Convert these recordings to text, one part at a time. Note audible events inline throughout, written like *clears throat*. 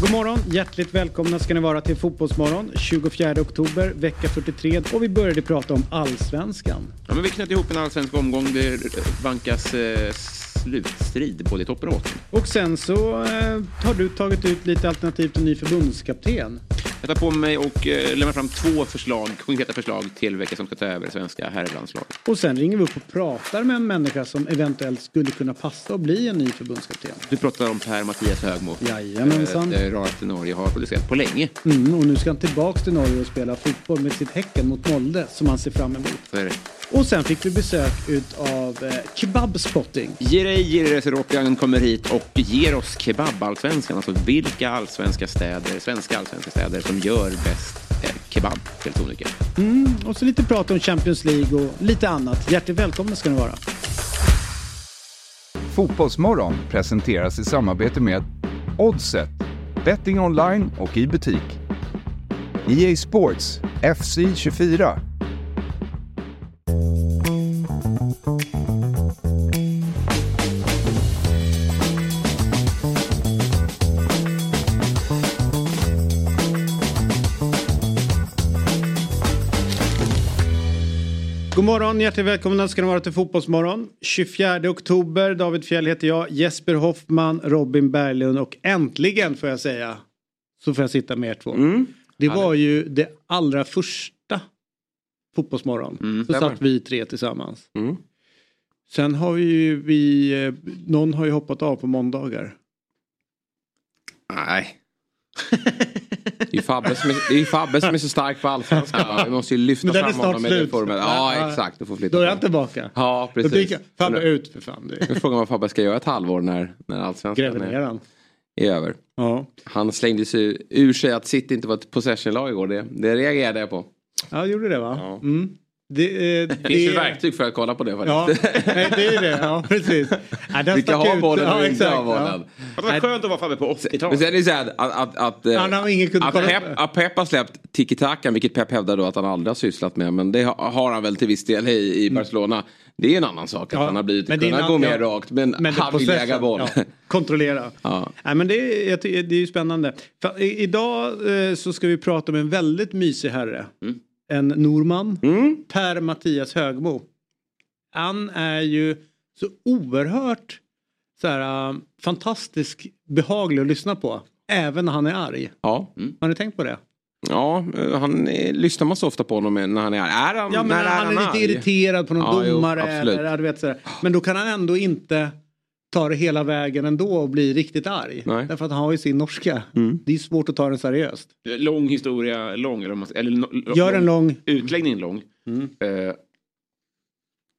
God morgon, hjärtligt välkomna ska ni vara till Fotbollsmorgon 24 oktober, vecka 43 och vi började prata om allsvenskan. Ja, men vi knöt ihop en allsvensk omgång. Det vankas eh, slutstrid både i toppen och botten. Och sen så eh, har du tagit ut lite alternativ till ny förbundskapten. Jag tar på mig och eh, lämnar fram två förslag, konkreta förslag till vilka som ska ta över det svenska herrlandslaget. Och sen ringer vi upp och pratar med en människa som eventuellt skulle kunna passa och bli en ny förbundskapten. Du pratar om Per-Mattias Högmo. Jajamensan. Eh, Rart Norge har producerat på länge. Mm, och nu ska han tillbaks till Norge och spela fotboll med sitt Häcken mot Molde som han ser fram emot. Det. Och sen fick vi besök utav eh, Kebabspotting. Jirej Jire Seropian kommer hit och ger oss kebab-allsvenskan. Alltså vilka allsvenska städer, svenska allsvenska städer som gör bäst eh, kebab helt olika. Mm, och så lite prat om Champions League och lite annat. Hjärtligt välkomna ska ni vara. Fotbollsmorgon presenteras i samarbete med Oddset, betting online och i butik. EA Sports, FC 24. God morgon, hjärtligt välkomna ska ni vara till Fotbollsmorgon. 24 oktober, David Fjell heter jag, Jesper Hoffman, Robin Berglund och äntligen får jag säga så får jag sitta med er två. Mm. Det var ju det allra första Fotbollsmorgon. Mm, så satt vi tre tillsammans. Mm. Sen har vi ju, vi, eh, någon har ju hoppat av på måndagar. Nej. Det är ju Fabbe som är, det är, ju Fabbe som är så stark på allsvenskan. Vi måste ju lyfta fram honom i den formen. Ja, exakt. Du får flytta Då är han tillbaka. Ja, precis. dyker Fabbe ut för fan. Nu är frågan vad Fabbe ska göra ett halvår när, när allsvenskan är, är över. Ja. Han slängde sig ur sig att City inte var ett possession-lag igår. Det, det reagerade jag på. Ja, gjorde det va? Ja. Mm. Det, eh, Det finns ju verktyg för att kolla på det Ja, faktiskt. nej, det är det. Ja, precis. *laughs* Ja, Vilka har bollen och ja, inte har bollen. Det var skönt att vara Fabbe på 80-talet. Men sen är det så här att, att, att, eh, ingen kunnat att, Pep, att Pep har släppt tiki-takan, vilket Pep hävdar då att han aldrig har sysslat med. Men det har, han väl till viss del i, i Barcelona. Det är en annan sak att Mm. Ja, han har blivit men kunnat gå mer rakt. Men, Men han vill äga boll. ja, kontrollera. *laughs* Ja. Nej, men det, är, det är ju spännande. För, i, idag eh, så ska vi prata om en väldigt mysig herre. En norman. Mm. Per Mattias Högmo. Han är ju så oerhört så här, äh, fantastisk behaglig att lyssna på. Även när han är arg. Ja. Har ni tänkt på det? Ja, eh, han är, lyssnar man så ofta på honom när han är arg? Är han, Ja, men när han, är lite arg? irriterad på någon Ja, jo, domare. absolut. eller, vet, så. Men då kan han ändå inte ta det hela vägen ändå och bli riktigt arg. Nej. Därför att han har ju sin norska. Det är svårt att ta den seriöst. Lång historia, lång. Eller, ska- eller, no- Gör en lång... Utläggning lång. Eh,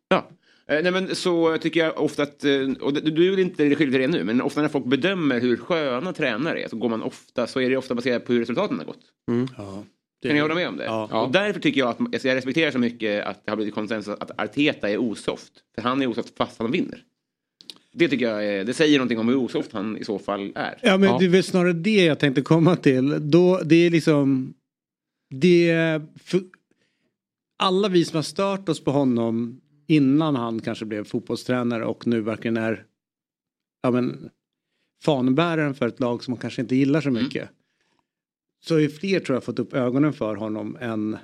ja. Eh, nej men så tycker jag ofta att, eh, och du- du är väl inte skyldig till det nu, men ofta när folk bedömer hur sköna tränare är så går man ofta, så är det ofta baserat på hur resultaten har gått. Ja, Kan ni hålla med om det? Ja. Och därför tycker jag att, alltså jag respekterar så mycket att det har blivit konsensus att Arteta är osoft. För han är osoft fast han vinner. Det tycker jag är, det säger någonting om hur osoft han i så fall är. Ja men Ja. det är väl snarare det jag tänkte komma till. Då, det är liksom... Det är för, alla vi som har stört oss på honom innan han kanske blev fotbollstränare och nu verkligen är ja, men, fanbäraren för ett lag som man kanske inte gillar så Mm. mycket. Så är fler tror jag fått upp ögonen för honom än,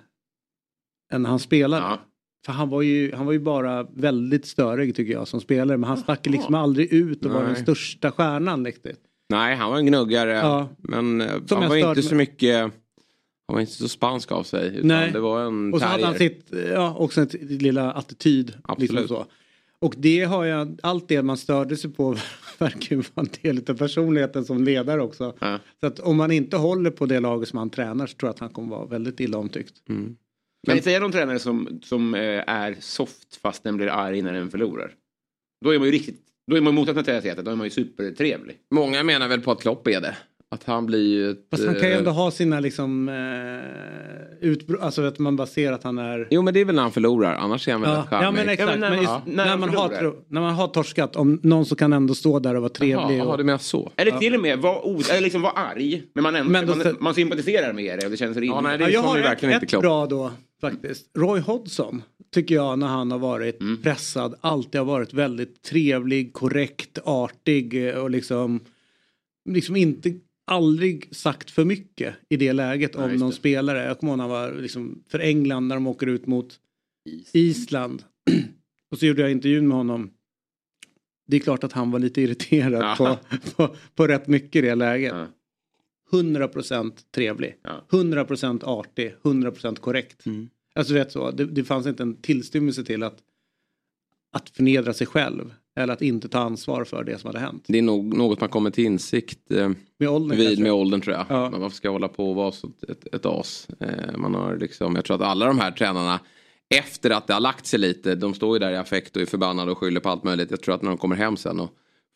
än han spelade. Ja. För han var, ju, han var ju bara väldigt störig tycker jag som spelare. Men han stack liksom aldrig ut och var Nej. den största stjärnan riktigt. Nej, han var en gnuggare. Ja. Men eh, Som han var inte så mycket... Han var inte så spansk av sig. Utan Nej. det var en Och så hade han sitt, ja, också en lilla attityd. Absolut. Liksom så. Och det har jag, allt det man störde sig på *laughs* verkar ju vara en del av personligheten som ledare också. Ja. Så att om man inte håller på det laget som han tränar så tror jag att han kommer vara väldigt illa omtyckt. Kan ni säga någon tränare som, som eh, är soft fast den blir arg när den förlorar? Då är man ju riktigt, då är man motsatsen till Arteta, då är man ju supertrevlig. Många menar väl på att Klopp är det. Att han blir ju ett... Fast han kan ju eh, ändå ha sina liksom eh, utbrott, alltså att man bara ser att han är Jo men det är väl när han förlorar, annars är han väl Ja, charmig. ja men exakt. Ja, men när man- just, när man har, när man har torskat, om någon som kan ändå stå där och vara trevlig. Jaha, och, du menar så? Eller till och med vara os- eller liksom vara arg, men man, ändå, Men då man, man sympatiserar med det och det känns rimligt. Ja, nej, det Ja, är jag har ju ett, verkligen inte ett Klopp. bra då faktiskt. Roy Hodgson tycker jag när han har varit Mm. pressad alltid har varit väldigt trevlig, korrekt, artig och liksom, liksom inte aldrig sagt för mycket i det läget om Nej, just någon det. spelare. Jag kommer ihåg när han var liksom för England när de åker ut mot Is. Island. *clears throat* Och så gjorde jag intervjun med honom. Det är klart att han var lite irriterad Ja. på, *laughs* på, på rätt mycket i det läget. Ja. 100% trevlig. Ja. 100% artig. 100% korrekt. Mm. Alltså vet så. Det, det fanns inte en tillstymmelse till att, att förnedra sig själv. Eller att inte ta ansvar för det som hade hänt. Det är nog något man kommer till insikt eh, Med åldern vid med åldern tror jag. Ja. Men varför ska jag hålla på och vara så ett, ett as? Eh, man har liksom, jag tror att alla de här tränarna efter att det har lagt sig lite, de står ju där i affekt och är förbannade och skyller på allt möjligt. Jag tror att när de kommer hem sen och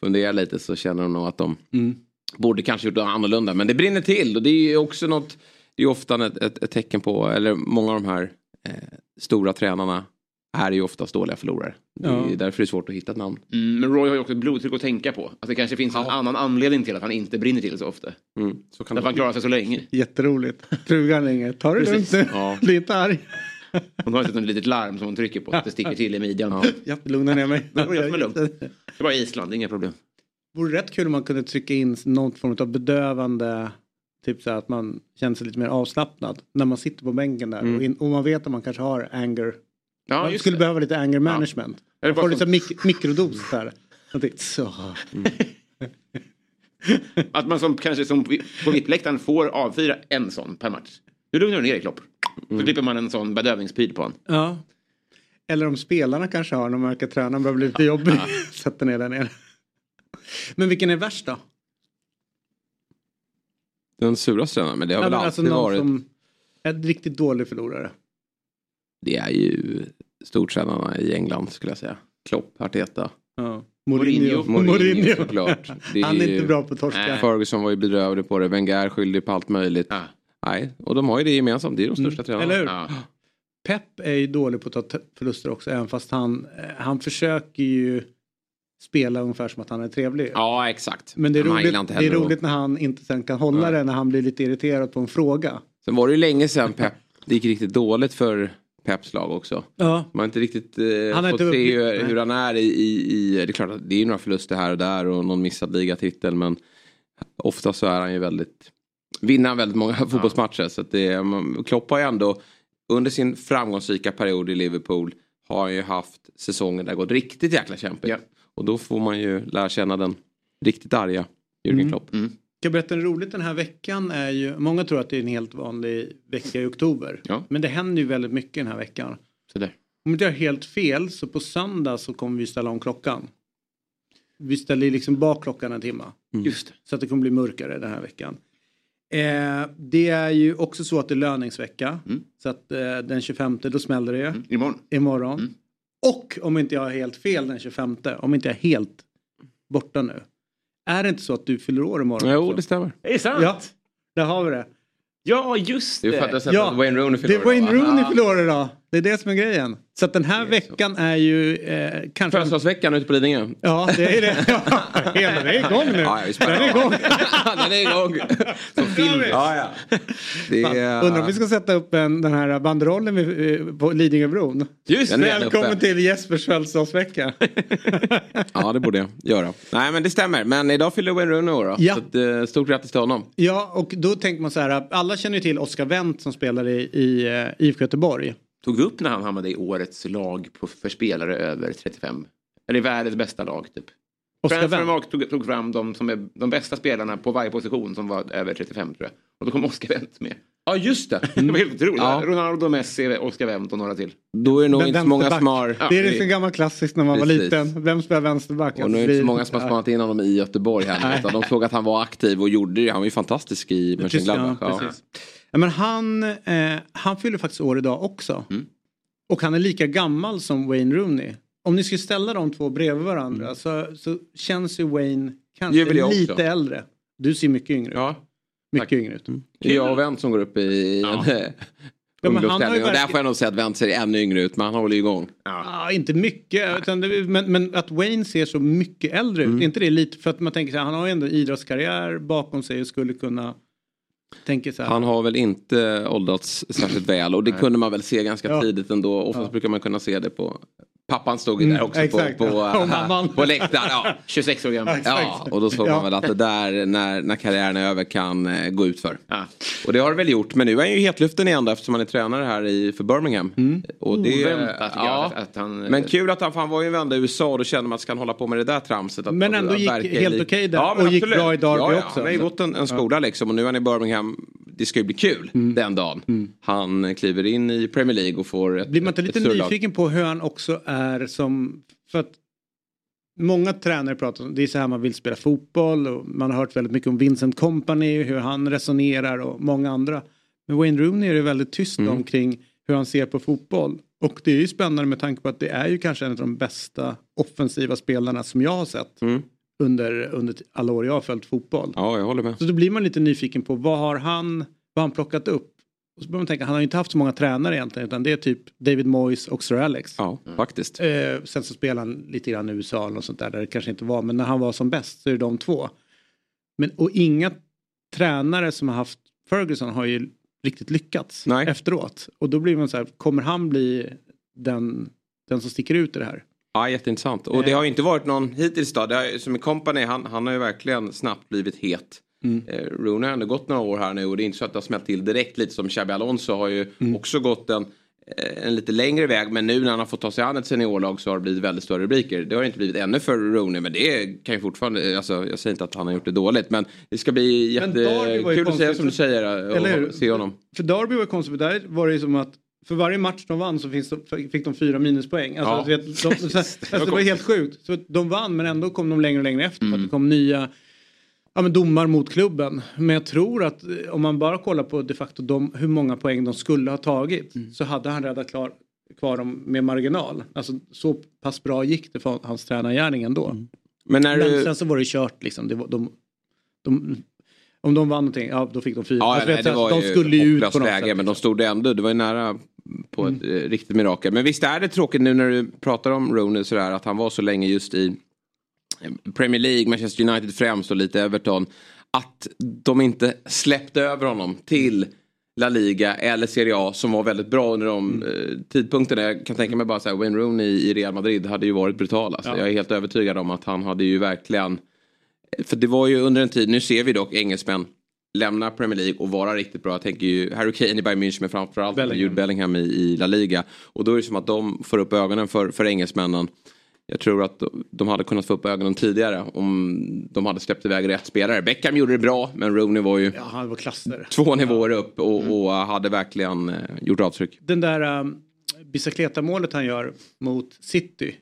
funderar lite så känner de nog att de Mm. borde kanske gjort något annorlunda. Men det brinner till och det är ju också något, det är ofta ett, ett, ett tecken på, eller många av de här eh, stora tränarna är ju oftast dåliga förlorare. Det är Ja. därför det är svårt att hitta ett namn. Mm, men Roy har ju också ett blodtryck att tänka på. Att det kanske finns en annan anledning till att han inte brinner till så ofta. Mm, så kan Därför han det klarar sig så länge. Jätteroligt. Frugan ringer. Ta det lugnt nu. Ja. Bli inte arg. Hon har ett litet larm som hon trycker på. Att det sticker till i midjan. Ja. Ja, lugna ner mig. Det var jag som är lugn. Det är bara Island, det inga problem. vore rätt kul om man kunde trycka in någon form av bedövande Typ så att man känner sig lite mer avslappnad när man sitter på bänken där Mm. och, in, och man vet att man kanske har anger. Ja, man skulle det. behöva lite anger management. Eller Man bara får lite mik- mikrodos här. Så. Att man som, kanske som på VIP-läktaren får avfyra en sån per match. Nu lugnar du ner dig Klopp. Så Mm. klipper man en sån bedövningspyl på honom. Ja. Eller om spelarna kanske har när man märker att tränaren börjar bli lite jobbig. *laughs* Sätter ner där nere. Men vilken är värst då? Den suraste tränaren, men det har Ja, väl men alltid alltså någon varit. som är en riktigt dålig förlorare. Det är ju stortränarna i England skulle jag säga. Klopp, Arteta. Ja. Mourinho. Mourinho. Mourinho, såklart. Det Han är ju- inte bra på torska. Nej. Ferguson var ju bedrövlig på det. Wenger skyldig på allt möjligt. Ja. Nej, och de har ju det gemensamt. Det är de största tränarna. Eller hur? Ja. Pep är ju dålig på att ta förluster också även fast han, eh, han försöker ju spela ungefär som att han är trevlig. Ja, exakt. Men det är, roligt, det är roligt när han inte sen kan hålla Nej. det när han blir lite irriterad på en fråga. Sen var det ju länge sedan Pep, det gick riktigt dåligt för Peps lag också. Ja. Man har inte riktigt eh, Han har fått inte se hur, hur han är i, i, i... Det är klart att det är några förluster här och där och någon missad ligatitel men ofta så är han ju väldigt... Vinner han väldigt många *laughs* fotbollsmatcher. Så att det, man, Klopp har ju ändå under sin framgångsrika period i Liverpool har han ju haft säsonger där det gått riktigt jäkla kämpigt. Ja. Och då får man ju lära känna den riktigt arga Jürgen Mm. Klopp. Ska jag berätta en roligt den här veckan är ju, många tror att det är en helt vanlig vecka i oktober. Ja. Men det händer ju väldigt mycket den här veckan. Så där. Om inte jag har helt fel så på söndag så kommer vi ställa om klockan. Vi ställer liksom bak klockan en timme. Just det. Så att det kommer bli mörkare den här veckan. Eh, det är ju också så att det är löningsvecka. Mm. Så att eh, den 25 då smäller det ju. Mm. Imorgon. Imorgon. Mm. Och om inte jag har helt fel den 25. Om inte jag är helt borta nu. Är det inte så att du fyller år imorgon? Jo, också? det stämmer. Det är sant. Ja, där har vi det. Ja, just Det är för att det. Ja, Wayne Rooney Det fyller är Wayne år, va? Rooney Ja. fyller år idag. Det är det som är grejen. Så att den här är så. veckan är ju eh, kanske... Födelsedagsveckan ute på Lidingö. Ja, det är det. *laughs* Ja, hela, det är igång nu. Ja. Den är igång. *laughs* Den är igång. Som film. Ja, ja. Är... Undrar om vi ska sätta upp en, den här banderollen vid, eh, på Lidingöbron. Just Välkommen till Jespers födelsedagsvecka. *laughs* Ja, det borde jag göra. Nej, men det stämmer. Men idag fyller Wayne Rooney år. Ja. Så eh, stort grattis till honom. Ja, och då tänker man så här. Alla känner ju till Oscar Wendt som spelar i, i uh, IFK Göteborg. Tog upp när han hamnade i årets lag på, för spelare över 35. Eller världens bästa lag typ. Transfermarkt tog, tog fram de, som är de bästa spelarna på varje position som var över 35 tror jag. Och då kom Oscar Wendt med. Ja, just det. *laughs* Det var helt otroligt. Ja. Ronaldo, Messi, Oscar Wendt och några till. Då är det nog Men inte så många som har... Ja, Det är liksom gammal klassiskt när man var Precis. liten. Vem spelar vänsterback? Och nu är det inte så många som har spanat in honom i Göteborg heller. De såg att han var aktiv och gjorde det. Han var ju fantastisk i Mönchengladbach. Ja, Ja. Ja, men han, eh, han fyller faktiskt år idag också. Mm. Och han är lika gammal som Wayne Rooney. Om ni skulle ställa de två bredvid varandra Mm. så, så känns ju Wayne kanske jag också. lite äldre. Du ser mycket yngre ut. Ja. mycket tack. yngre ut. Det är jag och Wendt som går upp i Ja. *laughs* en men han har ju. Och där verkligen- får jag nog säga att Wendt ser ännu yngre ut. Men han håller ju igång. Ah, inte mycket, det, men, men att Wayne ser så mycket äldre ut. Mm. Är inte det lite för att man tänker här, han har ju ändå idrottskarriär bakom sig och skulle kunna. Han har väl inte åldrats särskilt väl och det kunde man väl se ganska Ja. tidigt ändå. Oftast Ja. brukar man kunna se det på Pappan stod ju där Mm, också exakt, på, *laughs* på, ja. Mamman. på läktaren. Ja. *laughs* 26 år gammal. Ja, och då såg man väl att det där när, när karriären är över kan eh, gå ut för. Ja. Och det har det väl gjort. Men nu är han ju i hetluften igen då, eftersom han är tränare här i, för Birmingham. Och det, Oväntat, ja, att- att han- Men kul att han, för han var ju en vända i USA och då kände man att ska han hålla på med det där tramset. Att, Men ändå att gick helt okej där Ja, och gick absolut. bra i Derby ja, ja, också. Han har ju gått en, en skola liksom och nu är han i Birmingham. Det ska ju bli kul Mm. den dagen. Han kliver in i Premier League och får ett Blir man inte lite nyfiken på hur han också är som... För att många tränare pratar om det är så här man vill spela fotboll och man har hört väldigt mycket om Vincent Company, hur han resonerar och många andra. Men Wayne Rooney är det väldigt tyst Mm. omkring hur han ser på fotboll. Och det är ju spännande med tanke på att det är ju kanske en av de bästa offensiva spelarna som jag har sett Mm. under, under alla år jag har följt fotboll. Ja, jag håller med. Så då blir man lite nyfiken på vad har han, vad har han plockat upp? Och så börjar man tänka, han har ju inte haft så många tränare egentligen utan det är typ David Moyes och Sir Alex. Ja, faktiskt. Eh, sen så spelar han lite grann i USA något sånt där, där det kanske inte var, men när han var som bäst så är det de två. Men, och inga tränare som har haft Ferguson har ju riktigt lyckats Nej. efteråt. Och då blir man så här, kommer han bli den, den som sticker ut i det här? Ja, jätteintressant. Och det har ju inte varit någon hittills då. Det har, som i Company, han, han har ju verkligen snabbt blivit het. Mm. Eh, Rooney har ändå gått några år här nu och det är inte så att det har smält till direkt lite som Xabi Alonso har ju Mm. också gått en, eh, en lite längre väg. Men nu när han har fått ta sig an ett seniorlag så har det blivit väldigt stora rubriker. Det har inte blivit ännu för Rooney men det kan ju fortfarande, alltså, jag säger inte att han har gjort det dåligt men det ska bli jättekul att konstigt, som du för- säger och Eller hur? se honom. För Derby var konstigt, för där var det ju som att för varje match de vann så de, fick de fyra minuspoäng. Alltså, Ja. vet, de, så, *laughs* alltså, det var helt sjukt. Så de vann men ändå kom de längre och längre efter. för Mm. Att det kom nya ja, men domar mot klubben. Men jag tror att eh, om man bara kollar på de facto de, hur många poäng de skulle ha tagit Mm. så hade han redan klar, kvar dem med marginal. Alltså så pass bra gick det för hans tränargärning ändå. Mm. Men när Men du... sen så var det kört liksom. Det var, de, de, om de vann någonting, ja då fick de fyra. Ja, Alltså, nej, det var de skulle ju ut på något läge sätt. liksom. men de stod ändå, det var ju nära på ett eh, riktigt mirakel. Men visst är det tråkigt nu när du pratar om Rooney sådär att han var så länge just i Premier League, Manchester United främst och lite Everton. Att de inte släppte över honom till La Liga eller Serie A som var väldigt bra under de eh, tidpunkterna. Jag kan tänka mig bara såhär, Wayne Rooney i Real Madrid hade ju varit brutal. Alltså. Ja. Jag är helt övertygad om att han hade ju verkligen för det var ju under en tid, nu ser vi dock engelsmän lämna Premier League och vara riktigt bra. Jag tänker ju Harry Kane i Bayern München men framförallt Bellingham. Jude Bellingham i, i La Liga. Och då är det som att de får upp ögonen för, för engelsmännen. Jag tror att de hade kunnat få upp ögonen tidigare om de hade släppt iväg rätt spelare. Beckham gjorde det bra men Rooney var ju Ja, han var klasser. två nivåer upp och, och hade verkligen eh, gjort avtryck. Den där um, Bicicleta-målet han gör mot City,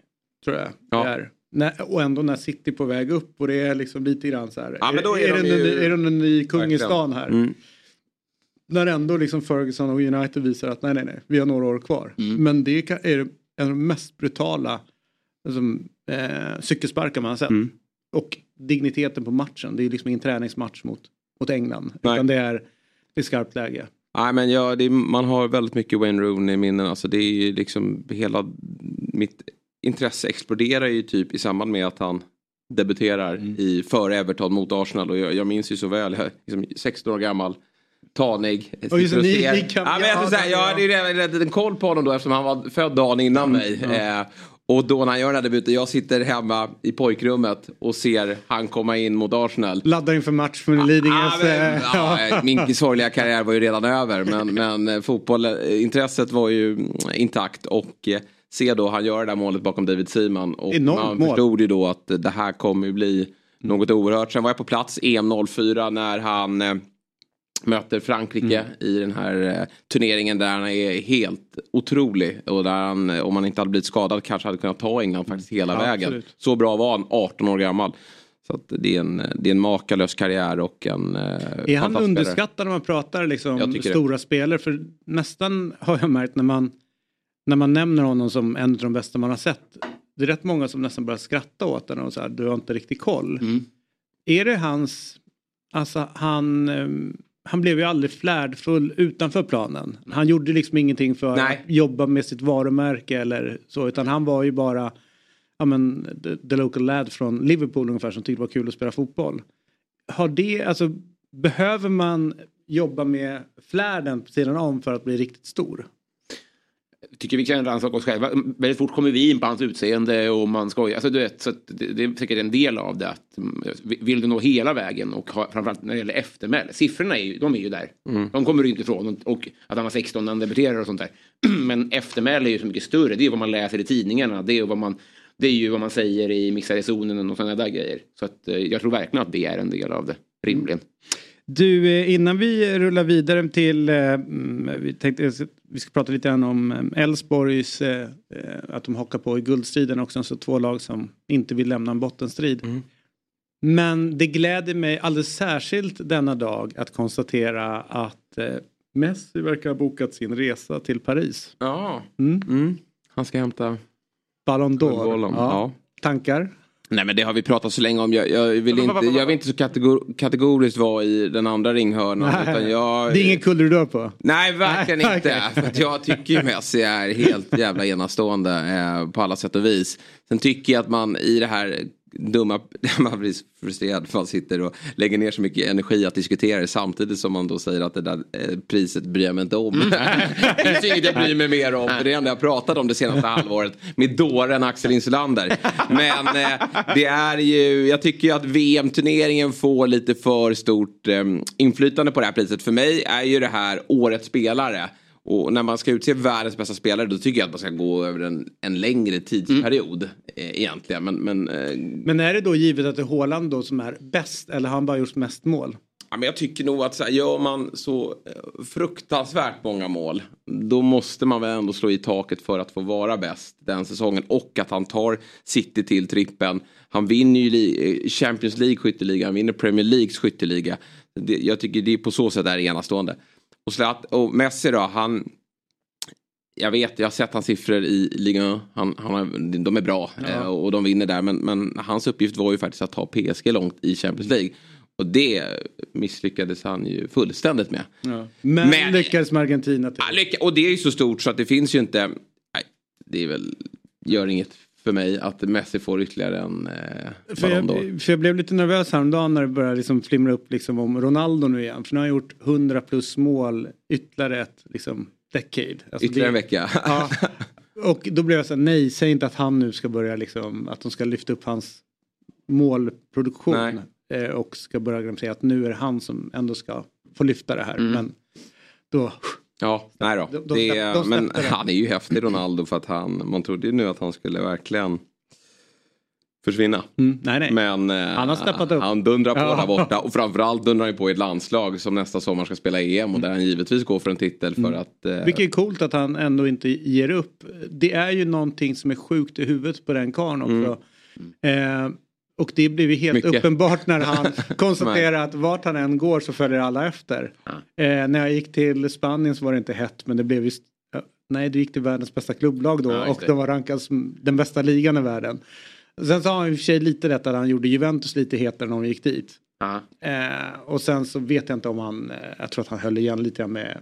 tror jag Ja. det är. Och ändå när City är på väg upp och det är liksom lite grann så här. Ja, då är är, de ju- en, är det en ny kung i stan här? Mm. När ändå liksom Ferguson och United visar att nej, nej, nej, vi har några år kvar. Mm. Men det är en av de mest brutala alltså, eh, cykelsparkar man har sett. Mm. Och digniteten på matchen, det är liksom ingen träningsmatch mot, mot England. Nej. Utan det är, det är skarpt läge. Nej men ja, det är, man har väldigt mycket Wayne Rooney i minnen. Alltså det är ju liksom hela mitt intresse exploderar ju typ i samband med att han debuterar i före Everton mot Arsenal. Och jag, jag minns ju så väl, jag är liksom 16 år gammal. Tanig. Och just sitter och ni- ser- ni kan- ja, men jag, ja, ja, säga, jag ja. hade ju redan en koll på honom då eftersom han var född dagen innan mig. Eh, och då när han gör den här debuten, jag sitter hemma i pojkrummet och ser han komma in mot Arsenal. Laddar inför match för Lidingös... Ah, men, eh, ja, min *laughs* sorgliga karriär var ju redan över men, men eh, fotbollintresset var ju mm, intakt och eh, se då han gör det där målet bakom David Seaman och Enormt man mål. förstod ju då att det här kommer ju bli något oerhört. Sen var jag på plats EM 04 när han eh, möter Frankrike i den här eh, turneringen där han är helt otrolig och där han, eh, om han inte hade blivit skadad kanske hade kunnat ta England faktiskt hela Ja, vägen. absolut. Så bra var han, 18 år gammal. Så det, är en, det är en makalös karriär och en eh, Är han fantastisk spelare. underskattad när man pratar liksom tycker det. stora spelare? För nästan har jag märkt när man, när man nämner honom som en av de bästa man har sett. Det är rätt många som nästan börjar skratta åt den och så här, du har inte riktigt koll. Mm. Är det hans, alltså han, ehm, han blev ju aldrig flärdfull utanför planen. Han gjorde liksom ingenting för Nej. att jobba med sitt varumärke eller så, utan han var ju bara ja, men, the, the local lad från Liverpool ungefär som tyckte det var kul att spela fotboll. Har det, alltså, behöver man jobba med flärden på sidan om för att bli riktigt stor? Tycker vi kan rannsaka oss själva. Väldigt fort kommer vi in på hans utseende och man skojar. Alltså, du vet, så det, det, är säkert en del av det. Att, mm, vill du nå hela vägen och ha, framförallt när det gäller eftermäle. Siffrorna är ju, de är ju där. Mm. De kommer du inte ifrån. Och att han var 16 när han debuterar och sånt där. *clears throat* Men eftermäle är ju så mycket större. Det är vad man läser i tidningarna. Det är vad man, det är ju vad man säger i mixade zonen och sådana där grejer. Så att, eh, jag tror verkligen att det är en del av det. Rimligen. Du, eh, innan vi rullar vidare till, eh, mm, vi tänkte vi ska prata lite grann om eh, Elfsborgs, att de hockar på i guldstriden också, så två lag som inte vill lämna en bottenstrid. Mm. Men det gläder mig alldeles särskilt denna dag att konstatera att Messi verkar ha bokat sin resa till Paris. Ja, mm. Mm. han ska hämta Ballon d'Or. Ja. ja. Tankar? Nej men det har vi pratat så länge om. Jag, jag vill, inte, jag vill inte så kategor, kategoriskt vara i den andra ringhörnan. Utan jag, det är ingen kulle du dör på? Nej verkligen nej, inte. Okay. För jag tycker ju Messi är helt jävla enastående eh, på alla sätt och vis. Sen tycker jag att man i det här dumma, *laughs* man blir frustrerad för man sitter och lägger ner så mycket energi att diskutera det samtidigt som man då säger att det där eh, priset bryr jag mig inte om. Mm. *laughs* det finns inget jag bryr mig mer om. Det är det enda jag pratat om det senaste *laughs* halvåret med dåren Axel Insulander. Men eh, det är ju, jag tycker ju att VM-turneringen får lite för stort eh, inflytande på det här priset. För mig är ju det här årets spelare. Och när man ska utse världens bästa spelare då tycker jag att man ska gå över en, en längre tidsperiod. Mm. Eh, egentligen. Men, men, eh, men är det då givet att det är Håland då som är bäst eller har han bara gjort mest mål? Ja, men jag tycker nog att så här, gör man så eh, fruktansvärt många mål då måste man väl ändå slå i taket för att få vara bäst den säsongen. Och att han tar City till trippen. Han vinner ju Champions League skytteliga, han vinner Premier Leagues skytteliga. Det, jag tycker det är på så sätt är enastående. Och, Slat, och Messi då, han... Jag vet, jag har sett hans siffror i ligan. Han, han, de är bra ja. Eh, och de vinner där. Men, men hans uppgift var ju faktiskt att ta PSG långt i Champions League. Och det misslyckades han ju fullständigt med. Ja. Men, men lyckades med Argentina. Lycka, och det är ju så stort så att det finns ju inte... Nej, det är väl, gör inget för mig att Messi får ytterligare en eh, för jag, för jag blev lite nervös häromdagen när det började liksom flimra upp liksom om Ronaldo nu igen. För nu har han gjort 100 plus mål ytterligare ett liksom, decade. Alltså ytterligare en vecka. ja, *laughs* och då blev jag så här, nej, säg inte att han nu ska börja liksom, att de ska lyfta upp hans målproduktion. Eh, och ska börja säga att nu är det han som ändå ska få lyfta det här. Mm. Men då Ja, nej då. De, de det, de men det. han är ju häftig Ronaldo för att han, man trodde ju nu att han skulle verkligen försvinna. Mm, nej, nej. Men eh, han har steppat upp. Han dundrar på ja. där borta och framförallt dundrar han på i ett landslag som nästa sommar ska spela EM och där han givetvis går för en titel för mm. att... Eh... Vilket är coolt att han ändå inte ger upp. Det är ju någonting som är sjukt i huvudet på den karln också. Mm. Eh, och det blev ju helt Mycket. uppenbart när han *laughs* konstaterade att vart han än går så följer alla efter. Ja. Eh, när jag gick till Spanien så var det inte hett men det blev ju Nej, du gick till världens bästa klubblag då ja, och de var rankade som den bästa ligan i världen. Sen sa han i och för sig lite detta att han gjorde Juventus lite hetare när de gick dit. Eh, och sen så vet jag inte om han, eh, jag tror att han höll igen lite med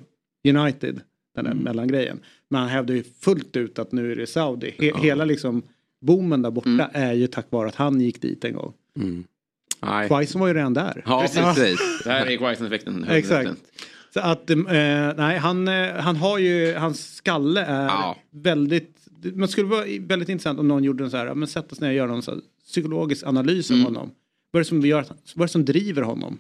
United, den där mm. mellangrejen. Men han hävdade ju fullt ut att nu är det Saudi. He ja. Hela liksom boomen där borta mm. är ju tack vare att han gick dit en gång. Mm. Quaison var ju redan där. Ja, precis. *laughs* det här är Quaison-effekten. *laughs* Exakt. Så att, eh, nej, han, eh, han har ju, hans skalle är ja. väldigt, man skulle vara väldigt intressant om någon gjorde en så här, men sätta sig ner och göra någon så psykologisk analys mm. av honom. Vad är, det som gör, vad är det som driver honom?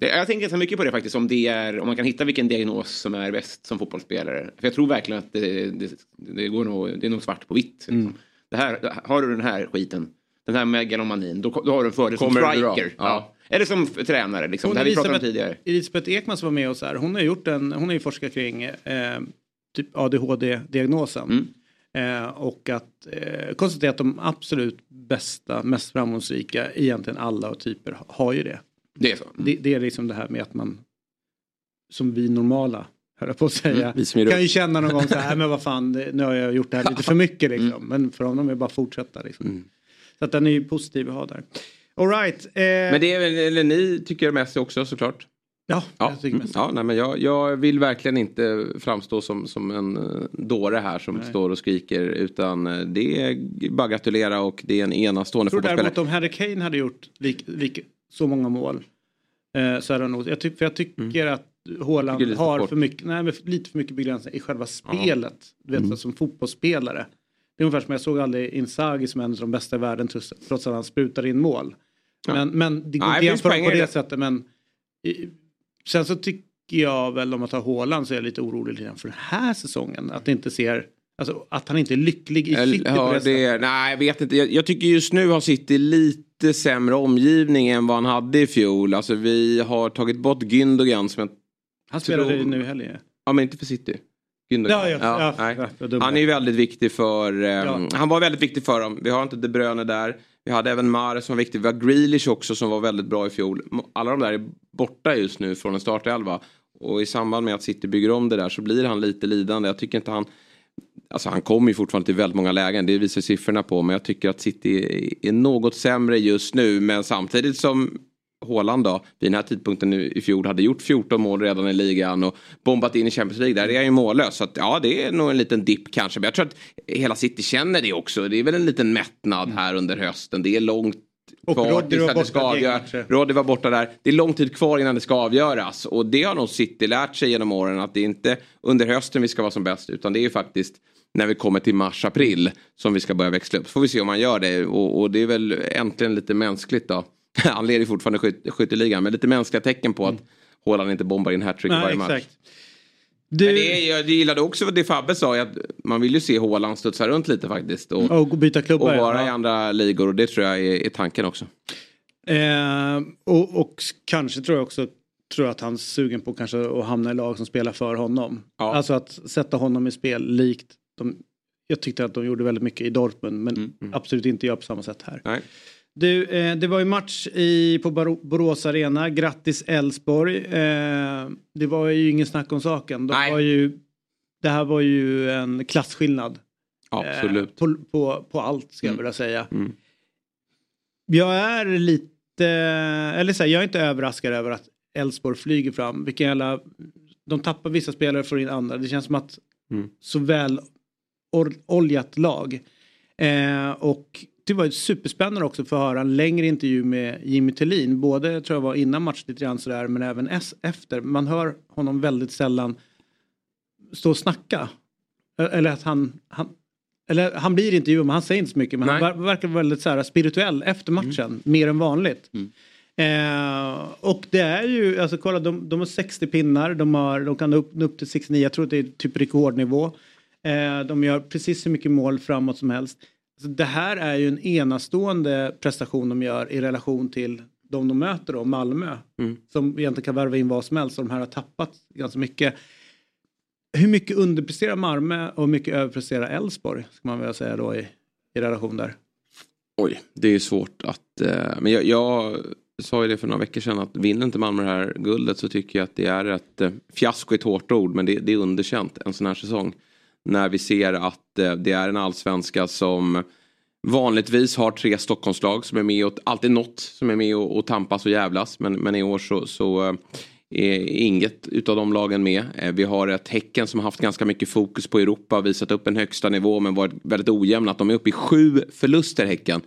Jag tänker ganska mycket på det faktiskt, om, det är, om man kan hitta vilken diagnos som är bäst som fotbollsspelare. För jag tror verkligen att det, det, det går nog, det är nog svart på vitt. Liksom. Mm det här, har du den här skiten, den här megalomanin, då, då har du en fördel som striker. Ja. Eller som tränare, liksom. det här vi pratade om tidigare. Elisabeth Ekman som var med oss här, hon har gjort en, hon har ju forskat kring eh, typ ADHD-diagnosen. Mm. Eh, och att eh, konstatera att de absolut bästa, mest framgångsrika, egentligen alla typer har ju det. Det är så? Mm. Det, det, är liksom det här med att man, som vi normala höll jag på att säga. Mm, kan ju känna någon gång så här, men vad fan, nu har jag gjort det här lite för mycket liksom. Mm. Men för honom är det bara att fortsätta liksom. Mm. Så att den är ju positiv att ha där. Alright. Eh... Men det är väl, eller ni tycker Messi också såklart? Ja, ja. jag tycker Messi. Ja, nej, men jag, jag vill verkligen inte framstå som, som en uh, dåre här som nej. står och skriker. Utan uh, det är bara att gratulera och det är en enastående fotbollsspelare. Jag tror däremot om Harry Kane hade gjort lik, lik, så många mål. Uh, så är det nog, jag, ty, för jag tycker mm. att Haaland har för mycket, nej, lite för mycket begränsningar i själva spelet. Du Mm. vet, som fotbollsspelare. Det är ungefär som jag såg aldrig Inzaghi som en av de bästa i världen trots att han sprutar in mål. Men, men det går inte jämföra på det det. sättet. Men i, sen så tycker jag väl om att ta Haaland så är jag lite orolig lite för den här säsongen. Att det inte ser, alltså att han inte är lycklig i City ja, det nej, jag vet inte. Jag, jag tycker just nu har City lite sämre omgivning än vad han hade i fjol. Alltså vi har tagit bort Gündogan som jag... Han spelade ju nu i helgen. Ja men inte för City. Ja, ja, ja. Han är ju väldigt viktig för... Ja. Han var väldigt viktig för dem. Vi har inte De Bruyne där. Vi hade även Mahrez som var viktig. Vi har Grealish också som var väldigt bra i fjol. Alla de där är borta just nu från en startelva. Och i samband med att City bygger om det där så blir han lite lidande. Jag tycker inte han... Alltså han kommer ju fortfarande till väldigt många lägen, det visar siffrorna på. Men jag tycker att City är något sämre just nu. Men samtidigt som Haaland då, vid den här tidpunkten i fjol hade gjort 14 mål redan i ligan och bombat in i Champions League. Där är han ju mållös. Så att, ja, det är nog en liten dipp kanske. Men jag tror att hela City känner det också. Det är väl en liten mättnad här under hösten. Det är långt kvar tills att det ska avgöras. Rodri var borta där. Det är lång tid kvar innan det ska avgöras. Och det har nog City lärt sig genom åren. Att det är inte under hösten vi ska vara som bäst. Utan det är ju faktiskt när vi kommer till mars-april som vi ska börja växla upp. Så får vi se om man gör det. Och, och det är väl äntligen lite mänskligt då. *laughs* Han leder fortfarande skyt, skytteligan. Men lite mänskliga tecken på att Haaland inte bombar in hattrick varje match. exakt. Du, Men det, jag gillade också det Fabbe sa. Att man vill ju se Haaland studsa runt lite faktiskt. Och, och byta och klubbar. ja. vara i andra ligor. Och det tror jag är, är tanken också. Eh, och, och kanske tror jag också tror att han är sugen på kanske att hamna i lag som spelar för honom. Ja. Alltså att sätta honom i spel likt de, jag tyckte att de gjorde väldigt mycket i Dortmund men absolut inte gör på samma sätt här. Nej. Du, eh, det var ju match i, på Borås Arena. Grattis Elfsborg. Eh, det var ju ingen snack om saken. De Nej. var ju, det här var ju en klasskillnad. Absolut. Eh, på, på, på allt ska jag Mm. vilja säga. Mm. Jag är lite, eller så här, jag är inte överraskad över att Elfsborg flyger fram. Vilken jävla, de tappar vissa spelare och får in andra. Det känns som att Mm. så väl oljat lag. Eh, och det var ju superspännande också för att höra en längre intervju med Jimmy Tillin. Både tror jag var innan matchen lite grann sådär men även efter. Man hör honom väldigt sällan stå och snacka. Eller att han, han eller han blir intervjuad men han säger inte så mycket. Men Nej. han ver- verkar väldigt så här, spirituell efter matchen. Mer än vanligt. Eh, och det är ju, alltså kolla de, de har 60 pinnar. De, har, de kan upp, nå upp till 69. Jag tror att det är typ rekordnivå. Eh, de gör precis så mycket mål framåt som helst. Så det här är ju en enastående prestation de gör i relation till de de möter då, Malmö. Mm. Som egentligen kan värva in vad som helst och de här har tappat ganska mycket. Hur mycket underpresterar Malmö och hur mycket överpresterar Elfsborg? Ska man väl säga då i, i relation där. Oj, det är svårt att... Eh, men jag, jag sa ju det för några veckor sedan att vinner inte Malmö det här guldet så tycker jag att det är ett eh, fiasko är ett hårt ord men det, det är underkänt en sån här säsong. När vi ser att eh, det är en allsvenska som vanligtvis har tre Stockholmslag som är med och alltid något som är med och, och tampas och jävlas men, men i år så, så eh, är inget utav de lagen med. Eh, Vi har ett Häcken som har haft ganska mycket fokus på Europa, visat upp en högsta nivå men varit väldigt ojämna. Att de är uppe i sju förluster Häcken.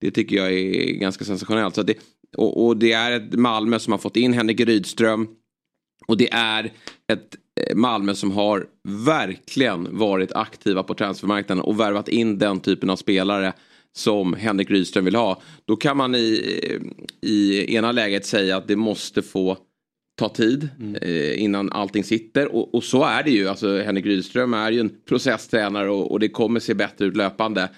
Det tycker jag är ganska sensationellt. Så det, och, och det är ett Malmö som har fått in Henrik Rydström. Och det är ett Malmö som har verkligen varit aktiva på transfermarknaden och värvat in den typen av spelare som Henrik Rydström vill ha. Då kan man i, i ena läget säga att det måste få ta tid eh, innan allting sitter. Och, och så är det ju. Alltså, Henrik Rydström är ju en processtränare och, och det kommer se bättre ut löpande.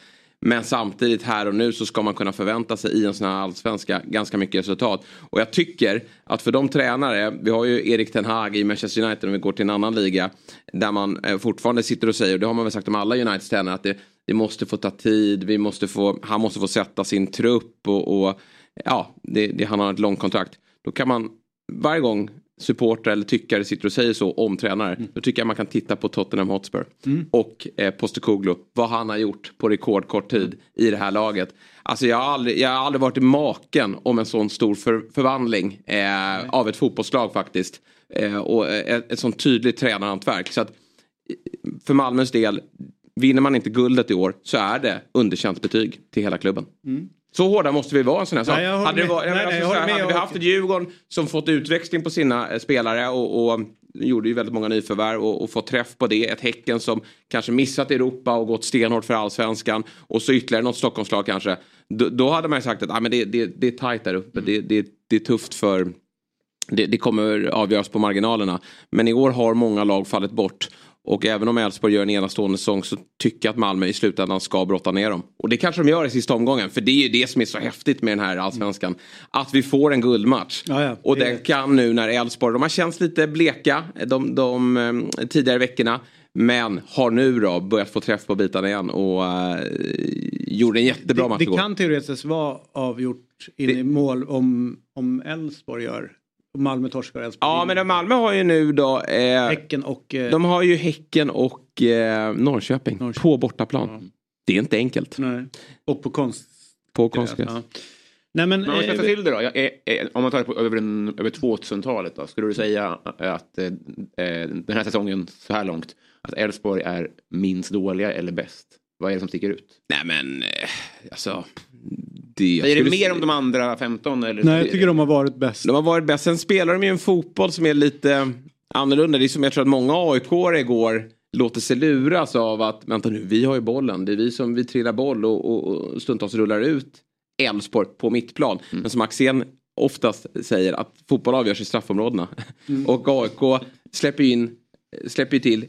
Men samtidigt här och nu så ska man kunna förvänta sig i en sån här allsvenska ganska mycket resultat. Och jag tycker att för de tränare, vi har ju Erik Ten Hag i Manchester United om vi går till en annan liga. Där man eh, fortfarande sitter och säger, och det har man väl sagt om alla Uniteds tränare, att det, det måste få ta tid, vi måste få, han måste få sätta sin trupp och, och ja, det, det, han har ett långt kontrakt. Då kan man varje gång supportrar eller tyckare sitter och säger så om tränare. Då tycker jag man kan titta på Tottenham Hotspur. Och eh, Postecoglou. Vad han har gjort på rekordkort tid i det här laget. Alltså jag har aldrig, jag har aldrig varit i maken om en sån stor för, förvandling eh, av ett fotbollslag faktiskt. Eh, och eh, ett, ett sånt tydligt tränarhantverk. Så att, eh, för Malmös del, vinner man inte guldet i år så är det underkänt betyg till hela klubben. Så hårda måste vi vara en sån här sak. Nej, hade jag Nej, nej, alltså, här, med. hade vi haft ett Djurgården som fått utväxling på sina eh, spelare och, och gjorde ju väldigt många nyförvärv och, och fått träff på det. Ett Häcken som kanske missat Europa och gått stenhårt för allsvenskan. Och så ytterligare något Stockholmslag kanske. Då, då hade man ju sagt att ah, men det, det, det är tajt där uppe. Det, det, det är tufft för... Det, det kommer avgöras på marginalerna. Men i år har många lag fallit bort. Och även om Elfsborg gör en enastående säsong så tycker jag att Malmö i slutändan ska brotta ner dem. Och det kanske de gör i sista omgången. För det är ju det som är så häftigt med den här allsvenskan. Att vi får en guldmatch. Ja, ja. Och Det- den kan nu när Elfsborg, de har känts lite bleka de, de eh, tidigare veckorna. Men har nu då börjat få träff på bitarna igen och eh, gjorde en jättebra match det, det igår. kan teoretiskt vara avgjort in i mål om, om Elfsborg gör. Malmö torskar Elfsborg Ja vinner. men Malmö har ju nu då eh, Häcken och... Eh, De har ju Häcken och eh, Norrköping, Norrköping. på bortaplan. Det är inte enkelt nej. och på konst. på konstgräs. Ja. Nej men... Men om man ska eh, ta till det då. Jag, om man tar det på, över, en, över 2000-talet då. Skulle du säga att eh, eh, den här säsongen så här långt. Att Elfsborg är minst dåliga eller bäst? Vad är det som sticker ut? Nej men eh, alltså. Det, Är det mer om de andra 15? Eller? nej jag tycker de har varit bäst. De har varit bäst. Sen spelar de ju en fotboll som är lite annorlunda. Det är som jag tror att många aik igår låter sig luras av att vänta nu, vi har ju bollen. Det är vi som vi trillar boll och, och, och stundtals rullar ut Elfsborg på mittplan. Men som Axén oftast säger att fotboll avgörs i straffområdena. *laughs* och AIK släpper ju in, släpper ju till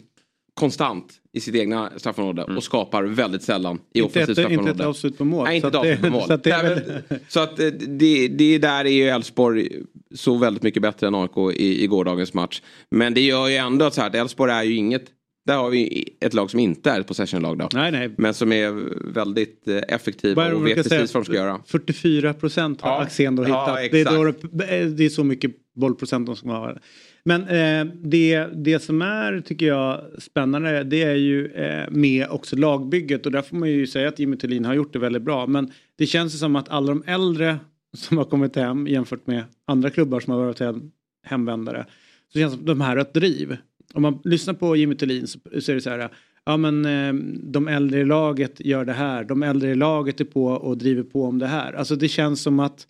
konstant i sitt egna straffområde och skapar väldigt sällan i offensivt ett, inte straffområde. ett avslut på mål. Nej, inte ett avslut på mål. *laughs* Så att det är Nej, väl- men- Så att eh, det, det där är ju Elfsborg så väldigt mycket bättre än AIK i, i gårdagens match. Men det gör ju ändå att så här, att Elfsborg är ju inget, där har vi ett lag som inte är ett possession-lag då. Nej, nej. Men som är väldigt eh, effektiva det och vet precis vad de ska göra. 44 procent har Ja. Axén då Ja, hittat. det, är exakt. det, är så mycket bollprocent de ska ha. Men eh, det, det som är, tycker jag, spännande det är ju eh, med också lagbygget och där får man ju säga att Jimmy Thulin har gjort det väldigt bra. Men det känns ju som att alla de äldre som har kommit hem jämfört med andra klubbar som har varit hem, hemvändare så känns det som att de här har ett driv. Om man lyssnar på Jimmy Thulin så, så är det så här Ja men eh, de äldre i laget gör det här. De äldre i laget är på och driver på om det här. Alltså det känns som att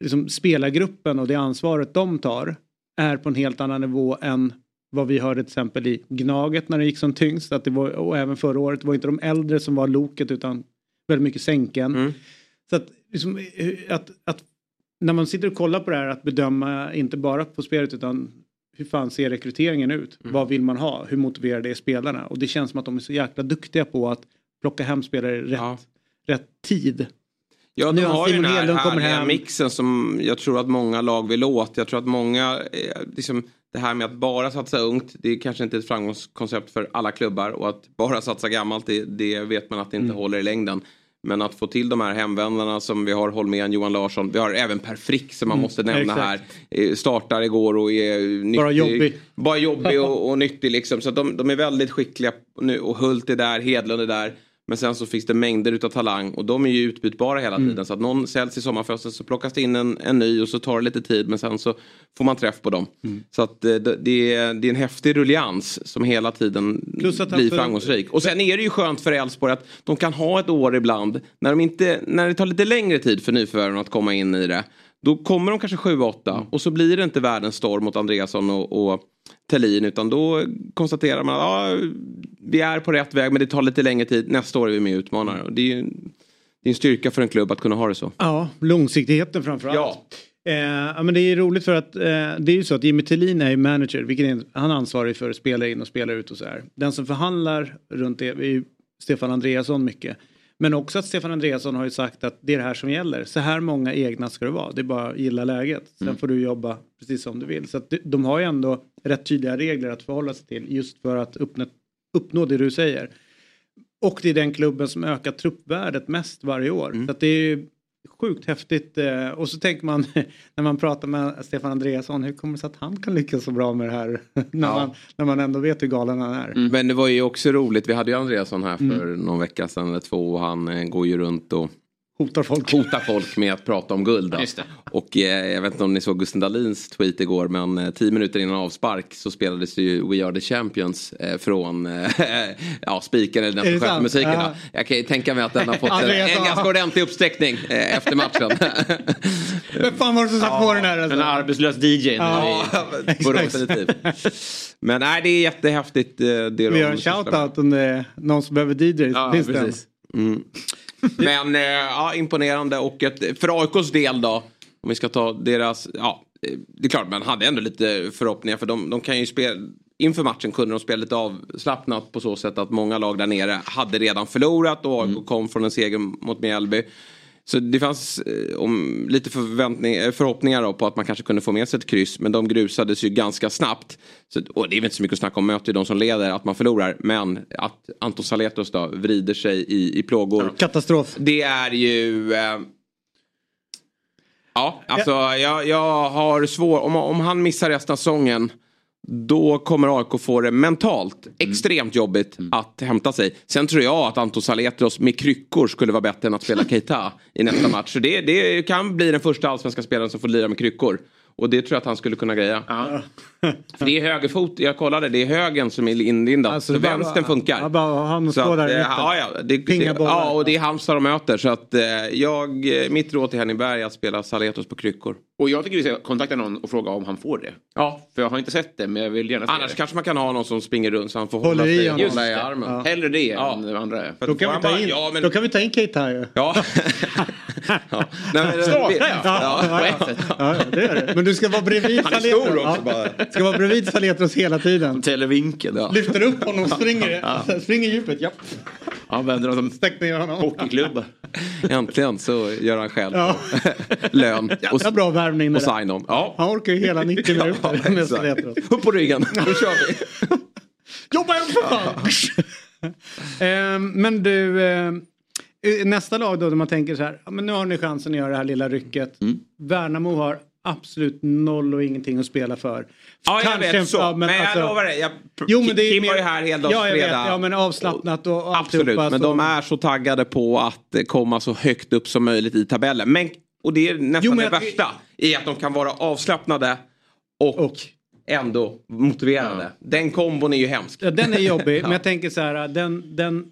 liksom, spelargruppen och det ansvaret de tar är på en helt annan nivå än vad vi hörde till exempel i Gnaget när det gick som tyngst. Att det var, och även förra året det var inte de äldre som var loket utan väldigt mycket sänken. Mm. Så att, liksom, eh, att, att när man sitter och kollar på det här att bedöma inte bara på spelet utan hur fan ser rekryteringen ut? Mm. Vad vill man ha? Hur motiverade är spelarna? Och det känns som att de är så jäkla duktiga på att plocka hem spelare rätt, Ja. rätt tid. Ja, de Nu har ju den här härliga hem. mixen som jag tror att många lag vill åt. Jag tror att många, eh, liksom, det här med att bara satsa ungt, det är kanske inte ett framgångskoncept för alla klubbar. Och att bara satsa gammalt, det, det vet man att det inte Mm. håller i längden. Men att få till de här hemvändarna som vi har Holmén, Johan Larsson. Vi har även Per Frick som man måste nämna exakt. här. Eh, Startar igår och är nyttig. Bara jobbig. Bara jobbig och, och *laughs* nyttig liksom. Så de, de är väldigt skickliga nu. Och Hult är där, Hedlund är där. Men sen så finns det mängder utav talang och de är ju utbytbara hela Mm. tiden. Så att någon säljs i sommarfönstret så plockas det in en, en ny och så tar det lite tid men sen så får man träff på dem. Mm. Så att eh, det, det, är, det är en häftig rullians som hela tiden Plus att blir för- framgångsrik. Och sen är det ju skönt för Elfsborg att de kan ha ett år ibland när, de inte, när det tar lite längre tid för nyförvärven att komma in i det. Då kommer de kanske 7-8 Mm. och så blir det inte världens storm mot Andreasson och, och Thelin utan då konstaterar man att ja, vi är på rätt väg men det tar lite längre tid. Nästa år är vi med och utmanar. Och det är ju det är en styrka för en klubb att kunna ha det så. Ja, långsiktigheten framförallt. Ja. Eh, ja, men det är roligt för att eh, det är ju så att Jimmy Tillin är ju manager, vilket är, han är ansvarig för att spela in och spela ut och så här. Den som förhandlar runt det är ju Stefan Andreasson mycket. Men också att Stefan Andreasson har ju sagt att det är det här som gäller. Så här många egna ska det vara. Det är bara att gilla läget. Sen får du jobba precis som du vill. Så att de- de har ju ändå rätt tydliga regler att förhålla sig till just för att uppnå, uppnå det du säger. Och det är den klubben som ökar truppvärdet mest varje år. Så att det är ju sjukt häftigt. eh, Och så tänker man *laughs* när man pratar med Stefan Andreasson, hur kommer det sig att han kan lyckas så bra med det här? *laughs* när, man, när man ändå vet hur galen han är. Men det var ju också roligt, vi hade ju Andreasson här för Mm. någon vecka sedan eller två och han eh, går ju runt och Hotar folk. Hotar folk med att prata om guld. Då. Just det. Och eh, jag vet inte om ni såg Gusten Dahlins tweet igår men eh, tio minuter innan avspark så spelades ju We Are The Champions eh, från eh, *laughs* ja, spiken eller den som sköter musiken. Ja. Jag kan ju tänka mig att den har fått en, en ja. ganska ordentlig uppsträckning eh, efter matchen. *laughs* Vem fan var det som satt på den här? En Alltså? arbetslös DJ. Ja. Men nej det är jättehäftigt. eh, Det de Vi gör en shout-out om det är någon som behöver DJs. Ja, Finns det en? Precis. Men eh, ja, imponerande och ett, för AIKs del då. Om vi ska ta deras, ja eh, det är klart man hade ändå lite förhoppningar för de, de kan ju spela Inför matchen kunde de spela lite avslappnat på så sätt att många lag där nere hade redan förlorat och AIK kom från en seger mot Mjällby. Så det fanns eh, om, lite eh, förhoppningar på att man kanske kunde få med sig ett kryss. Men de grusades ju ganska snabbt. Så, och det är väl inte så mycket att snacka om, möter ju de som leder att man förlorar. Men att Anton Saletros då vrider sig i, i plågor. Katastrof. Det är ju... Eh, ja, alltså jag, jag har svår... Om, om han missar resten av säsongen då kommer AIK få det mentalt extremt jobbigt att hämta sig. Sen tror jag att Anton Saletros med kryckor skulle vara bättre än att spela *laughs* Keita i nästa match. Så det, det kan bli den första allsvenska spelaren som får lira med kryckor. Och det tror jag att han skulle kunna greja. Ja. *laughs* För det är högerfot, jag kollade, det är högen som är inlindad. Alltså, så bara- vänstern funkar. ja, bara han Så står där att, eh, ja, ja, det, det, ja, och det är Halmstad de möter. Så att eh, jag, eh, mitt råd till Henningsberg är att spela Saletros på kryckor. Och jag tycker vi ska kontakta någon och fråga om han får det. Ja. För jag har inte sett det men jag vill gärna se Annars det. kanske man kan ha någon som springer runt så han får hålla i sig honom. hålla i armen. Ja. Hellre det Ja. än det andra. För Då att kan, vi ta han in, bara- ja, men, då kan vi ta in Kate här ju. Ja. ja. *laughs* *laughs* Nej, men, Starta, ja. Ja, ja, ja. ja, det är det. Men du ska vara bredvid Han är Saletros. stor också, Ja. bara. Ska vara bredvid Saletros hela tiden. Televinkeln. Ja. Lyfter upp honom och springer, springer djupet. Japp. Använder dem som Stäck ner honom. hockeyklubba. Äntligen så gör han själv Ja. *laughs* lön och, Jävla bra det och sign-on. Ja. Han orkar ju hela 90 *laughs* minuter Ja. Upp på ryggen, *laughs* nu kör vi. Jobba igen för fan! *laughs* Ehm, men du, ehm, nästa lag då, där man tänker så här, men nu har ni chansen att göra det här lilla rycket. Mm. Värnamo har absolut noll och ingenting att spela för. Ja, jag Kanske- vet så. ja, men alltså- jag lovar dig. Jag, Jo, men det är Kim mer- var ju här heldags Ja, vet. Ja, men avslappnat och, och Absolut, men de är så taggade på att komma så högt upp som möjligt i tabellen. Men, och det är nästan Jo, det värsta. I att de kan vara avslappnade och, Och- ändå motiverade. Den kombon är ju hemsk. Ja, den är jobbig, men jag *laughs* tänker så här, den, den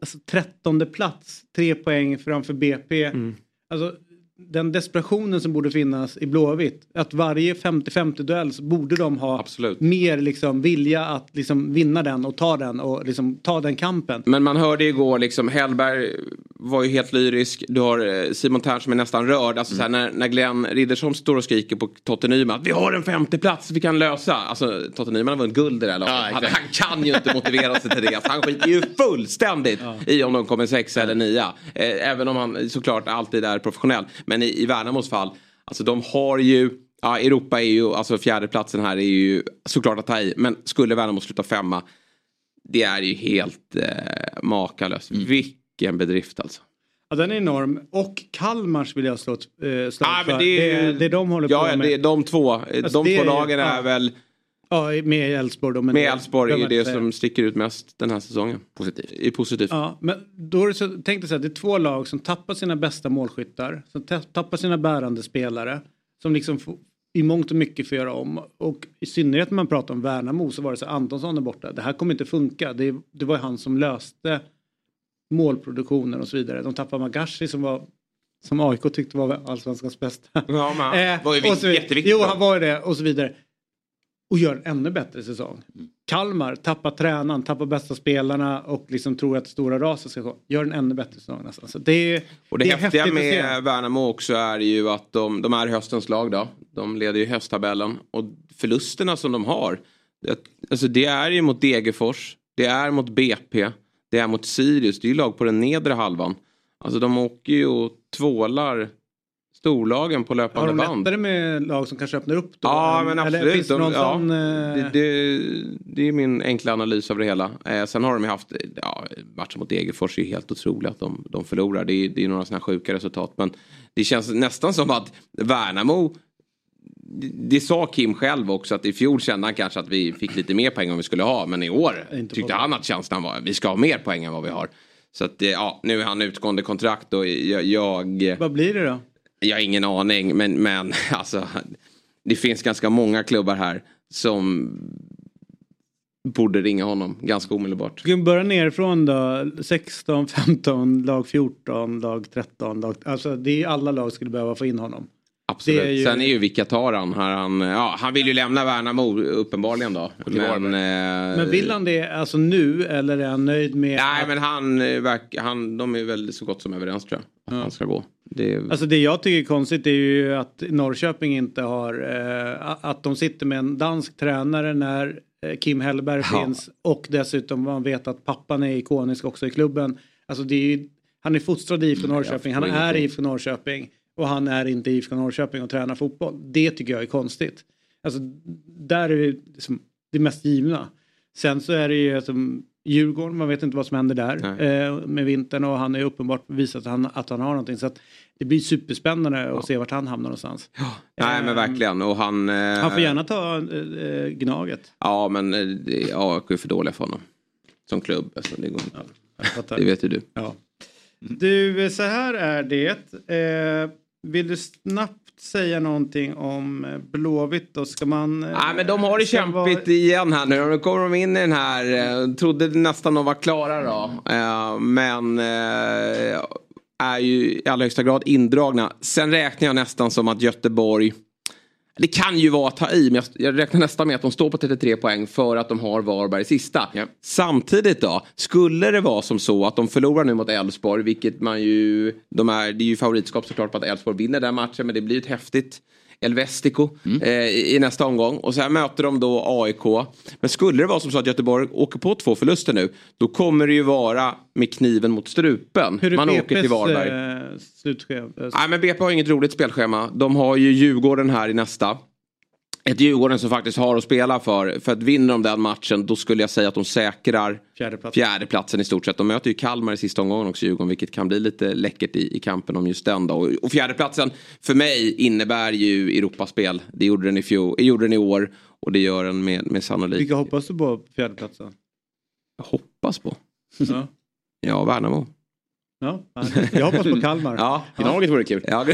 alltså, trettonde plats, tre poäng framför BP. Mm. Alltså, den desperationen som borde finnas i Blåvitt, att varje 50-50 duell så borde de ha Absolut. mer liksom, vilja att liksom, vinna den och ta den och liksom, ta den kampen. Men man hörde igår liksom Hellberg var ju helt lyrisk. Du har eh, Simon Tern som är nästan rörd. Alltså så här, när, när Glenn Riddersholm står och skriker på Totte Nyman att vi har en femte plats vi kan lösa. Alltså Totte Nyman har vunnit guld i det här laget. Ja, han, han kan ju inte motivera sig till det. Alltså, han skiter ju fullständigt i om de kommer sexa eller nia. Eh, även om han såklart alltid är professionell. Men i, i Värnamos fall, alltså de har ju Ja, Europa är ju, alltså fjärdeplatsen här är ju såklart att ta i. Men skulle Värnamo sluta femma, det är ju helt eh, makalöst. Mm. Vilken bedrift alltså. Ja, den är enorm. Och Kalmars vill jag slå ett eh, slag Ah, för. det, är, det, det de håller ja, på ja, med. det, är de två, Alltså, de två är- lagen ja. är väl Ja, med Elfsborg då. men med det- Elfsborg är det som sticker ut mest den här säsongen. Positivt. I positivt. Ja, men då är det så, tänk dig så här, det är två lag som tappar sina bästa målskyttar, som ta- tappar sina bärande spelare, som liksom får, i mångt och mycket får göra om. Och i synnerhet när man pratar om Värnamo så var det så Antonsson är borta, det här kommer inte funka. Det, det var ju han som löste målproduktionen och så vidare. De tappar Magashi som var som AIK tyckte var allsvenskans bästa. Ja, men *laughs* Eh, var ju och så viktig, vidare. jätteviktig. Jo, han var ju det och så vidare. Och gör en ännu bättre säsong. Kalmar tappar tränaren, tappar bästa spelarna och liksom tror att det stora raset ska gå. Gör en ännu bättre säsong nästan. Så det, är, Och det, är häftiga med Värnamo också är ju att de, de är höstens lag då. De leder ju hösttabellen. Och förlusterna som de har. Det, alltså det är ju mot Degerfors. Det är mot BP. Det är mot Sirius. Det är ju lag på den nedre halvan. Alltså de åker ju och tvålar storlagen på Har löpande de band. lättare med lag som kanske öppnar upp då? Ja men Eller absolut. finns det någon De, ja, sån, eh, det, det, det är min enkla analys av det hela. Eh, sen har de ju haft, ja, matchen mot Degerfors är ju helt otroligt att de, de förlorar. Det är, det är några sådana sjuka resultat. Men det känns nästan som att Värnamo det- det sa Kim själv också att i fjol kände han kanske att vi fick lite mer poäng än vi skulle ha. Men i år tyckte han att känslan var att vi ska ha mer poäng än vad vi har. Så att ja, nu är han utgående kontrakt och jag... Vad blir det då? Jag har ingen aning men, men *laughs* alltså det finns ganska många klubbar här som borde ringa honom ganska omedelbart. Ska vi börja nerifrån då? 16, 15, lag 14, lag 13. Lag, alltså det är alla lag skulle behöva få in honom. Absolut. Är ju... Sen är ju Vikataran här. Han, ja, han vill ju lämna Värnamo uppenbarligen då. Men, eh, men vill han det alltså nu eller är han nöjd med? Nej att... men han, eh, han, de är väl så gott som överens tror jag. Ja. han ska gå. Det... Alltså det jag tycker är konstigt är ju att Norrköping inte har, eh, att de sitter med en dansk tränare när eh, Kim Hellberg ja. finns och dessutom man vet att pappan är ikonisk också i klubben. Alltså det är ju, han är fostrad i IFK mm, Norrköping, han är i IFK Norrköping och han är inte i IFK Norrköping och tränar fotboll. Det tycker jag är konstigt. Alltså där är det liksom det mest givna. Sen så är det ju alltså, Djurgården, man vet inte vad som händer där eh, med vintern och han är uppenbart visat att han, att han har någonting. Så att det blir superspännande ja. att se vart han hamnar någonstans. Ja, Nej men verkligen och han... Eh, han får gärna ta eh, Gnaget. Ja men eh, AIK är för dåliga för honom. Som klubb. Alltså, det, går inte. Ja, det vet ju du. Ja. Du, så här är det. Eh, vill du snabbt säga någonting om eh, Blåvitt då? Ska man... Nej men de har det kämpigt vara... igen här nu. Nu kommer de in i den här, eh, trodde nästan de var klara då. Eh, men är ju i allra högsta grad indragna. Sen räknar jag nästan som att Göteborg det kan ju vara att ta i, men jag räknar nästan med att de står på 33 poäng för att de har Varberg sista. Ja. Samtidigt då, skulle det vara som så att de förlorar nu mot Elfsborg, vilket man ju, de är, det är ju favoritskap såklart på att Elfsborg vinner den matchen, men det blir ett häftigt Elvestico mm. eh, i nästa omgång. Och sen möter de då AIK. Men skulle det vara som så att Göteborg åker på två förluster nu. Då kommer det ju vara med kniven mot strupen. Hur är Man BP's åker till Varberg. Eh, slutschema? Nej men BP har inget roligt spelschema. De har ju Djurgården här i nästa ett Djurgården som faktiskt har att spela för. För att vinner de den matchen då skulle jag säga att de säkrar fjärdeplatsen, fjärdeplatsen i stort sett. De möter ju Kalmar i sista omgången också Djurgården vilket kan bli lite läckert i, i kampen om just den då. Och, och fjärdeplatsen för mig innebär ju Europaspel. Det gjorde den i, fjol, gjorde den i år och det gör den med, med sannolikhet. Vilka hoppas du på fjärdeplatsen? Jag hoppas på? Ja, ja Värnamo. Ja, jag hoppas på Kalmar. ja, Gnaget vore kul. Ja,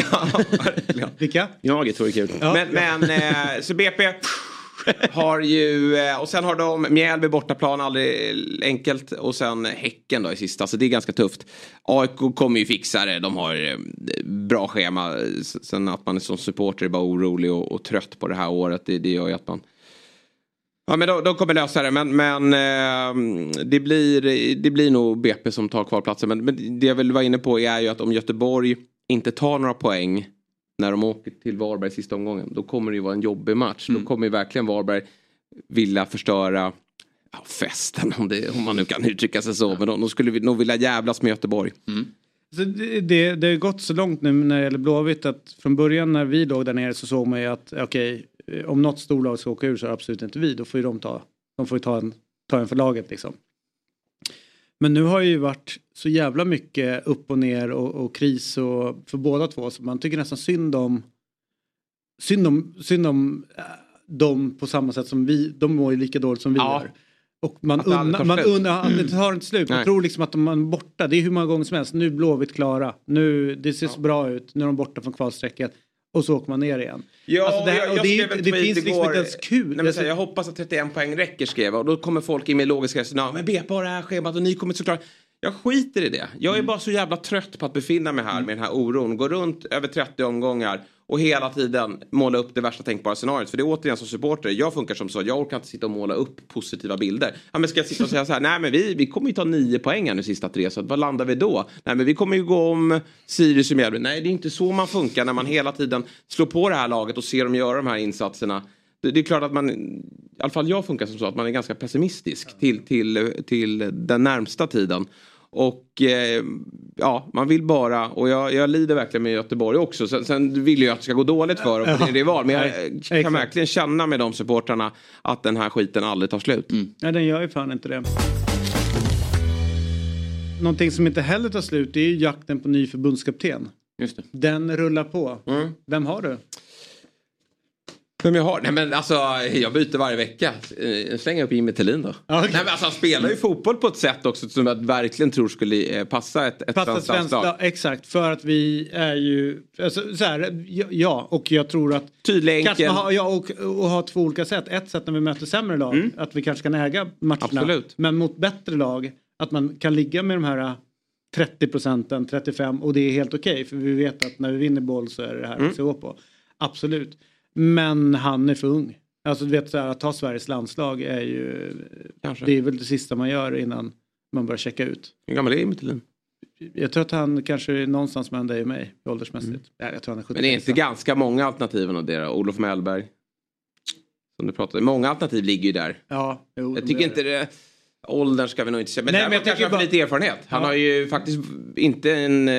Vilka? Gnaget vore kul. Ja. Men, men eh, så BP har ju, eh, och sen har de Mjällby bortaplan, aldrig enkelt. Och sen Häcken då i sista, så det är ganska tufft. AIK kommer ju fixa det, de har eh, bra schema. Sen att man som supporter är bara orolig och, och trött på det här året, det, det gör ju att man Ja men de, de kommer lösa det men, men eh, det, blir, det blir nog BP som tar kvalplatsen. Men, men det jag vill vara inne på är ju att om Göteborg inte tar några poäng när de åker till Varberg sista omgången. Då kommer det ju vara en jobbig match. Mm. Då kommer ju verkligen Varberg vilja förstöra ja, festen om, det, om man nu kan uttrycka sig så. Men de, de skulle nog vilja jävlas med Göteborg. Mm. Så det, det, det har gått så långt nu när det gäller Blåvitt att från början när vi låg där nere så såg man ju att okej okay, om något storlag ska åka ur så är det absolut inte vi. Då får ju de ta, de får ta, en, ta en för laget liksom. Men nu har ju varit så jävla mycket upp och ner och, och kris och, för båda två så man tycker nästan synd om synd om, synd om äh, dem på samma sätt som vi. De mår ju lika dåligt som vi ja. gör. Och man undrar, man undrar, det tar inte slut. Man Nej. tror liksom att de är borta. Det är hur många gånger som helst. Nu är Blåvitt klara. Nu, det ser ja. så bra ut. Nu är de borta från kvalstrecket. Och så åker man ner igen. Ja, alltså det, jag, jag det, det, det finns liksom inte ens kul. Nej, här, jag hoppas att 31 poäng räcker skrev jag. Och då kommer folk in med logiska resonemang. Men BP har det här schemat och ni kommer såklart. Jag skiter i det. Jag är mm. bara så jävla trött på att befinna mig här mm. med den här oron. Gå runt över 30 omgångar och hela tiden måla upp det värsta tänkbara scenariot. För det är återigen som supporter, jag funkar som så, jag orkar inte sitta och måla upp positiva bilder. Ja, men ska jag sitta och säga så här, nej men vi, vi kommer ju ta nio poäng här nu sista tre, så vad landar vi då? Nej men vi kommer ju gå om Sirius och Mjällby. Nej det är inte så man funkar när man hela tiden slår på det här laget och ser dem göra de här insatserna. Det, det är klart att man, i alla fall jag funkar som så, att man är ganska pessimistisk till, till, till den närmsta tiden. Och eh, ja, man vill bara, och jag, jag lider verkligen med Göteborg också. Sen, sen vill jag att det ska gå dåligt för dem, det är det val. Men jag kan verkligen känna med de supportrarna att den här skiten aldrig tar slut. Mm. Nej, den gör ju fan inte det. Någonting som inte heller tar slut det är ju jakten på ny förbundskapten. Den rullar på. Mm. Vem har du? Vem jag har? Nej men alltså jag byter varje vecka. Eh, slänger upp Jimmy Tillin då. Okay. Nej, men alltså, han spelar ju fotboll på ett sätt också som jag verkligen tror skulle eh, passa ett, ett Passa svenskt lag, exakt. För att vi är ju, alltså, så här, ja, och jag tror att Tydlig, enkel. har, ja, och, och ha två olika sätt. Ett sätt när vi möter sämre lag, att vi kanske kan äga matcherna. Absolut. Men mot bättre lag, att man kan ligga med de här 30 procenten, 35 och det är helt okej. för vi vet att när vi vinner boll så är det här vi ska gå på. Absolut. Men han är för ung. Alltså du vet så här, att ta Sveriges landslag är ju, Kanske. det är väl det sista man gör innan man börjar checka ut. Hur gammal är Tillin? Jag tror att han kanske är någonstans mellan dig och mig åldersmässigt. Ja, jag tror han är 70 Men det är inte ganska många alternativ av det då? Olof Mellberg. Som du pratade Många alternativ ligger ju där. Ja, jo, Jag tycker inte det... Åldern ska vi nog inte säga. Men Nej, men jag kanske han bara- lite erfarenhet. Han Ja. har ju faktiskt inte en... eh,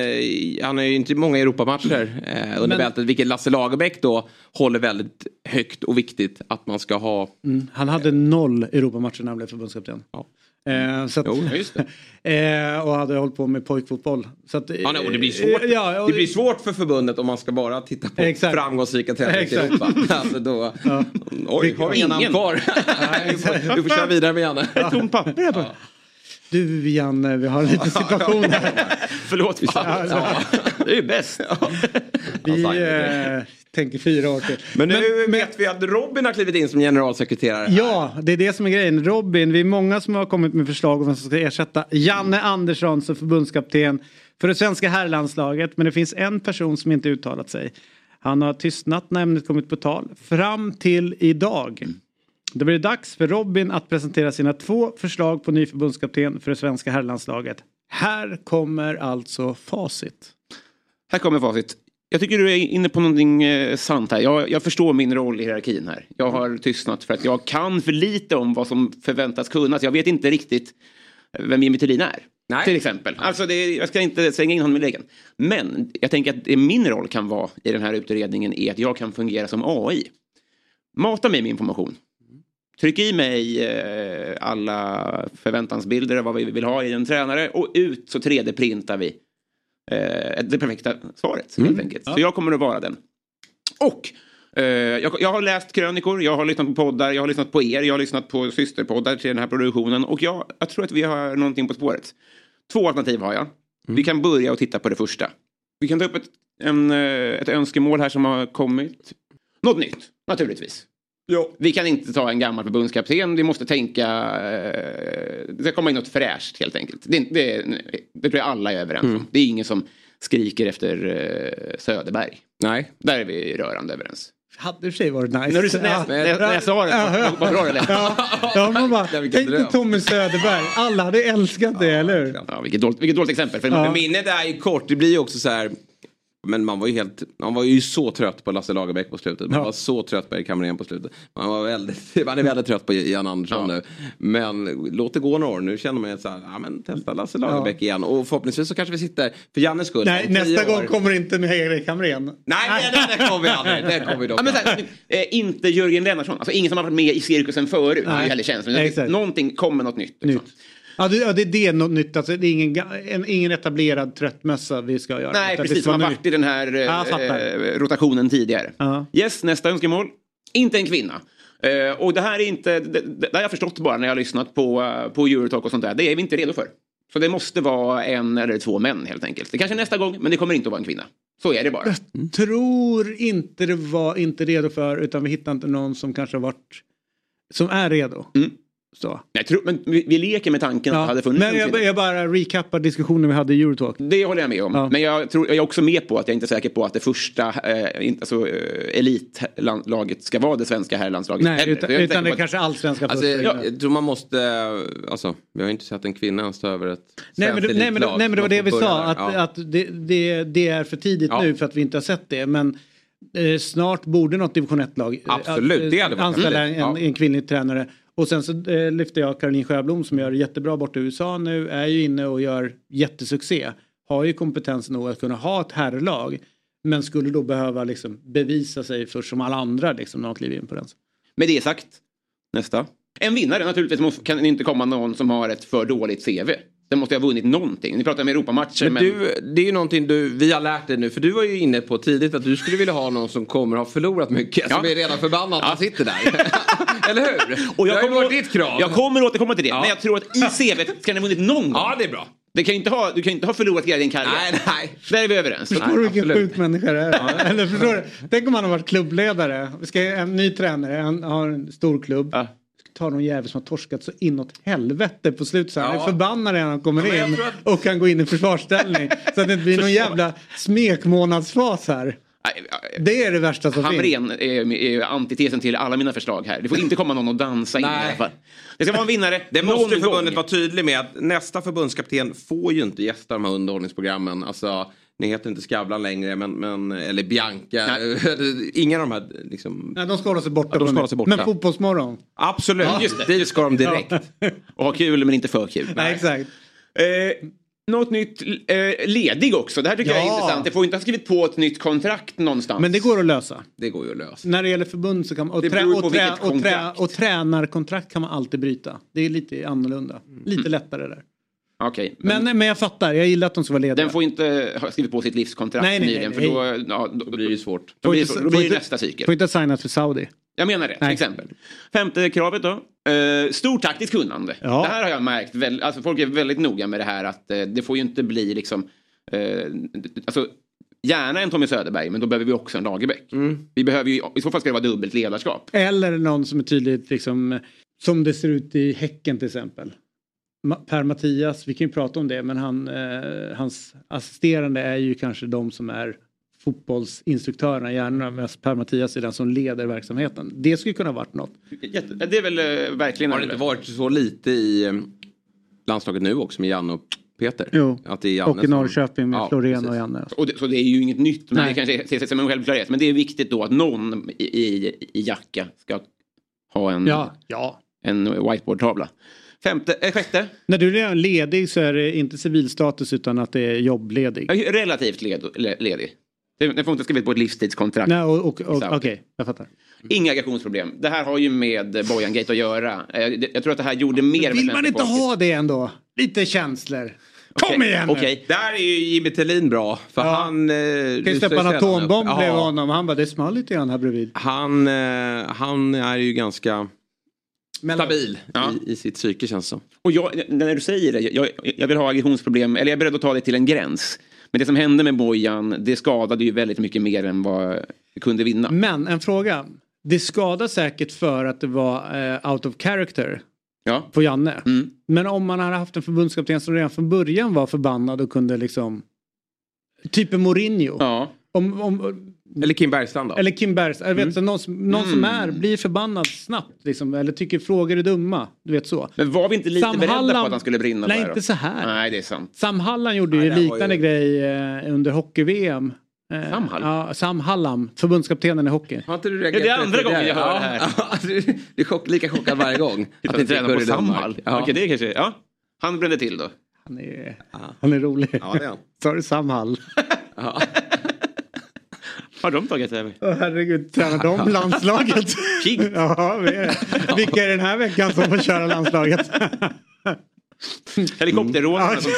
Han har ju inte många Europamatcher eh, under Men- bältet. Vilket Lasse Lagerbäck då håller väldigt högt och viktigt att man ska ha. Mm, han hade noll Europamatcher när han blev förbundskapten. Ja. Eh, så att, Jo, just *laughs* eh, och hade hållit på med pojkfotboll. Så att, Ja, nej, och det blir svårt. eh, Ja, och, Det blir svårt för förbundet om man ska bara titta på Exakt. framgångsrika tränare i. Europa. *laughs* Alltså då... Ja. Oj, har vi Ingen. kvar? *laughs* du, får, du får köra vidare med Janne. Ett tomt papper här bara. Du Janne, vi har en liten *laughs* situation här. *laughs* Förlåt. Ja. Det är ju bäst. Vi eh, tänker fyra år till. Men nu vet vi att Robin har klivit in som generalsekreterare. här. Ja, det är det som är grejen. Robin, vi är många som har kommit med förslag om vem som ska ersätta Janne Andersson som förbundskapten för det svenska herrlandslaget. Men det finns en person som inte uttalat sig. Han har tystnat när ämnet kommit på tal. Fram till idag. Då blir det dags för Robin att presentera sina två förslag på ny förbundskapten för det svenska herrlandslaget. Här kommer alltså facit. Här kommer facit. Jag tycker du är inne på någonting eh, sant här. Jag, jag förstår min roll i hierarkin här. Jag har tystnat för att jag kan för lite om vad som förväntas kunnas. Jag vet inte riktigt vem Jimmy Tillin är. Nej. Till exempel. Alltså det, jag ska inte slänga in honom i leken. Men jag tänker att det min roll kan vara i den här utredningen är att jag kan fungera som AI. Mata mig med information. Tryck i mig eh, alla förväntansbilder av vad vi vill ha i en tränare och ut så 3D-printar vi eh, det perfekta svaret helt enkelt. Så jag kommer att vara den. Och eh, jag, har läst krönikor, jag har lyssnat på poddar, jag har lyssnat på er, jag har lyssat på systerpoddar till den här produktionen och jag, jag tror att vi har någonting på spåret. Två alternativ har jag. Vi kan börja och titta på det första. Vi kan ta upp ett, en, ett önskemål här som har kommit. Något nytt, naturligtvis. Vi kan inte ta en gammal förbundskapten, vi måste tänka... Eh, det ska komma in något fräscht helt enkelt. Det, det, det tror jag alla är överens om. Det är ingen som skriker efter eh, Söderberg. Nej. Där är vi rörande överens. Hade i och för sig varit nice. När, du, när, jag, när, jag, när jag sa det, Ja, ja. vad- bra det lät. Ja, ja man bara, *laughs* tänk dig. Tommy Söderberg. Alla hade älskat det, eller hur? Ja, vilket, dåligt, vilket dåligt exempel. För Ja. Minnet är ju kort. Det blir ju också så här. Men man var ju helt, man var ju så trött på Lasse Lagerbäck på slutet. Man Ja. var så trött på Erik Hamrén på slutet. Man var väldigt, *laughs* man är väldigt trött på Jan Andersson nu. Men låt det gå några år. Nu känner man ju så här, ja men testa Lasse Lagerbäck igen. Och förhoppningsvis så kanske vi sitter, för Jannes skull. Nej, nästa år- gång kommer det inte med Erik Hamrén. Nej, nej, nej, det kommer vi aldrig. Det kommer vi dock Ja, men här, eh, inte Jörgen Lennartsson, alltså ingen som har varit med i cirkusen förut. Nej. Nej. Heller känns, men Exakt. någonting kommer något nytt. Liksom. Nytt. Ja, det, ja, det, det är något nytt. Alltså, det är ingen, en, ingen etablerad tröttmössa vi ska göra. Nej, precis. Som har varit i den här jag fattar. eh, rotationen tidigare. Ja. Yes, nästa önskemål. Inte en kvinna. Eh, och det här är inte, det, det har jag förstått bara när jag har lyssnat på, eh, på Eurotalk och sånt där. Det är vi inte redo för. Så det måste vara en eller två män helt enkelt. Det kanske är nästa gång, men det kommer inte att vara en kvinna. Så är det bara. tror inte det var inte redo för utan vi hittar inte någon som kanske har varit som är redo. Mm. Så. Jag tror, men vi, vi leker med tanken att det hade funnits Men en jag, jag bara recappar diskussionen vi hade i Eurotalk. Det håller jag med om. Ja. Men jag, tror, jag är också med på att jag inte är säker på att det första eh, inte, alltså, eh, elitlaget ska vara det svenska herrlandslaget Nej, heller. utan, utan det på är att- kanske allsvenska Alltså, först. jag, jag tror man måste, alltså vi har ju inte sett en kvinna ens ta över ett Nej men, nej, men, nej men det var det vi sa, där. att, Ja. att det, det, det är för tidigt Ja. nu för att vi inte har sett det. Men eh, snart borde något division 1-lag eh, anställa en, rimligt. Ja. en kvinnlig tränare. Och sen så eh, lyfter jag Caroline Sjöblom som gör det jättebra borta i USA nu, är ju inne och gör jättesuccé. Har ju kompetens nog att kunna ha ett herrlag. Men skulle då behöva liksom bevisa sig först som alla andra liksom, när de kliver in på den. Med det sagt, nästa. En vinnare naturligtvis kan inte komma någon som har ett för dåligt CV. Den måste ju ha vunnit någonting. Ni pratar om Europamatcher. Men, men... Du, det är ju någonting du, vi har lärt dig nu. För du var ju inne på tidigt att du skulle vilja ha någon som kommer ha förlorat mycket. Ja. Som är redan förbannad att ja. sitter där. *laughs* Eller hur? Och jag det har ju varit ditt krav. Jag kommer återkomma till det. Ja. Men jag tror att i CV ska den ha vunnit någon gång. Ja, det är bra. Det kan inte ha, du kan inte ha förlorat hela din karriär. Nej, nej. Där är vi överens. Förstår du vilken sjuk människa det är? *laughs* Eller förstår du? Tänk om han har varit klubbledare. Vi ska en ny tränare, han har en stor klubb. Ja tar någon jävel som har torskat så inåt helvete på slutet. Så han ja. är förbannad när han kommer ja, in att... och kan gå in i försvarsställning. så att det inte blir någon jävla smekmånadsfas här. Det är det värsta som Hamrén finns. Hamrén är, är antitesen till alla mina förslag här. Det får inte komma någon och dansa in i alla fall. Det ska vara en vinnare. Det måste ju förbundet vara tydlig med att nästa förbundskapten får ju inte gästa de här underhållningsprogrammen. Alltså, ni heter inte Skavlan längre, men, men, eller Bianca. *laughs* Inga av de här. Liksom... Nej, de ska hålla sig borta. Ja, de ska hålla sig borta. Men Fotbollsmorgon. Absolut, ja. just det. dit ska de direkt. och ha kul men inte för kul. Nej, exakt. Eh, något nytt eh, ledig också. Det här tycker ja. jag är intressant. Det får inte ha skrivit på ett nytt kontrakt någonstans. Men det går att lösa. Det går ju att lösa. När det gäller förbund så kan man, och, trä, och, trä, och, trä, och tränarkontrakt kan man alltid bryta. Det är lite annorlunda. Lite mm. lättare där. Okay, men, men, men jag fattar, jag gillar att de ska vara lediga. Den får inte ha skrivit på sitt livskontrakt nej, nej, nyligen för då, ja, då, blir det svårt. Då blir, då blir det nästa cykel. Får inte signat för Saudi. Jag menar det, till exempel. Femte kravet då. Uh, stort taktiskt kunnande. Ja. Det här har jag märkt, väl, alltså folk är väldigt noga med det här att uh, det får ju inte bli liksom uh, alltså, Gärna en Tommy Söderberg, men då behöver vi också en Lagerbäck. Mm. Vi behöver ju, I så fall ska det vara dubbelt ledarskap. Eller någon som är tydligt, liksom, som det ser ut i Häcken till exempel. Per Mattias, vi kan ju prata om det, men han, eh, hans assisterande är ju kanske de som är fotbollsinstruktörerna, gärna med Per Mattias är den som leder verksamheten. Det skulle kunna varit något. det är väl eh, verkligen... Har det inte varit så lite i eh, landslaget nu också med Janne och Peter? Jo, att det är Janne och i Norrköping med ja, Florén precis. och Janne. Och det, så det är ju inget nytt, men Nej. det kanske ses som en självklarhet. Men det är viktigt då att någon i, i, i jacka ska ha en, ja, ja. en whiteboardtavla. Femte, äh, sjätte. När du är redan ledig så är det inte civilstatus utan att det är jobbledig. Relativt led, ledig. Det får inte skrivit på ett livstidskontrakt. Nej, och, och, och, Okej, okay, jag fattar. Inga aggressionsproblem. Det här har ju med Bojan-gate att göra. Eh, jag tror att det här gjorde mer Vill man inte folket. ha det ändå? Lite känslor. Kom okay, igen nu! Okay. Där är ju Jimmy Tillin bra. För ja. han... Eh, kan ju släppa en atombomb blev honom. Han bara, det small lite grann här bredvid. Han, eh, han är ju ganska stabil ja. i, i, sitt psyke känns som. Och jag, när du säger det, jag, jag vill ha aggressionsproblem, eller jag är beredd att ta det till en gräns. Men det som hände med Bojan, det skadade ju väldigt mycket mer än vad det kunde vinna. Men en fråga. Det skadade säkert för att det var uh, out of character ja. på Janne. Mm. Men om man hade haft en förbundskapten som redan från början var förbannad och kunde liksom... Typ Mourinho. Ja. Om, om, eller Kim Bergstrand då? Eller Kim Bergstrand. Jag vet, mm. någon, någon mm. som är, blir förbannad snabbt liksom, eller tycker frågor är dumma. Du vet så. Men var vi inte lite Sam beredda Hallam, på att han skulle brinna? Nej, inte så här. Nej, det är sant. Sam Hallam gjorde ju liknande ju... grej eh, under hockey-VM. Eh, Sam Hallam? Ja, Sam Hallam, förbundskaptenen i hockey. Har inte du reagerat ja, det är andra gången jag hör det här. *laughs* du är chock, lika chockad varje gång. *laughs* att ni tränar på Samhall? Ja. Okej, det kanske, ja. Han brände till då. Han är, han är rolig. Ja, det är han. *laughs* Sa du Sam Hall? Har de tagit över? Åh herregud, tränar de *laughs* landslaget? *laughs* ja, vilka är den här veckan som får köra landslaget? *laughs* Helikopterrånarna mm. som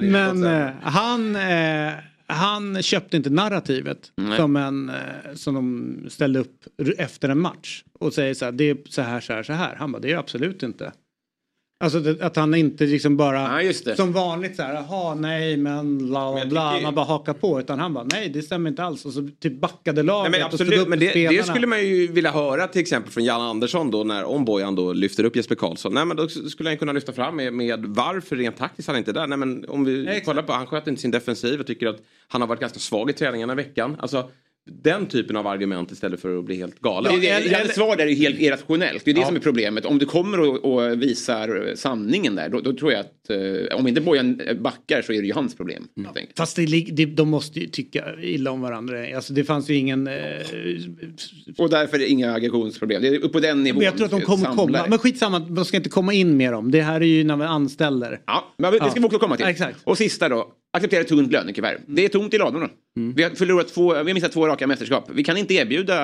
Men eh, han, eh, han köpte inte narrativet som, en, eh, som de ställde upp efter en match. Och säger så här, det är så här, så här, så här. Han bara, det är absolut inte. Alltså det, att han inte liksom bara ja, som vanligt så här, jaha nej men bla bla bla, man bara hakar på. Utan han bara, nej det stämmer inte alls. Och så typ backade laget nej, men absolut, men det, det, skulle man ju vilja höra till exempel från Jan Andersson då när om Bojan då lyfter upp Jesper Karlsson. Nej men då skulle han kunna lyfta fram med, med varför rent taktiskt han inte är där. Nej men om vi nej, kollar på, han sköter inte sin defensiv och tycker att han har varit ganska svag i träningarna i veckan. Alltså den typen av argument istället för att bli helt galen. Ja, Jannes svar där är helt irrationellt. Det är det ja. som är problemet. Om du kommer och, och visar sanningen där då, då, tror jag att eh, om inte Bojan backar så är det ju hans problem. Ja. Fast det, det, de måste ju tycka illa om varandra. Alltså, det fanns ju ingen... Eh... Och därför är det inga aggressionsproblem. Det är på den nivån. Men jag tror att de kommer komma. Men skitsamma, de ska inte komma in med dem. Det här är ju när man anställer. Ja, men det ska vi också komma till. exakt. Och sista då. Acceptera ett tunt lönekuvert. Det är tomt i ladorna. Vi har förlorat två, vi har missat två raka mästerskap. Vi kan inte erbjuda...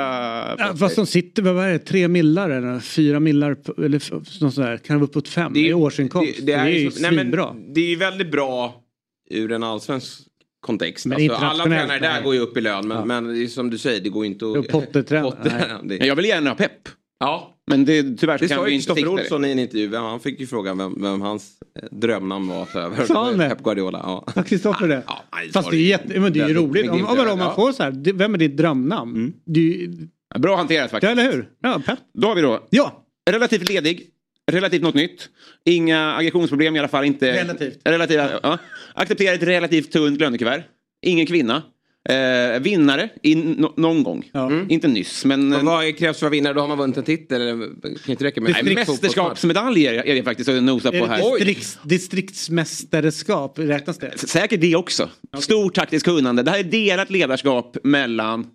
Ja, fast de sitter, vad är det, tre millar eller fyra millar eller något sånt där. Kan det vara uppåt fem Det är- i årsinkomst? Det, är ju så- nej, men svinbra. Det är ju väldigt bra ur en allsvensk kontext. Men Alltså, alla tränare där nej. går ju upp i lön men, men det är som du säger det går inte att... Potter-tränare, Potter- *laughs* det- Jag vill gärna ha pepp. Ja, Men det, tyvärr det kan vi inte Kristoffer sikta det. Olsson i en intervju. Han fick ju frågan vem, vem hans eh, drömnamn var över. Sa han det? Pep Guardiola. Ja. Kristoffer det? Ja, nej, Fast det är, jätte, men det är ju roligt. Om, om, om man ja. får så här, det- vem är ditt drömnamn? Det är ju, Ja, Bra hanterat ja, faktiskt. eller hur? Ja, pepp. Då har vi då Ja, relativt ledig. Relativt något nytt. Inga aggressionsproblem i alla fall. Inte, Relativt. Relativt, ja. Acceptera ett relativt tunt lönekuvert. Ingen kvinna. Eh, vinnare i no, någon gång. Ja. Mm. Inte nyss men... Men vad är- krävs för att vinna? Då har man vunnit en titel. Eller, kan inte räcka med Nej, mästerskapsmedaljer är det faktiskt att nosa på här. distrikts, distriktsmästerskap? Räknas det? Säkert det också. Stort taktiskt kunnande. Det här är delat ledarskap mellan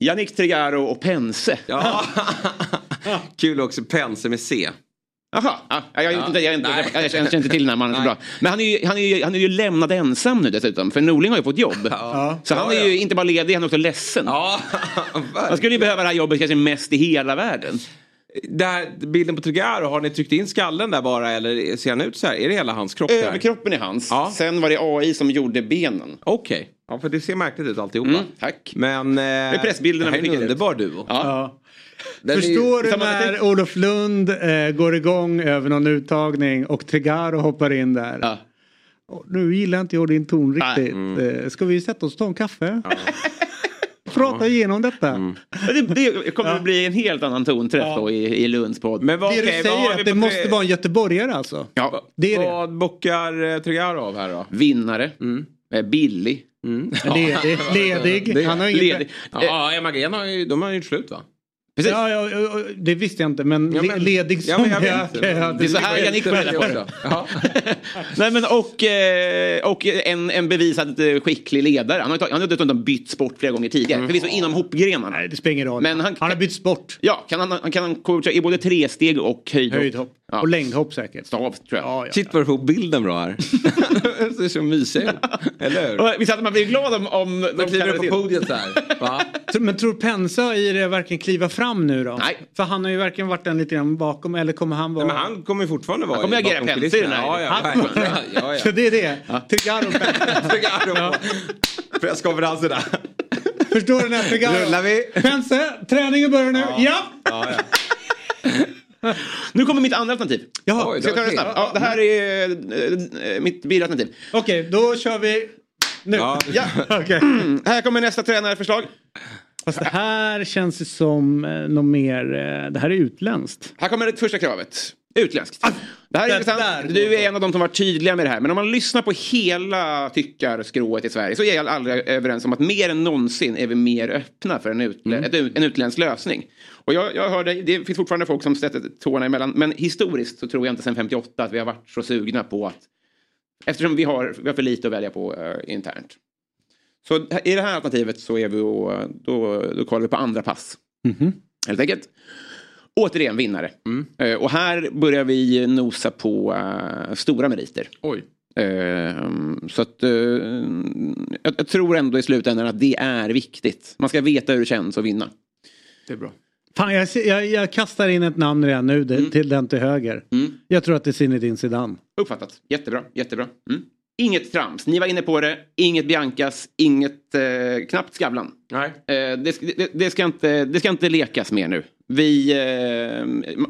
Yannick Trigaro och Pense. Ja. *laughs* Kul också, Pense med C. Jaha, ja, jag, jag, jag, jag, jag, jag känner inte till den här mannen så bra. Men han är, ju, han, är ju, han är ju lämnad ensam nu dessutom. För Norling har ju fått jobb. Ja. Så han är ju inte bara ledig, han är också ledsen. Ja, Han skulle ju behöva det här jobbet kanske mest i hela världen. Där, bilden på Trigaro, har ni tryckt in skallen där bara eller ser han ut så här? Är det hela hans kropp där? Överkroppen är hans. Ja. Sen var det AI som gjorde benen. Okej, ja, för det ser märkligt ut alltihopa. Mm, tack. Men eh, det är pressbilderna det här vi är en underbar duo. Ja. Ja. Den är- Förstår du samma när tänk- Olof Lund eh, går igång över någon uttagning och Trigaro hoppar in där? Ja. Nu gillar inte jag din ton riktigt. Eh, Ska vi sätta oss och ta en kaffe? *laughs* Prata igenom detta. Men Det, det kommer att bli en helt annan tonträff Ja. då i, i Lunds podd. Men vad, Det okej, du säger vi att det måste vara en göteborgare alltså? ja. Det är det. Vad bockar eh, Trigaro av här då? Vinnare. Eh, Billig. Ledig. Ledig. Han har ingen... Ledig. Ja, Emma Gren har ju, de har ju gjort slut va? Precis. Ja, ja, ja, det visste jag inte men, Ja, men- ledig ja, som men jag jag, jag, Det är så här får reda på det. Ja. *laughs* Nej men och, eh, och en, en bevisad eh, skicklig ledare. Han har, han har dessutom bytt sport flera gånger tidigare. Förvisso inom hoppgrenarna. Nej, det spelar ingen roll. Men han- han har bytt sport. Ja, kan han, han kan coacha i både tresteg och höjdhopp. Höjdhopp. Ja. Och längdhopp säkert. Stav tror jag. Ja, ja. Shit vad du får bilden bra här. *laughs* det ser så mysigt ut. Eller hur? Visst hade man blivit glad om, om De kliver upp på podiet så här. *laughs* Va? Men tror Pensa i det verkligen kliva fram nu då? Nej. För han har ju verkligen varit den lite grann bakom eller kommer han vara... Nej, men han kommer ju fortfarande vara Han kommer i- agera bakom Pence i den kulisserna. här. Ja, ja, Han- *laughs* ja, Så ja. det är det? Trigaro Pensa. Trigaro på presskonferenserna. Förstår du när Trigaro... Rullar vi? Pensa, träningen börjar nu. Ja! Ja, ja. *laughs* Nu kommer mitt andra alternativ. Jaha, Oj, Ska jag ta det snabbt? Ja, det här är eh, mitt bilalternativ. okej då kör vi nu. Ja. *laughs* Ja, *laughs* Okej. *clears throat* här kommer nästa tränarförslag. Fast det här känns det som eh, något mer... Det här är utländskt. Här kommer det första kravet. Utländskt. Det här är det intressant. där- Du är en av de som varit tydliga med det här. Men om man lyssnar på hela tyckarskrået i Sverige så är alla överens om att mer än någonsin är vi mer öppna för en, utlä- Mm. ett, en utländsk lösning. Och jag, jag hör dig, det finns fortfarande folk som sätter tårna emellan. Men historiskt så tror jag inte sedan 58 att vi har varit så sugna på att Eftersom vi har, vi har för lite att välja på eh, internt. Så i det här alternativet så är vi och, då, då kollar vi på andra pass. Mhm. Helt enkelt. Återigen vinnare. Eh, och här börjar vi nosa på eh, stora meriter. Oj. Eh, så att eh, jag, jag tror ändå i slutändan att det är viktigt. Man ska veta hur det känns att vinna. Det är bra. Fan, jag, jag, jag kastar in ett namn redan nu det, till den till höger. Mm. Jag tror att det är Zinedine Zidane. Uppfattat. Jättebra. Jättebra. Mm. Inget trams. Ni var inne på det. Inget Biancas. Inget, eh, knappt Skavlan. Nej. Eh, det, det, det, ska inte, det ska inte lekas mer nu. Vi, eh,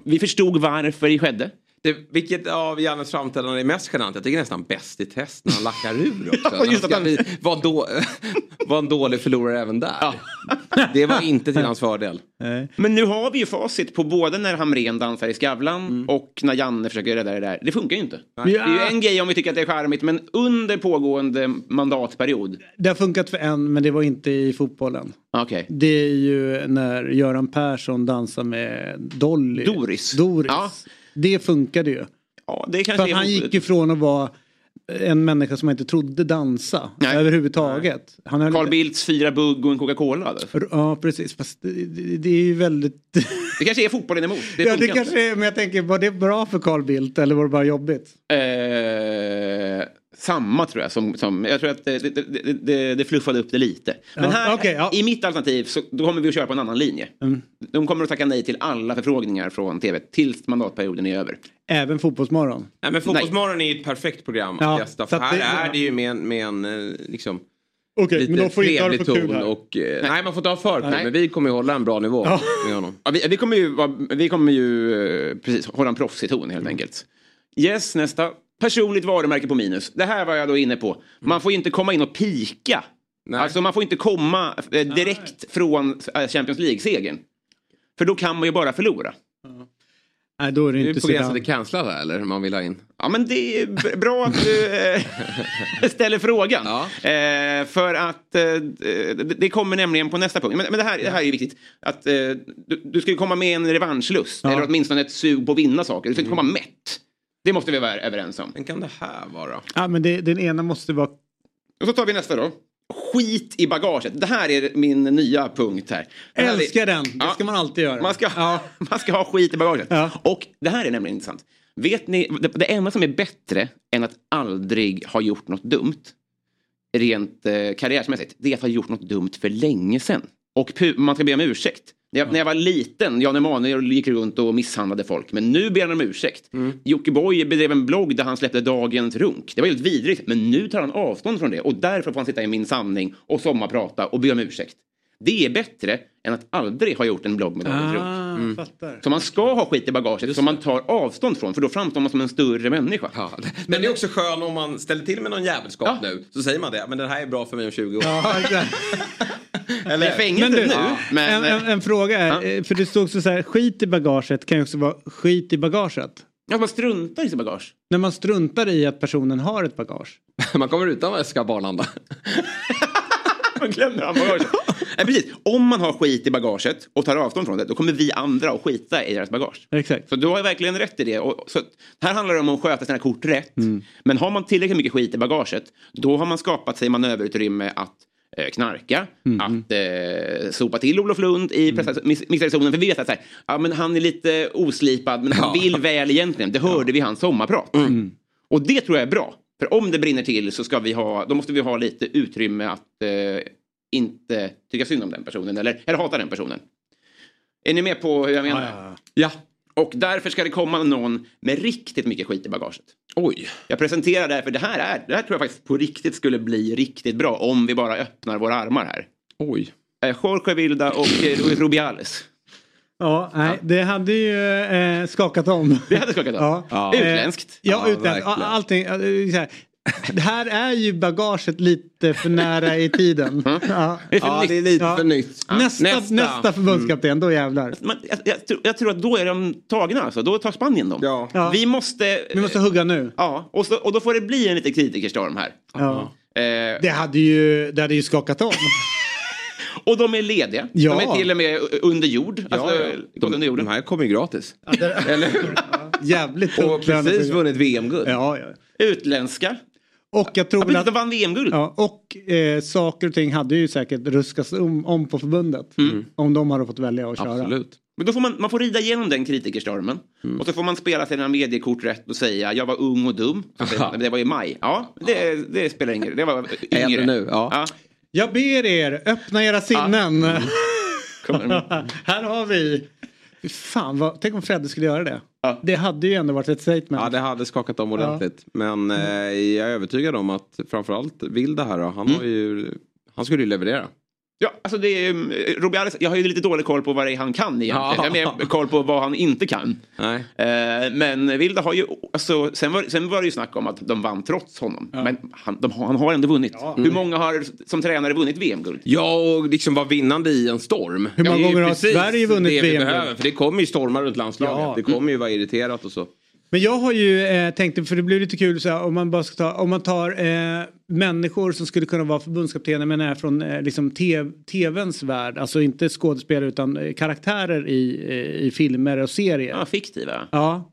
vi förstod varför det skedde. Det, vilket av Jannes framträdande är mest genant? Jag tycker nästan bäst i test när han lackar ur *laughs* också. Ja, just han ska att han- bli, var, då, *laughs* var en dålig förlorare även där. *laughs* Det var inte till hans fördel. Nej. Men nu har vi ju facit på både när Hamrén dansar i Skavlan Mm. och när Janne försöker rädda det där. Det funkar ju inte. Ja. Det är ju en grej om vi tycker att det är charmigt men under pågående mandatperiod. Det har funkat för en men det var inte i fotbollen. Okej. Det är ju när Göran Persson dansar med Dolly. Doris. Doris. Ja. Det funkade ju. Ja, det För kanske är han gick ifrån att vara en människa som inte trodde dansa Nej. överhuvudtaget. Han Carl inte- Bildts fyra bugg och en Coca-Cola. Ja precis, fast det, det, är ju väldigt... *laughs* Det kanske är fotbollen emot. Det ja det kanske är, men jag tänker var det bra för Carl Bildt eller var det bara jobbigt? Eh, samma tror jag. Som, som, jag tror att det, det, det, det, det fluffade upp det lite. Men Ja, här, okej, ja. i mitt alternativ, så, då kommer vi att köra på en annan linje. Mm. De kommer att tacka nej till alla förfrågningar från tv tills mandatperioden är över. Även Fotbollsmorgon. Nej men Fotbollsmorgon är ju ett perfekt program att Ja, gästa. För här det- är det ju med en, med en eh, liksom, Okej, lite men de får inte ha det för kul ton här. och... eh, Nej man får inte ha för kul Nej. men vi kommer ju hålla en bra nivå Ja. med honom. Ja, vi, vi kommer ju, vi kommer ju eh, precis, hålla en proffsig ton helt enkelt. Yes, nästa. Personligt varumärke på minus. Det här var jag då inne på. Man får inte komma in och pika. Nej. Alltså man får inte komma eh, direkt från eh, Champions League-segern. För då kan man ju bara förlora. Nej, då är det Du är inte på gränsen till cancellad här eller? Man vill ha in. Ja men det är bra att du eh, *laughs* ställer frågan. Ja. Eh, för att eh, det- det kommer nämligen på nästa punkt. Men, men det, här, det här är ju viktigt. Att, eh, du, du ska ju komma med en revanschlust. Ja. Eller åtminstone ett sug på att vinna saker. Du ska inte komma mätt. Det måste vi vara överens om. Men kan det här vara? Ja, men det, den ena måste vara... Och så tar vi nästa då. Skit i bagaget. Det här är min nya punkt här. Är- Älskar den! Det Ja. ska man alltid göra. Man ska, Ja. *laughs* man ska ha skit i bagaget. Ja. Och det här är nämligen intressant. Vet ni, det, det enda som är bättre än att aldrig ha gjort något dumt, rent eh, karriärsmässigt, det är att ha gjort något dumt för länge sedan. Och man ska be om ursäkt. När jag, när jag var liten, Jan Emanuel gick runt och misshandlade folk. Men nu ber han om ursäkt. Mm. Jockiboi bedrev en blogg där han släppte dagens runk. Det var helt vidrigt. Men nu tar han avstånd från det. Och därför får han sitta i Min sanning och sommarprata och be om ursäkt. Det är bättre än att aldrig ha gjort en blogg med runk. Ah, fattar. Så man ska ha skit i bagaget som man tar avstånd från för då framstår man som en större människa. Ja. Men det är också skön om man ställer till med någon jävelskap Ja. nu. Så säger man det. Men den här är bra för mig om 20 år. Ja, exakt. *laughs* Det är fängelse Men du, nu. en, Men, en, en fråga är, eh, för det står också så här, skit i bagaget kan ju också vara skit i bagaget. ja, man struntar i sitt bagage. När man struntar i att personen har ett bagage. *laughs* Man kommer utan väska på Arlanda. Man glömmer han bagaget. *laughs* Nej, precis. Om man har skit i bagaget och tar avstånd från det då kommer vi andra att skita i deras bagage. Exakt. Så du har verkligen rätt i det. Och, så, här handlar det om att sköta sina kort rätt. Men har man tillräckligt mycket skit i bagaget då har man skapat sig manöverutrymme att eh, knarka, att eh, sopa till Olof Lund i mm. zonen. För vi vet att så här, ja, men han är lite oslipad men han Ja. vill väl egentligen. Det hörde vi i hans sommarprat. Och det tror jag är bra. För om det brinner till så ska vi ha, då måste vi ha lite utrymme att eh, inte tycka synd om den personen eller, eller hata den personen. Är ni med på hur jag menar? Ja, ja, ja. Ja. Och därför ska det komma någon med riktigt mycket skit i bagaget. Oj. Jag presenterar därför det här är, det här tror jag faktiskt på riktigt skulle bli riktigt bra om vi bara öppnar våra armar här. Oj. Eh, Jorge Vilda och eh, Rubiales. Ja, nej, det hade ju eh, skakat om. Det hade skakat om. *laughs* Ja. Ja. Utländskt. Ja, Ja, utländskt. Allting. det är så här. *laughs* Det här är ju bagaget lite för nära i tiden. Ja. Det är Ja, det är lite Ja. för nytt. Nästa, nästa. nästa. förbundskapten, då jävlar. Man, jag, jag, tror- jag tror att då är de tagna alltså. Då tar Spanien dem. Ja. Ja. Vi måste... Vi måste hugga nu. Ja, och, så, och då får det bli en liten kritikerstorm här. Ja. Eh, Det hade ju, det hade ju skakat om. *laughs* och de är lediga. Ja. De är till och med under jord. Alltså, Ja, ja. under De, jorden. de här kommer ju gratis. Eller hur? *laughs* Jävligt Och precis vunnit VM-guld. Ja, ja. Utländska. Och jag tror Ja, att... de vann VM-guld. Ja, och eh, saker och ting hade ju säkert ruskats om, om på förbundet. Mm. Om de hade fått välja att köra. Absolut. Men då får man, man får rida igenom den kritikerstormen. Mm. Och så får man spela sina mediekort rätt och säga jag var ung och dum. *laughs* Säger Det var i maj. Ja, det, det spelar ingen roll. Det var *laughs* yngre. Nu, ja. Jag ber er, öppna era sinnen. *laughs* Kommer- Här har vi. Fan, vad, tänk om Fredde skulle göra det. Ja. Det hade ju ändå varit ett statement. Ja, det hade skakat om ordentligt. Men eh, jag är övertygad om att framförallt Vilda här då, han har ju... Han skulle ju leverera. Ja, alltså det är, eh, Rubiales, jag har ju lite dålig koll på vad det är han kan egentligen. Ja. Jag har mer koll på vad han inte kan. Nej. Eh, men Vilda har ju, alltså, sen, var, sen var det ju snack om att de vann trots honom. Men han, de, har- han har ändå vunnit. Hur många har som tränare vunnit VM-guld? Ja, och liksom vara vinnande i en storm. Hur många gånger har Sverige vunnit det vi VM-guld? behöver, För det kommer ju stormar runt landslaget. Ja. Det kommer ju vara irriterat och så. Men jag har ju eh, tänkt, för det blir lite kul så här, om man bara ska ta, om man tar eh, människor som skulle kunna vara förbundskaptener men är från eh, liksom TV, tvns värld, alltså inte skådespelare utan eh, karaktärer i, eh, i filmer och serier. Ja, fiktiva. Ja.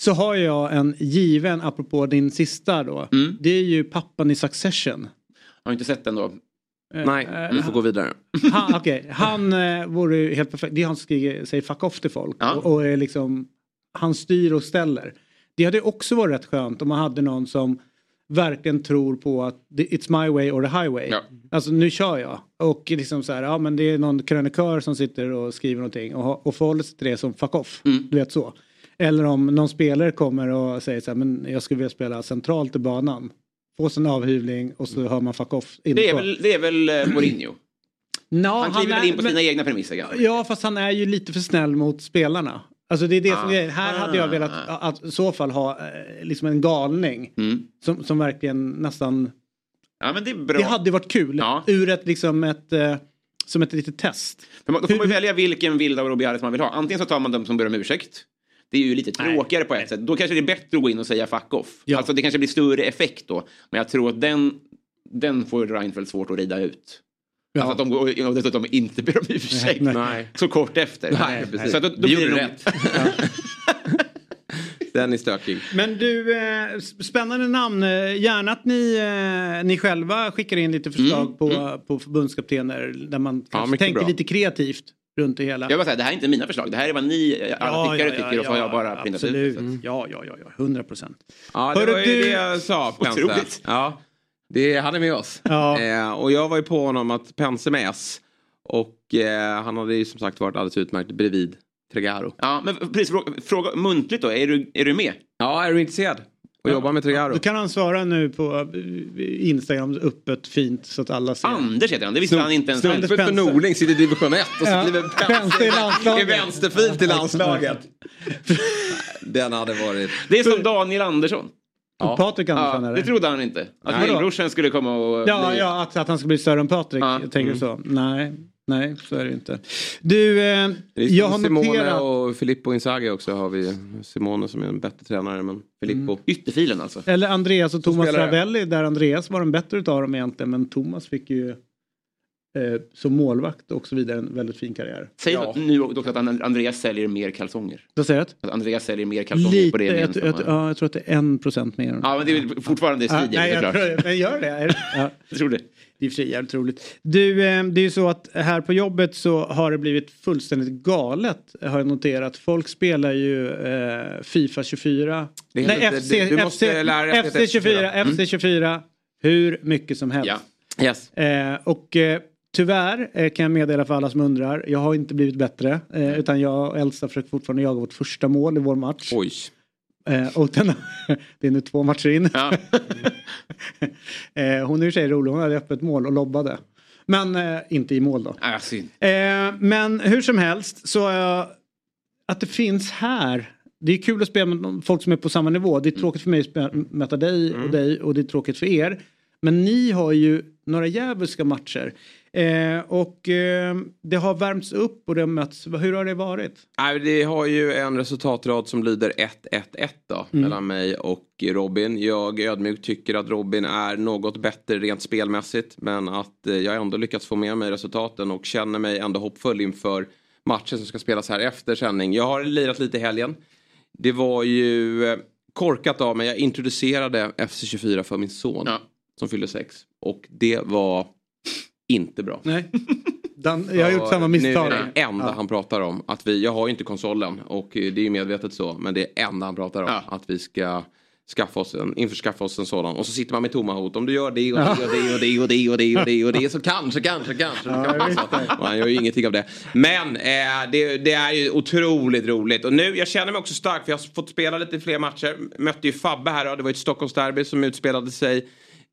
Så har jag en given, apropå din sista då. Mm. Det är ju pappan i Succession. Har inte sett den då. Eh, Nej, vi får gå vidare. Han, okej, han eh, vore ju helt perfekt. Det är han som skriver, säger fuck off till folk. Ja. Och, och är liksom, han styr och ställer. Det hade också varit rätt skönt om man hade någon som verkligen tror på att it's my way or the highway. Ja. Alltså nu kör jag. Och liksom så här, ja men det är någon krönikör som sitter och skriver någonting och, och förhåller sig till det som fuck off. Mm. Du vet så. Eller om någon spelare kommer och säger så här, men jag skulle vilja spela centralt i banan. Få sin avhyvling och så hör man fuck off. Det är väl, det är väl eh, Mourinho. *clears throat* Ja, Han kliver väl är- in på men- sina egna premisser. Ja fast han är ju lite för snäll mot spelarna. Alltså det är det som Ah. är Här hade jag velat Ah. att, i så fall ha eh, liksom en galning. Mm. Som, som verkligen nästan Ja men det är bra. Det hade varit kul. Ja. Ur ett liksom ett eh, som ett litet test. För man, då får man välja vilken bild av Robbie Harris man vill ha. Antingen så tar man dem som ber om ursäkt. Det är ju lite Nej. tråkigare på ett sätt. Då kanske det är bättre att gå in och säga fuck off. Ja. Alltså det kanske blir större effekt då. Men jag tror att den, den får Reinfeldt svårt att rida ut. Ja. Alltså att de går och dessutom inte ber om ursäkt. Nej. Nej. Så kort efter. Nej, precis. Så att då, då Vi blir det rätt. *laughs* Den är stökig. Men du, eh, spännande namn. Gärna att ni, eh, ni själva skickar in lite förslag Mm, på, på förbundskaptener där man kanske mycket tänker bra. lite kreativt runt det hela. Jag vill bara säga, det här är inte mina förslag. Det här är vad ni alla tyckare tycker och så har jag bara printat ut. det. Ja, ja, ja, ja, hundra procent. Ja, det Hörru, var ju du- det jag sa. Otroligt. Ja, det hade med oss. Ja. Eh, och jag var ju på honom att Pense med S. Och eh, han hade ju som sagt varit alldeles utmärkt bredvid Tregaro. Ja, men precis, fråga, fråga muntligt då, är du, är du med? Ja, är du intresserad? Och jobba med Tregaro? Då kan han svara nu på eh, Instagram öppet fint så att alla ser. Anders heter han, det visste han inte ens. Snubben för. Norling sitter i division 1 och så Ja, skriver Pense i vänsterfil till landslaget. *laughs* Den hade varit... Det är som Daniel Andersson. Och Patrik Andersson Ja, det trodde han inte. Att Nej. lillbrorsan skulle komma och Ja, bli... ja att, att han ska bli större än Patrik. Ja. Jag tänker så. Nej, nej, så är det inte. Du, eh, jag har Simone noterat... och Filippo Inzaghi också har vi. Simone som är en bättre tränare men Filippo. Mm. Ytterfilen alltså. Eller Andreas och Thomas. Ravelli där Andreas var den bättre utav dem egentligen men Thomas fick ju eh, som målvakt och så vidare en väldigt fin karriär. Säg Ja. nu också att And- Andreas säljer mer kalsonger. Vad säger du? Att Andreas säljer mer kalsonger på Lite, det jag, gemensamma. jag, ja, jag tror att det är en procent mer. Ja, men det är fortfarande strider nej, jag såklart. tror, men gör det. *laughs* Ja. Jag tror det. Det är för sig jävligt roligt. Du, eh, det är ju så att här på jobbet så har det blivit fullständigt galet har jag noterat. Folk spelar ju eh, Fifa 24. Det är Nej, inte- FC, du- du måste FC, FC heta 24, Mm. FC 24. Hur mycket som helst. Ja. Yes. Eh, och eh, tyvärr eh, kan jag meddela för alla som undrar. Jag har inte blivit bättre. Eh, utan jag och Elsa försöker fortfarande jaga vårt första mål i vår match. Oj. Eh, och den, *laughs* det är nu två matcher in. Ja. *laughs* hon är i och för sig rolig. Hon hade öppet mål och lobbade. Men inte i mål då. Ah, men hur som helst så att det finns här. Det är kul att spela med folk som är på samma nivå. Det är tråkigt för mig att möta dig och dig och det är tråkigt för er. Men ni har ju några djävulska matcher. Eh, och eh, det har värmts upp och det har mötts. Hur har det varit? Nej, det har ju en resultatrad som lyder 1-1-1 då. Mellan mig och Robin. Jag ödmjukt tycker att Robin är något bättre rent spelmässigt. Men att eh, jag ändå lyckats få med mig resultaten och känner mig ändå hoppfull inför matchen som ska spelas här efter sändning. Jag har lirat lite i helgen. Det var ju eh, korkat av mig. Jag introducerade FC24 för min son. Ja. Som fyllde sex. Och det var inte bra. Nej. Dan, jag har gjort samma misstag. Nu är det enda Ja. han pratar om. Att vi, jag har ju inte konsolen och eh, det är ju medvetet så. Men det är enda han pratar om. Ja. Att vi ska skaffa oss en, införskaffa oss en sådan. Och så sitter man med tomma hot. Om du gör det och det och det och det och det och det och det och det så kanske, kanske, kanske. Ja, och han gör ju ingenting av det. Men eh, det, det är ju otroligt roligt. Och nu, jag känner mig också stark för jag har fått spela lite fler matcher. Mötte ju Fabbe här och det var ett Stockholmsderby som utspelade sig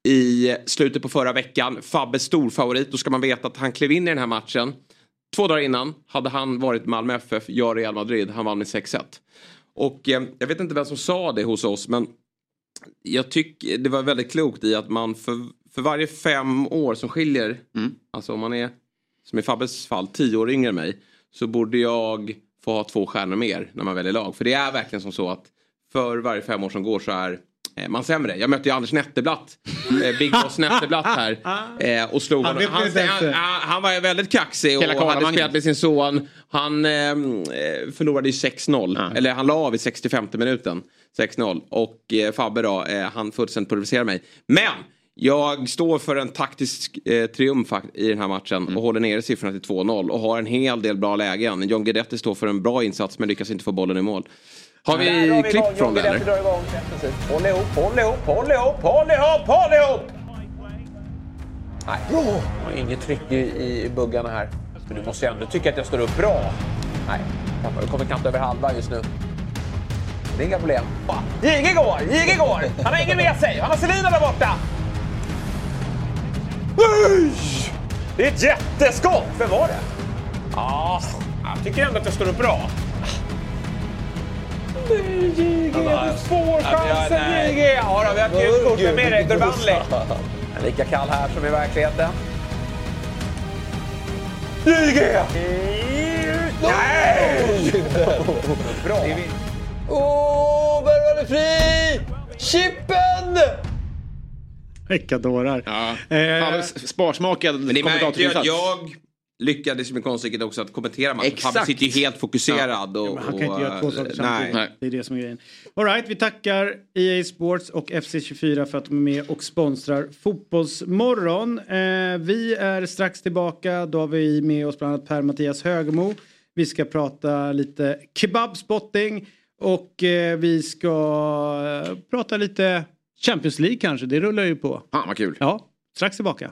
i slutet på förra veckan. Fabbes storfavorit. Då ska man veta att han klev in i den här matchen. Två dagar innan hade han varit Malmö FF, jag Real Madrid. Han vann med 6-1. Och eh, jag vet inte vem som sa det hos oss men jag tycker det var väldigt klokt i att man för, för varje fem år som skiljer, Mm. alltså om man är som i Fabbes fall tio år yngre än mig, så borde jag få ha två stjärnor mer när man väljer lag. För det är verkligen som så att för varje fem år som går så är man sämre. Jag mötte ju Anders Netterblatt, eh, Big Boss Netterblatt här. *laughs* Eh, och slog Han honom. Han, han, han, var väldigt kaxig Hela och hade spelat med sin son. Han eh, eh, förlorade ju 6-0. Ja. Eller han la av i 65 minuten. 6-0. Och eh, Fabbe då, eh, han fullständigt pulveriserade mig. Men! Jag står för en taktisk eh, triumf i den här matchen Mm. och håller nere siffrorna till 2-0 och har en hel del bra lägen. John Guidetti står för en bra insats men lyckas inte få bollen i mål. Har vi Där vi klipp igång. från det eller? Håll ihop, håll ihop, håll ihop, håll ihop, håll ihop! Nej, bra! Inget tryck i, i buggarna här. Men du måste ju ändå tycka att jag står upp bra. Nej. Du kommer knappt över halva just nu. Det är inga problem. Jige går, Jige går! Han har ingen med sig. Han har Selina där borta. Usch! Det är ett jätteskott! Vem var det? Ja, jag tycker ändå att jag står upp bra. JG! Du får chansen, JG! Ja, då, vi har ett gult kort med dig, Gurbanli. Lika kall här som i verkligheten. JG! Nej! Bra. Åh, värvad är fri! Chippen! Vilka dårar. Ja. Eh, sparsmakad kommentatoриnsats. jag lyckades med konststycket också att kommentera matchen. Exakt. Han sitter ju helt fokuserad. Och, Han kan inte göra två saker och, samtidigt. nej. Det är det som är grejen. All right, vi tackar EA Sports och FC24 för att de är med och sponsrar Fotbollsmorgon. Eh, vi är strax tillbaka. Då har vi med oss bland annat Per-Mattias Högmo. Vi ska prata lite kebabspotting och eh, vi ska eh, prata lite Champions League kanske. Det rullar ju på. Fan vad kul. Ja, strax tillbaka.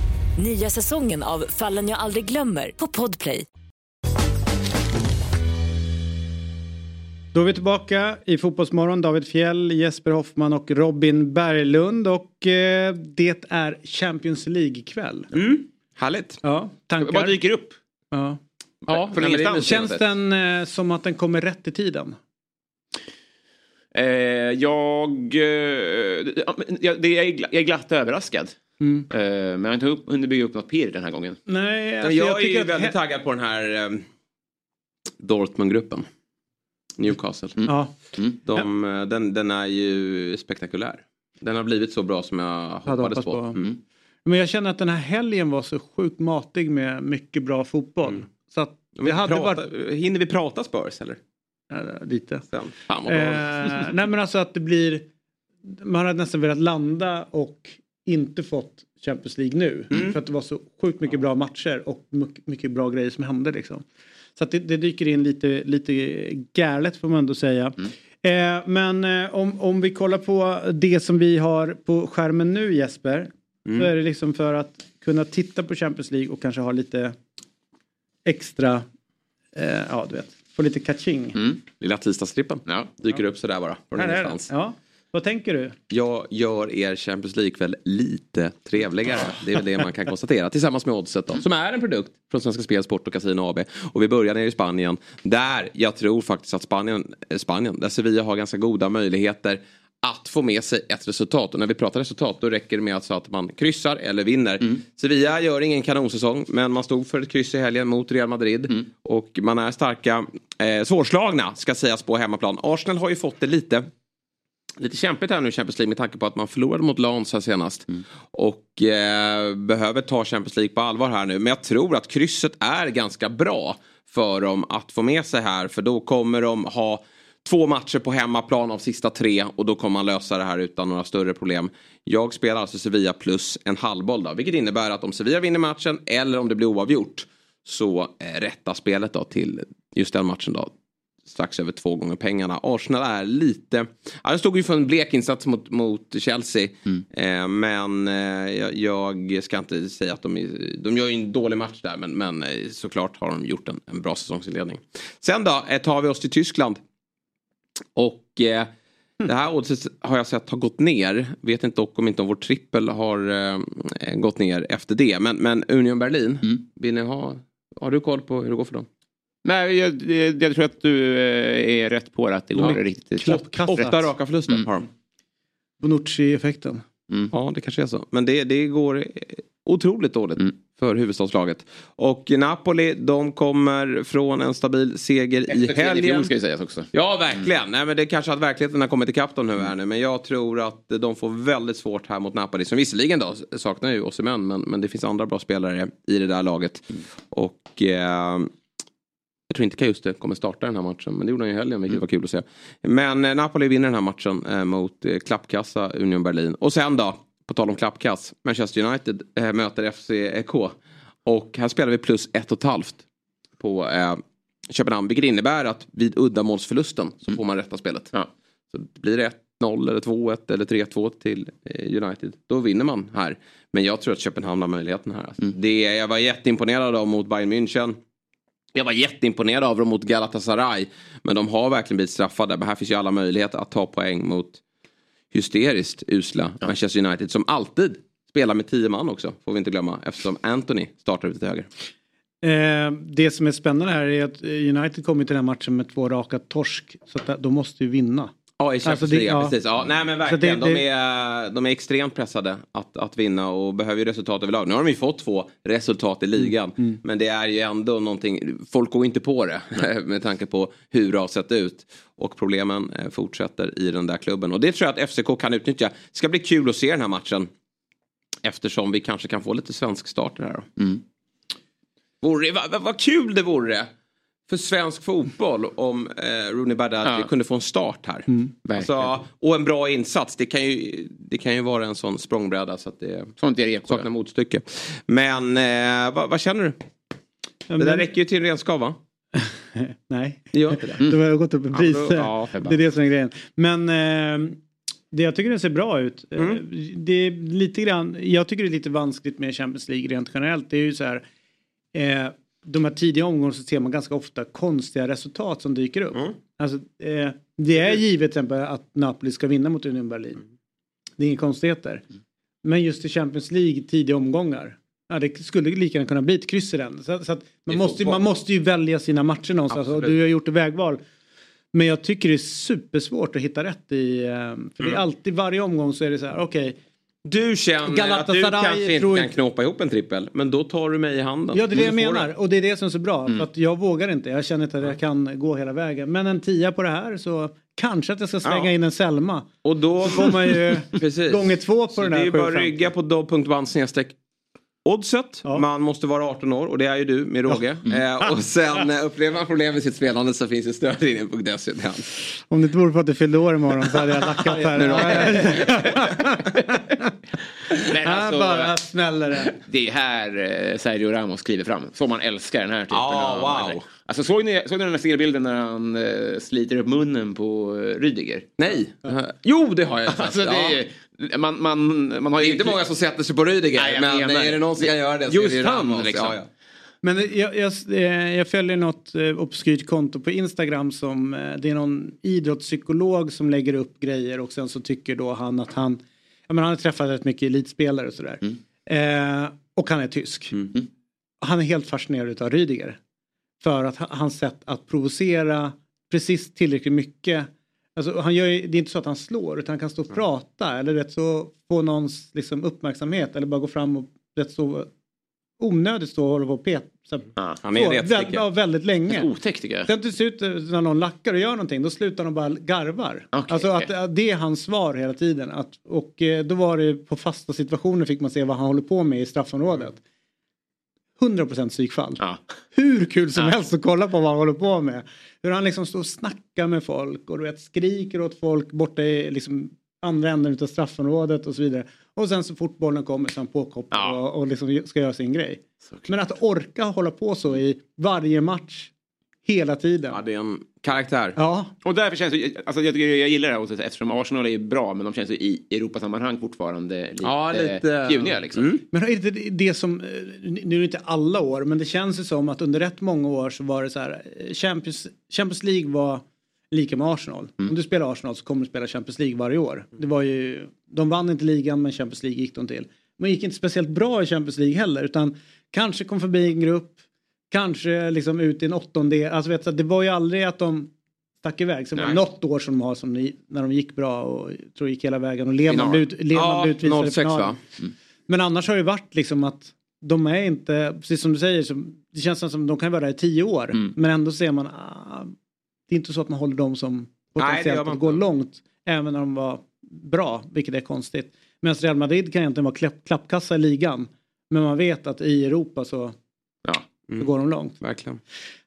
Nya säsongen av Fallen jag aldrig glömmer på Podplay. Då är vi tillbaka i Fotbollsmorgon. David Fjell, Jesper Hoffman och Robin Berglund. Och eh, det är Champions League-kväll. Mm. Härligt. Ja, Det bara tankar? dyker upp. Ja. Ja, från ingenstans. Känns den eh, som att den kommer rätt i tiden? Eh, jag, eh, jag, det är, gla- jag är glatt överraskad. Mm. Eh, men jag har inte upp, hunnit bygga upp något pirr den här gången. Nej, alltså, jag, är tycker ju att väldigt taggad på den här eh, Dortmund-gruppen. Newcastle. Ja. De, eh, den, den är ju spektakulär. Den har blivit så bra som jag hoppades hoppats på. på. Mm. Men jag känner att den här helgen var så sjukt matig med mycket bra fotboll. Mm. Så att det hade prata, varit... Hinner vi prata Spurs eller? Ja, lite. Sen. Fan vad bra. Eh, nej men alltså att det blir... Man hade nästan velat landa och inte fått Champions League nu. Mm. För att det var så sjukt mycket bra matcher och mycket, mycket bra grejer som hände liksom. Så att det, det dyker in lite, lite galet får man ändå säga. Mm. Eh, men eh, om, om vi kollar på det som vi har på skärmen nu Jesper. Mm. Så är det liksom för att kunna titta på Champions League och kanske ha lite extra, eh, ja du vet, få lite catching. Mm. Lilla tisdagstrippen. Ja. Dyker upp sådär bara. Från Här är det. Ja. Vad tänker du? Jag gör er Champions League-kväll lite trevligare. Det är väl det man kan konstatera. Tillsammans med Oddset då. Som är en produkt från Svenska Spel, Sport och Casino AB. Och vi börjar nere i Spanien. Där jag tror faktiskt att Spanien, eh, Spanien där Sevilla har ganska goda möjligheter att få med sig ett resultat. Och när vi pratar resultat då räcker det med alltså att man kryssar eller vinner. Sevilla gör ingen kanonsäsong men man stod för ett kryss i helgen mot Real Madrid. Och man är starka, eh, svårslagna ska sägas på hemmaplan. Arsenal har ju fått det lite lite kämpigt här nu Champions League med tanke på att man förlorade mot Lans här senast. Och eh, behöver ta Champions League på allvar här nu. Men jag tror att krysset är ganska bra för dem att få med sig här. För då kommer de ha två matcher på hemmaplan av sista tre och då kommer man lösa det här utan några större problem. Jag spelar alltså Sevilla plus en halvboll då. Vilket innebär att om Sevilla vinner matchen eller om det blir oavgjort så eh, rätta spelet då till just den matchen då strax över två gånger pengarna. Arsenal är lite... Ja, de stod ju för en blek insats mot, mot Chelsea. Eh, men eh, jag, ska inte säga att de... är- De gör ju en dålig match där men, men eh, såklart har de gjort en, en bra säsongsinledning. Sen då eh, tar vi oss till Tyskland. Och eh, det här oddset har jag sett har gått ner. Vet inte dock om inte om vår trippel har eh, gått ner efter det. Men, men Union Berlin, vill ni ha... Har du koll på hur det går för dem? Nej, jag, jag, jag tror att du eh, är rätt på det, att det går Ja. riktigt. Åtta raka förluster har de. Bonucci-effekten. Ja, det kanske är så. Men det, det går otroligt dåligt för huvudstadslaget. Och Napoli, de kommer från en stabil seger i Efter tredje helgen. fjol ska ju sägas också. Ja, verkligen. Nej, men det är kanske att verkligheten har kommit ikapp dem nu här nu. Men jag tror att de får väldigt svårt här mot Napoli. Som visserligen då saknar ju Osimhen, men, men det finns andra bra spelare i det där laget. Och eh, jag tror inte Kajuste kommer starta den här matchen. Men det gjorde han ju i helgen, vilket var kul att se. Men eh, Napoli vinner den här matchen eh, mot eh, klappkassa Union Berlin. Och sen då, på tal om klappkass. Manchester United eh, möter FCK. Och här spelar vi plus ett och ett halvt på eh, Köpenhamn. Vilket innebär att vid uddamålsförlusten så får man rätta spelet. Ja. Så blir det 1-0 eller 2-1 eller 3-2 till United. Då vinner man här. Men jag tror att Köpenhamn har möjligheten här. Alltså. Det jag var jätteimponerad av mot Bayern München. Jag var jätteimponerad av dem mot Galatasaray. Men de har verkligen blivit straffade. Men här finns ju alla möjligheter att ta poäng mot hysteriskt usla Manchester United. Som alltid spelar med tio man också. Får vi inte glömma. Eftersom Anthony startar ute till höger. Eh, det som är spännande här är att United kommer till den här matchen med två raka torsk. Så att de måste ju vinna. Ja, i Champions Alltså League, ja. precis. Ja, nej men verkligen. det- De, det- är, de är extremt pressade att, att vinna och behöver ju resultat överlag. Nu har de ju fått två resultat i ligan. Mm, Men det är ju ändå någonting, folk går inte på det *laughs* med tanke på hur det har sett ut. Och problemen eh, fortsätter i den där klubben. Och det tror jag att FCK kan utnyttja. Det ska bli kul att se den här matchen. Eftersom vi kanske kan få lite svensk start här då. Mm. Vore, vad, vad, vad kul det vore för svensk fotboll om eh, Rooney Badaji Ja. kunde få en start här. Mm. Alltså, och en bra insats. Det kan ju, det kan ju vara en sån språngbräda så att det Sånt ger Eksjö. saknar motstycke. Men eh, vad, vad känner du? Ja, Det där men- räcker ju till en renskav va? *laughs* Nej. Det gör inte det? Då har jag gått upp i pris. Ja, då- det är det som är grejen. Men eh, det jag tycker den ser bra ut. eh, Mm. Det är lite grann, jag tycker det är lite vanskligt med Champions League rent generellt. Det är ju så här. Eh, de här tidiga omgångarna så ser man ganska ofta konstiga resultat som dyker upp. Mm. Alltså, eh, det är givet till exempel att Napoli ska vinna mot Union Berlin. Det är inga konstigheter. Men just i Champions League tidiga omgångar. Ja, det skulle lika gärna kunna bli ett kryss i den. Så, så man, måste, man måste ju välja sina matcher någonstans och Absolut. du har gjort ett vägval. Men jag tycker det är supersvårt att hitta rätt i. eh, För det är alltid varje omgång så är det så här, okej. Du känner att du Galatasaray kanske inte kan knåpa ihop en trippel. Men då tar du mig i handen. Ja det är det jag menar och det är det som är så bra. För att jag vågar inte. Jag känner inte att jag kan gå hela vägen. Men en tia på det här så kanske att jag ska slänga Ja. in en Selma. Och då får man ju *laughs* gånger två på Så den det är här ju bara 750. rygga på dobb.band snedstreck oddset. Ja. Man måste vara 18 år och det är ju du med råge. Eh, och *laughs* sen eh, upplever man problem med sitt spelande så finns det stödlinjen.se hands. Om det inte vore för att du fyllde år imorgon så hade jag lackat *laughs* här. *laughs* Men Här alltså, bara smäller det. Det är här eh, Sergio Ramos kliver fram. Så man älskar den här typen Ja, av wow. Alltså såg ni, såg ni den här seriebilden när han eh, sliter upp munnen på eh, Rydiger? Nej. Jo, det har jag. Alltså, det ja. är, man, man, man har Det ju är inte många som sätter sig på Rydiger. Nej, men menar. är det någon som kan göra det så Just är det han, Ramos. liksom. Ja, ja. Men jag, jag, eh, jag följer något eh, obskyrt konto på Instagram som eh, det är någon idrottspsykolog som lägger upp grejer och sen så tycker då han att han, ja men han har träffat rätt mycket elitspelare och sådär. Eh, och han är tysk. Han är helt fascinerad av Rydiger. För att ha- hans sätt att provocera precis tillräckligt mycket. Alltså, han gör, det är inte så att han slår utan han kan stå och prata eller rätt så få någons liksom, uppmärksamhet eller bara gå fram och rätt så onödigt stå och hålla på och peta. Så, Ja, Han är en så, rättstickare. väl, ja, väldigt länge. otäckt tycker jag. Sen till slut eh, när någon lackar och gör någonting då slutar de bara garvar. Okej, alltså att, okej. att det är hans svar hela tiden. Att, och eh, då var det på fasta situationer fick man se vad han håller på med i straffområdet. 100% psykfall. Ja. Hur kul som helst att kolla på vad han håller på med. Hur han liksom står och snackar med folk och du vet, skriker åt folk borta i liksom andra änden av straffområdet och så vidare. Och sen så fort bollen kommer så är han påkopplad Ja. och, och liksom ska göra sin grej. Men att orka hålla på så i varje match hela tiden. ja, det är en karaktär. Ja, Och därför känns det, alltså jag, jag gillar det här också, eftersom Arsenal är bra men de känns ju i Europasammanhang fortfarande lite, Ja, lite- fjuniga liksom. Mm. men är det inte det som, nu är det inte alla år, men det känns ju som att under rätt många år så var det så här, Champions, Champions League var lika med Arsenal. Om du spelar Arsenal så kommer du spela Champions League varje år. Det var ju, de vann inte ligan men Champions League gick de till. Man gick inte speciellt bra i Champions League heller utan kanske kom förbi en grupp, kanske liksom ut i en åttondel. Alltså vet du, det var ju aldrig att de stack iväg. Sen var det Nej. något år som de har som ni, när de gick bra och tror gick hela vägen. Och Lehmann blev, ut, Ja, blev utvisad i 06 finalen. va? Men annars har det varit liksom att de är inte, precis som du säger, som, det känns som de kan vara där i tio år. Mm. Men ändå ser man, ah, det är inte så att man håller dem som Nej, potentiellt man att gå inte. långt. Även när de var bra, vilket är konstigt. Medan Real Madrid kan egentligen vara klapp, klappkassa i ligan. Men man vet att i Europa så, Ja. så går de långt. Verkligen.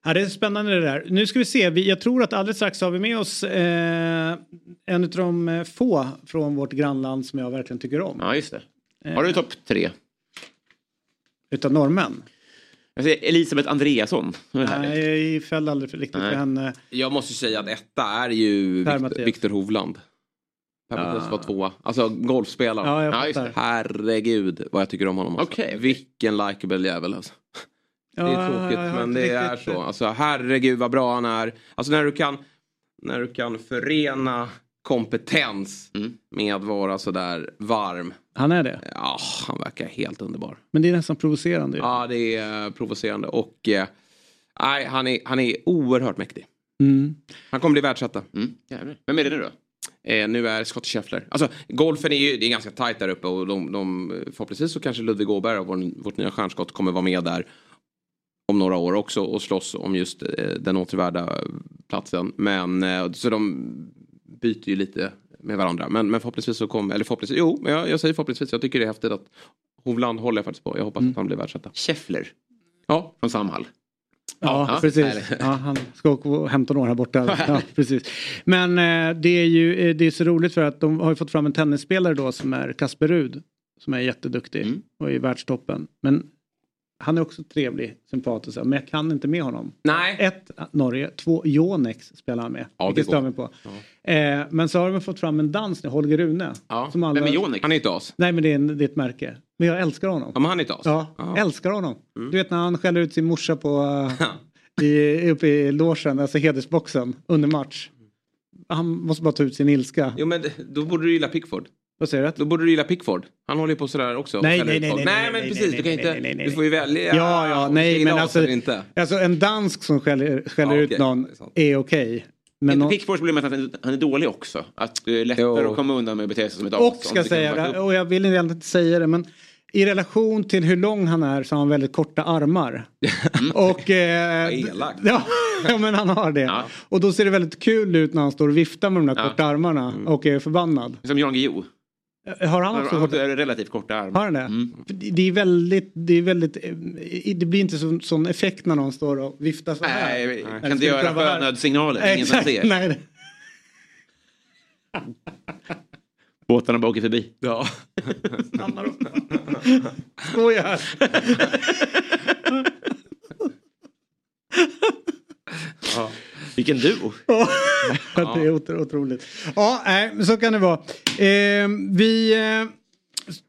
Ja, det är spännande det där. Nu ska vi se, vi, jag tror att alldeles strax har vi med oss eh, en av de eh, få från vårt grannland som jag verkligen tycker om. ja, just det. Har du topp tre? Utav norrmän. Jag säger Elisabeth Andreasson. Nej, jag föll aldrig för riktigt Nej. för henne. Jag måste ju säga att etta är ju Mattias. Viktor Hovland. Per Mattias var tvåa. Alltså golfspelaren. Ja, jag Ja. Herregud vad jag tycker om honom. Alltså. Okej. Vilken likeable jävel alltså. Det är tråkigt men det är så. Alltså herregud vad bra han är. Alltså när du kan, när du kan förena kompetens Mm. med att vara sådär varm. Han är det. Ja, han verkar helt underbar. Men det är nästan provocerande. Ja, det är eh, provocerande och eh, nej, han, är, han är oerhört mäktig. Mm. Han kommer bli världsetta. Mm. Jävlar. Vem är det nu då? Eh, nu är Scott Scheffler. Alltså golfen är ju det är ganska tajt där uppe och de, de, förhoppningsvis så kanske Ludvig Åberg, vår, vårt nya stjärnskott, kommer vara med där om några år också och slåss om just eh, den återvärda platsen. Men eh, så de byter ju lite med varandra. Men, men förhoppningsvis så kommer, eller förhoppningsvis, jo, men jag, jag säger förhoppningsvis, jag tycker det är häftigt att Hovland håller jag faktiskt på. Jag hoppas att han blir världsetta. Scheffler. Ja, Från Samhall. Ja, Ja, precis. Ja, han ska åka och hämta några här borta. *laughs* Ja, precis. Men eh, det är ju eh, det är så roligt för att de har ju fått fram en tennisspelare då som är Kasper Rud. Som är jätteduktig Mm. och är i världstoppen. Men han är också trevlig, sympatisk. Men jag kan inte med honom. nej. Ett, Norge. Två, Yonex spelar han med. Ja, det vilket stör mig på. Eh, men så har de fått fram en dans nu, Holger Rune. Ja. Som alla... Vem är Jonik? Han är inte as. Nej men det är, en, det är ett märke. Men jag älskar honom. Ja, men han är inte as. Ja, Ja. älskar honom. Mm. Du vet när han skäller ut sin morsa på, uh, i, uppe i logen, alltså hedersboxen, under match. Han måste bara ta ut sin ilska. Jo men då borde du gilla Pickford. Vad säger du? Då borde du gilla Pickford. Han håller ju på sådär också. Nej, nej, nej, nej, nej, men precis. du kan inte. Du får ju välja. Ja, ja, nej, men alltså, inte. alltså en dansk som skäller, skäller ut någon är okej. Men någon, Pickfords problem är att han, är dålig också. Att det är lättare att komma undan med att bete sig som ett as. och ska säga och jag vill egentligen inte säga det, men i relation till hur lång han är så har han väldigt korta armar. *laughs* och... Eh, *laughs* ja, ja, men han har det. Ja. Och då ser det väldigt kul ut när han står och viftar med de där Ja. korta armarna och är förbannad. Som Jan Guillou. Har han Han också har korta relativt korta armar. Har han det? Mm. Det- är väldigt, det är väldigt, eh, det blir inte så, sån effekt när någon står och viftar så här. Nej, det kan inte göra sjönödssignaler. Ingen som ser. nej. *laughs* Båtarna bara åker förbi. Ja. *laughs* Stanna då. Skoja *laughs* Vilken duo. Ja, *laughs* det är otro, otroligt. Ja, så kan det vara. Eh, vi...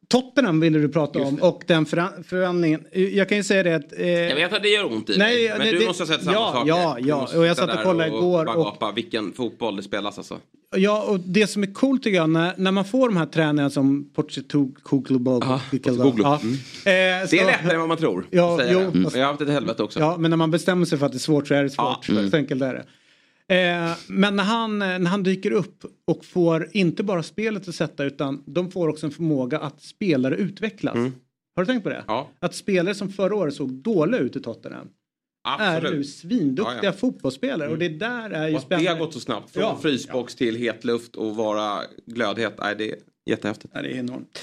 Tottenham ville du prata om och den förvandlingen. Jag kan ju säga det att... Eh, Jag vet att det gör ont i Nej, dig. Men nej, du det- måste ha sett samma ja, saker. ja, ja. Och jag satt och kollade igår bara och- gapa vilken fotboll det spelas alltså. Ja, och det som är coolt tycker jag när, när man får de här tränarna som Ja, ja, Postecoglou. ja. Mm. Eh, Det är lättare än vad man tror. Ja, jo, det. fast- Och Jag har haft ett helvete också. Ja, men när man bestämmer sig för att det är svårt så är det svårt. mm. Så enkelt är det. Eh, men när han, när han dyker upp och får inte bara spelet att sätta utan de får också en förmåga att spelare utvecklas. Har du tänkt på det? Mm. Ja. Att spelare som förra året såg dåliga ut i Tottenham är nu Absolut. svinduktiga Ja, ja. fotbollsspelare och det där är ju Och att det spännande. har gått så snabbt. Från frysbox till het luft och vara glödhet. Nej, det är jättehäftigt. Ja, det är enormt.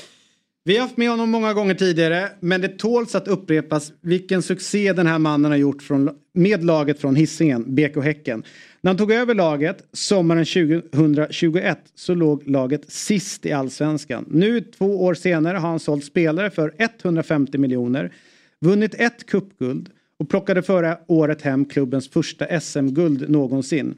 Vi har haft med honom många gånger tidigare men det tåls att upprepas vilken succé den här mannen har gjort från, med laget från Hisingen, BK Häcken. När han tog över laget sommaren 2021 så låg laget sist i allsvenskan. Nu två år senare har han sålt spelare för 150 miljoner, vunnit ett cupguld och plockade förra året hem klubbens första SM-guld någonsin.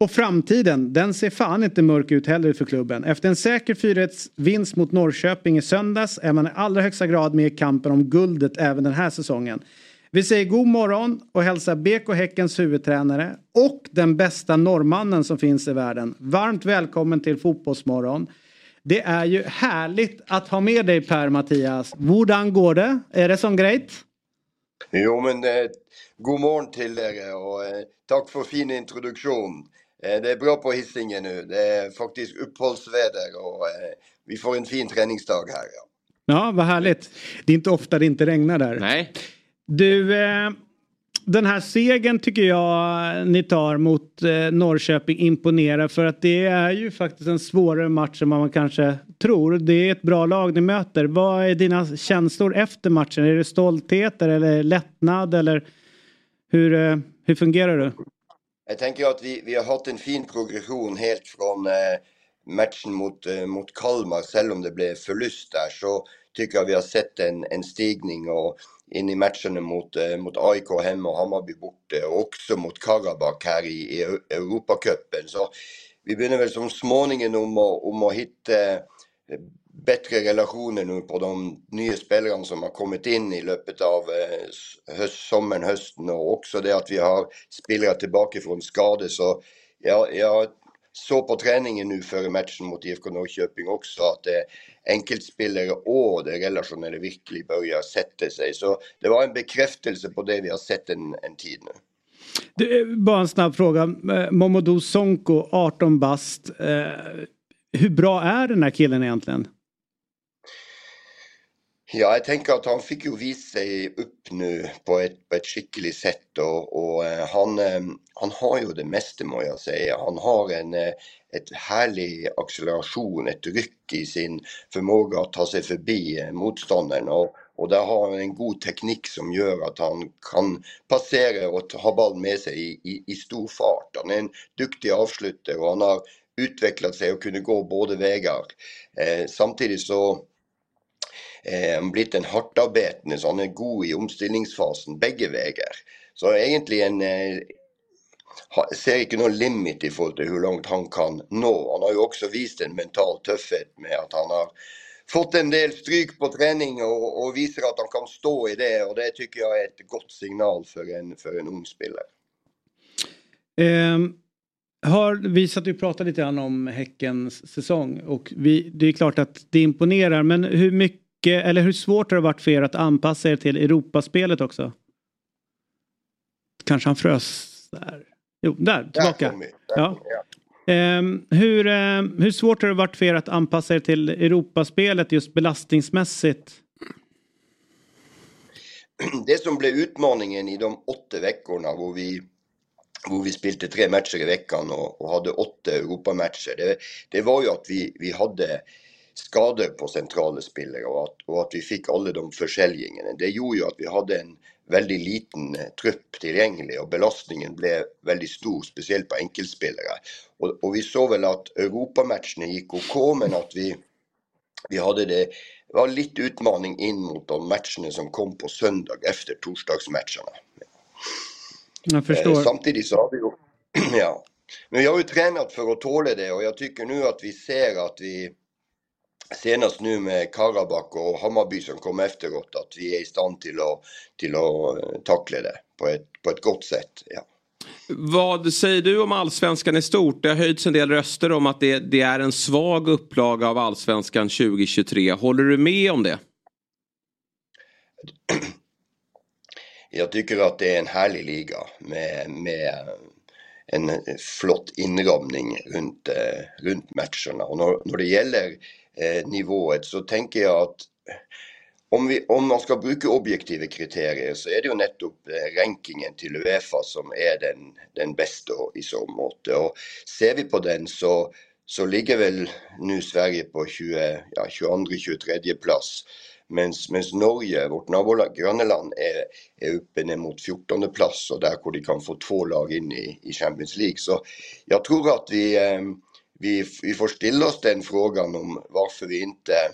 Och framtiden, den ser fan inte mörk ut heller för klubben. Efter en säker 4-1-vinst mot Norrköping i söndags är man i allra högsta grad med i kampen om guldet även den här säsongen. Vi säger god morgon och hälsar BK Häckens huvudtränare och den bästa norrmannen som finns i världen. Varmt välkommen till Fotbollsmorgon. Det är ju härligt att ha med dig Per-Mattias. Hurdan går det? Är det som grejt? Jo, men eh, god morgon till er och eh, tack för fin introduktion. Eh, det är bra på Hisingen nu. Det är faktiskt uppehållsväder och eh, vi får en fin träningsdag här. Ja. Ja, vad härligt. Det är inte ofta det inte regnar där. Nej. Du, eh, den här segern tycker jag ni tar mot Norrköping imponerar för att det är ju faktiskt en svårare match än vad man kanske tror. Det är ett bra lag ni möter. Vad är dina känslor efter matchen? Är det stolthet eller lättnad eller hur, hur fungerar du? Jag tänker att vi, vi har haft en fin progression helt från eh, matchen mot, eh, mot Kalmar, även om det blev förlust där, så tycker jag vi har sett en, en stigning och in i matcherna mot, eh, mot AIK hemma och Hammarby borta och också mot Karabakh här i, i Europacupen. Så vi börjar väl som småningom om att, om att hitta bättre relationer nu på de nya spelarna som har kommit in i löpet av eh, höst, sommaren, hösten och också det att vi har spelare tillbaka från skador. Så jag, jag såg på träningen nu före matchen mot IFK Norrköping också att det enkeltspelare och det relationella verkligen börjar sätta sig. Så det var en bekräftelse på det vi har sett en, en tid nu. Du, bara en snabb fråga. Eh, Momodou Sonko, 18 bast. Eh, hur bra är den här killen egentligen? Ja, jag tänker att han fick ju visa sig upp nu på ett, på et skickligt sätt och, og eh, han, eh, han har ju det mesta må jag säga. Han har en eh, et herlig härlig acceleration, ett ryck i sin förmåga att ta sig förbi motstanderen. motståndaren och, der har han en god teknik som gör att han kan passera och ha ballen med sig i, i, i stor fart. Han är en duktig avslutter, och han har utvecklat sig och kunne gå båda Eh, samtidigt så eh, blivit en hardtarbeidende, så han är god i omstillingsfasen begge veier. Så egentlig en eh, ser ikke noe limit i forhold til hvor langt han kan nå. Han har jo også vist en mental tøffhet med at han har fått en del stryk på träning och, og visar att han kan stå i det och det tycker jag är ett gott signal för en, för en ung spelare. Um, har, vi satt och pratade lite grann om Häckens säsong och vi, det är klart att det imponerar men hur mycket, eller hur svårt har det varit för er att anpassa er till Europaspelet också? Kanske han frös där? Jo, där, tillbaka. Där ja. Um, hur, um, hur svårt har det varit för er att anpassa er till Europaspelet just belastningsmässigt? Det som blev utmaningen i de åtta veckorna hvor vi, hvor vi spilte tre matcher i veckan och, och hade åtta Europamatcher, det, det var ju att vi, vi hade skador på centrala spelare och att, och att vi fick alla de försäljningarna. Det gjorde ju att vi hade en väldigt liten trupp tillgänglig och belastningen blev väldigt stor, speciellt på enkelspelare. Och, och vi såg väl att Europamatcherna gick OK, men att vi, vi hade det, det var lite utmaning in mot de matcherna som kom på söndag efter torsdagsmatcherna. Jag förstår. Eh, samtidigt så har vi ju, *clears throat* ja, men vi har ju tränat för att tåla det och jag tycker nu att vi ser att vi senast nu med Karabakh och Hammarby som kom efteråt att vi är i stand till att, till att eh, tackla det på ett, på ett gott sätt. Ja. Vad säger du om allsvenskan i stort? Det har höjts en del röster om att det, det är en svag upplaga av allsvenskan 2023. Håller du med om det? Jag tycker att det är en härlig liga med, med en flott inramning runt, eh, runt matcherna. Och när, när det gäller Eh, nivået så tänker jag att om, vi, om, man ska bruka objektiva kriterier så är det ju nettopp eh, rankingen till Uefa som är den, den bästa i så mått. Och ser vi på den så, så ligger väl nu Sverige på 20, ja, 22-23 plats. Medan Norge, vårt grannland, är, är uppe ner mot 14 plats och där hvor de kan få två lag in i, i Champions League. Så jag tror att vi eh, vi, vi får ställa oss den frågan om varför vi inte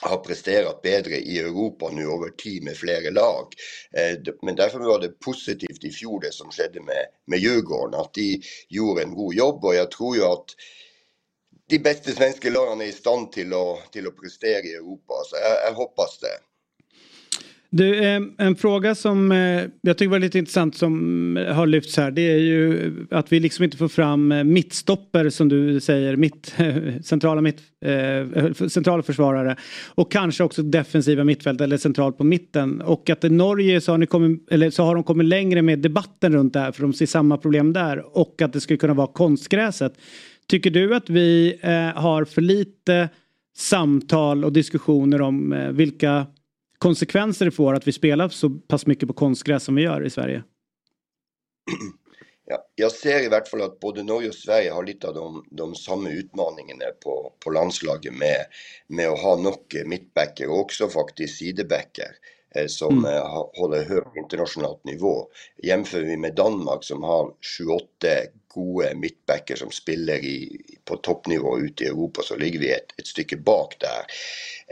har presterat bättre i Europa nu över tid med flera lag. Eh, men därför var det positivt i fjol det som skedde med, med Djurgården, att de gjorde en god jobb och jag tror ju att de bästa svenska lagen är i stånd till att, till att prestera i Europa, så jag, jag hoppas det. Du, eh, en fråga som eh, jag tycker var lite intressant som eh, har lyfts här det är ju att vi liksom inte får fram mittstopper som du säger, mitt, *laughs* centrala, mitt, centrala försvarare och kanske också defensiva mittfält eller centralt på mitten och att i Norge så har, ni kommit, eller så har de kommit längre med debatten runt det här för de ser samma problem där och att det skulle kunna vara konstgräset. Tycker du att vi har för lite samtal och diskussioner om vilka konsekvenser det får att vi spelar så pass mycket på konstgräs som vi gör i Sverige? Ja, jag ser i hvert fall att både Norge och Sverige har lite av de, de samma utmaningarna på, på landslaget med, med att ha nog mittbackar och också faktiskt sidebackar eh, som mm. eh, håller hög internationellt nivå. Jämför vi med Danmark som har 28 goda mittbackar som spelar i, på toppnivå ute i Europa så ligger vi ett, ett stycke bak där.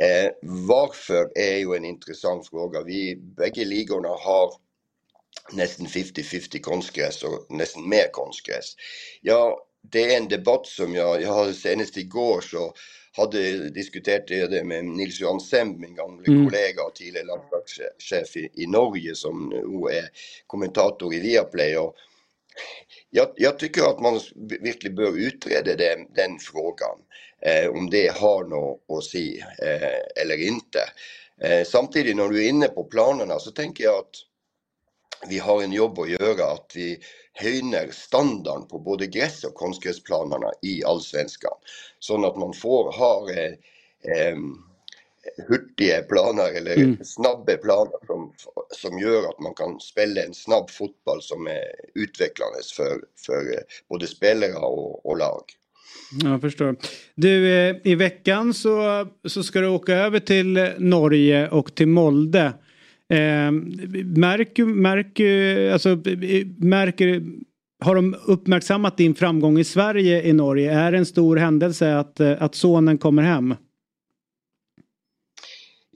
Eh, varför är ju en intressant fråga. Vi, bägge ligorna har nästan 50-50 konstgräs och nästan mer konstgräs. Ja, det är en debatt som jag, jag senast igår så hade diskuterat det med Nils Johan Semb, min gamla mm. kollega och tidigare landslagschef i, i Norge som nu är kommentator i Viaplay. Och jag, jag, tycker att man verkligen bör utreda den, den frågan. Eh, om det har något att säga eh, eller inte. Eh, samtidigt när du är inne på planerna så tänker jag att vi har en jobb att göra att vi höjer standarden på både gräs och konstgräsplanerna i allsvenskan. Så att man får ha eh, eh, eh, eh, hurtiga planer eller mm. snabba planer som, som gör att man kan spela en snabb fotboll som är utvecklande för, för både spelare och, och lag. Jag förstår. Du, eh, i veckan så, så ska du åka över till Norge och till Molde. Eh, märker, märker, alltså, märker, har de uppmärksammat din framgång i Sverige i Norge? Är det en stor händelse att, att sonen kommer hem?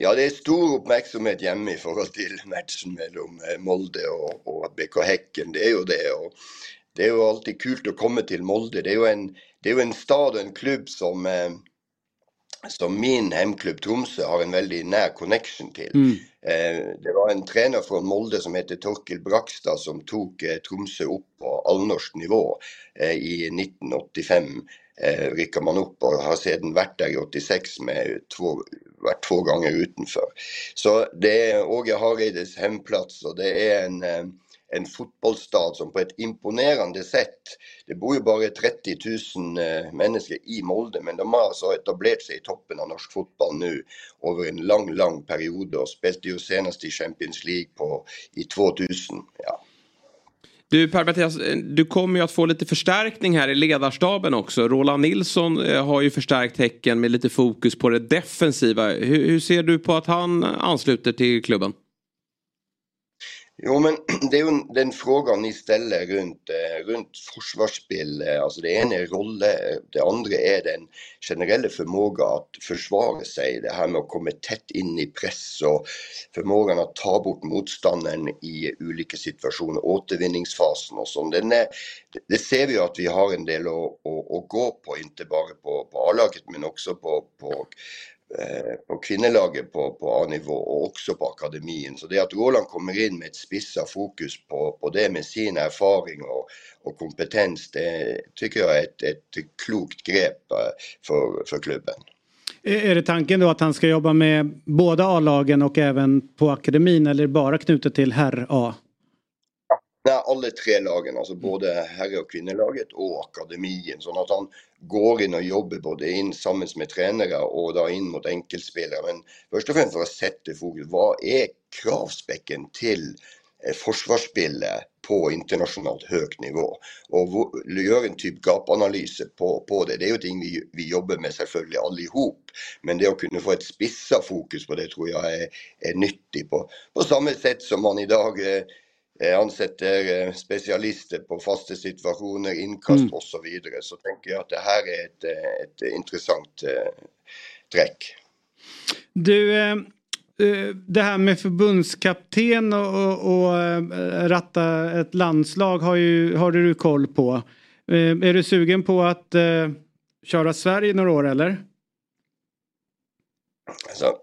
Ja, det är stor uppmärksamhet hemma i förhållande till matchen mellan eh, Molde och, och BK Häcken. Det är ju det. Och det är ju alltid kul att komma till Molde. Det är ju en, det är ju en stad och en klubb som, eh, som min hemklubb Tromsø har en väldigt nära connection till. Mm. Eh, det var en tränare från Molde som hette Torkel Brakstad som tog eh, Tromsø upp på allnorsk nivå i 1985 eh, rycker man upp och har sedan varit där i 86 med två, varit två gånger utanför. Så det är Åge Hareides hemplats och det är en, eh, en fotbollsstad som på ett imponerande sätt, det bor ju bara 30 000 människor i Molde men de har alltså etablerat sig i toppen av norsk fotboll nu över en lång, lång period och spelade ju senast i Champions League på, i 2000. Ja. Du Per-Mattias, eh, du kommer ju att få lite förstärkning här i ledarstaben också. Roland Nilsson eh, har ju förstärkt Häcken med lite fokus på det defensiva. Hur, hur ser du på att han ansluter till klubben? Jo men *clears throat* det är ju den frågan ni ställer runt, eh, runt försvarsspel. Eh, alltså det ena är roller, eh, det andra är den generella förmågan att försvara sig. Det här med att komma tätt in i press och förmågan att ta bort motståndaren i olika situationer, återvinningsfasen och sånt. Den är, det ser vi ju att vi har en del att, att, att gå på, inte bara på, på A-laget men också på, på på kvinnelaget på, på A-nivå och också på akademin. Så det att Roland kommer in med ett spissa fokus på, på det med sin erfaring och, och kompetens, det tycker jag är ett, ett klokt grepp eh, för, för klubben. Är det tanken då att han ska jobba med båda A-lagen och även på akademin eller bara knutet till herr-A? Alla tre lagen, alltså både herre och kvinnelaget och akademin. Så att han går in och jobbar både inn tillsammans med tränare och då in mot enkelspelare. Men först och främst för att sätta fokus, vad är kravspekken till eh, forsvarsspillet försvarsspelet på internationellt hög nivå och gör en typ gapanalys på, på det. Det är ju ting vi, vi jobbar med självklart allihop. Men det att kunna få ett spissa fokus på det tror jag är, er nyttigt på, på samma sätt som man idag dag Eh, ansätter eh, specialister på fasta situationer, inkast mm. och så vidare. Så tänker jag att det här är ett, eh, ett intressant träck. Du, det här med förbundskapten och, och, ratta ett landslag har, ju, har du koll på. Är du sugen på att köra Sverige några år eller? Alltså,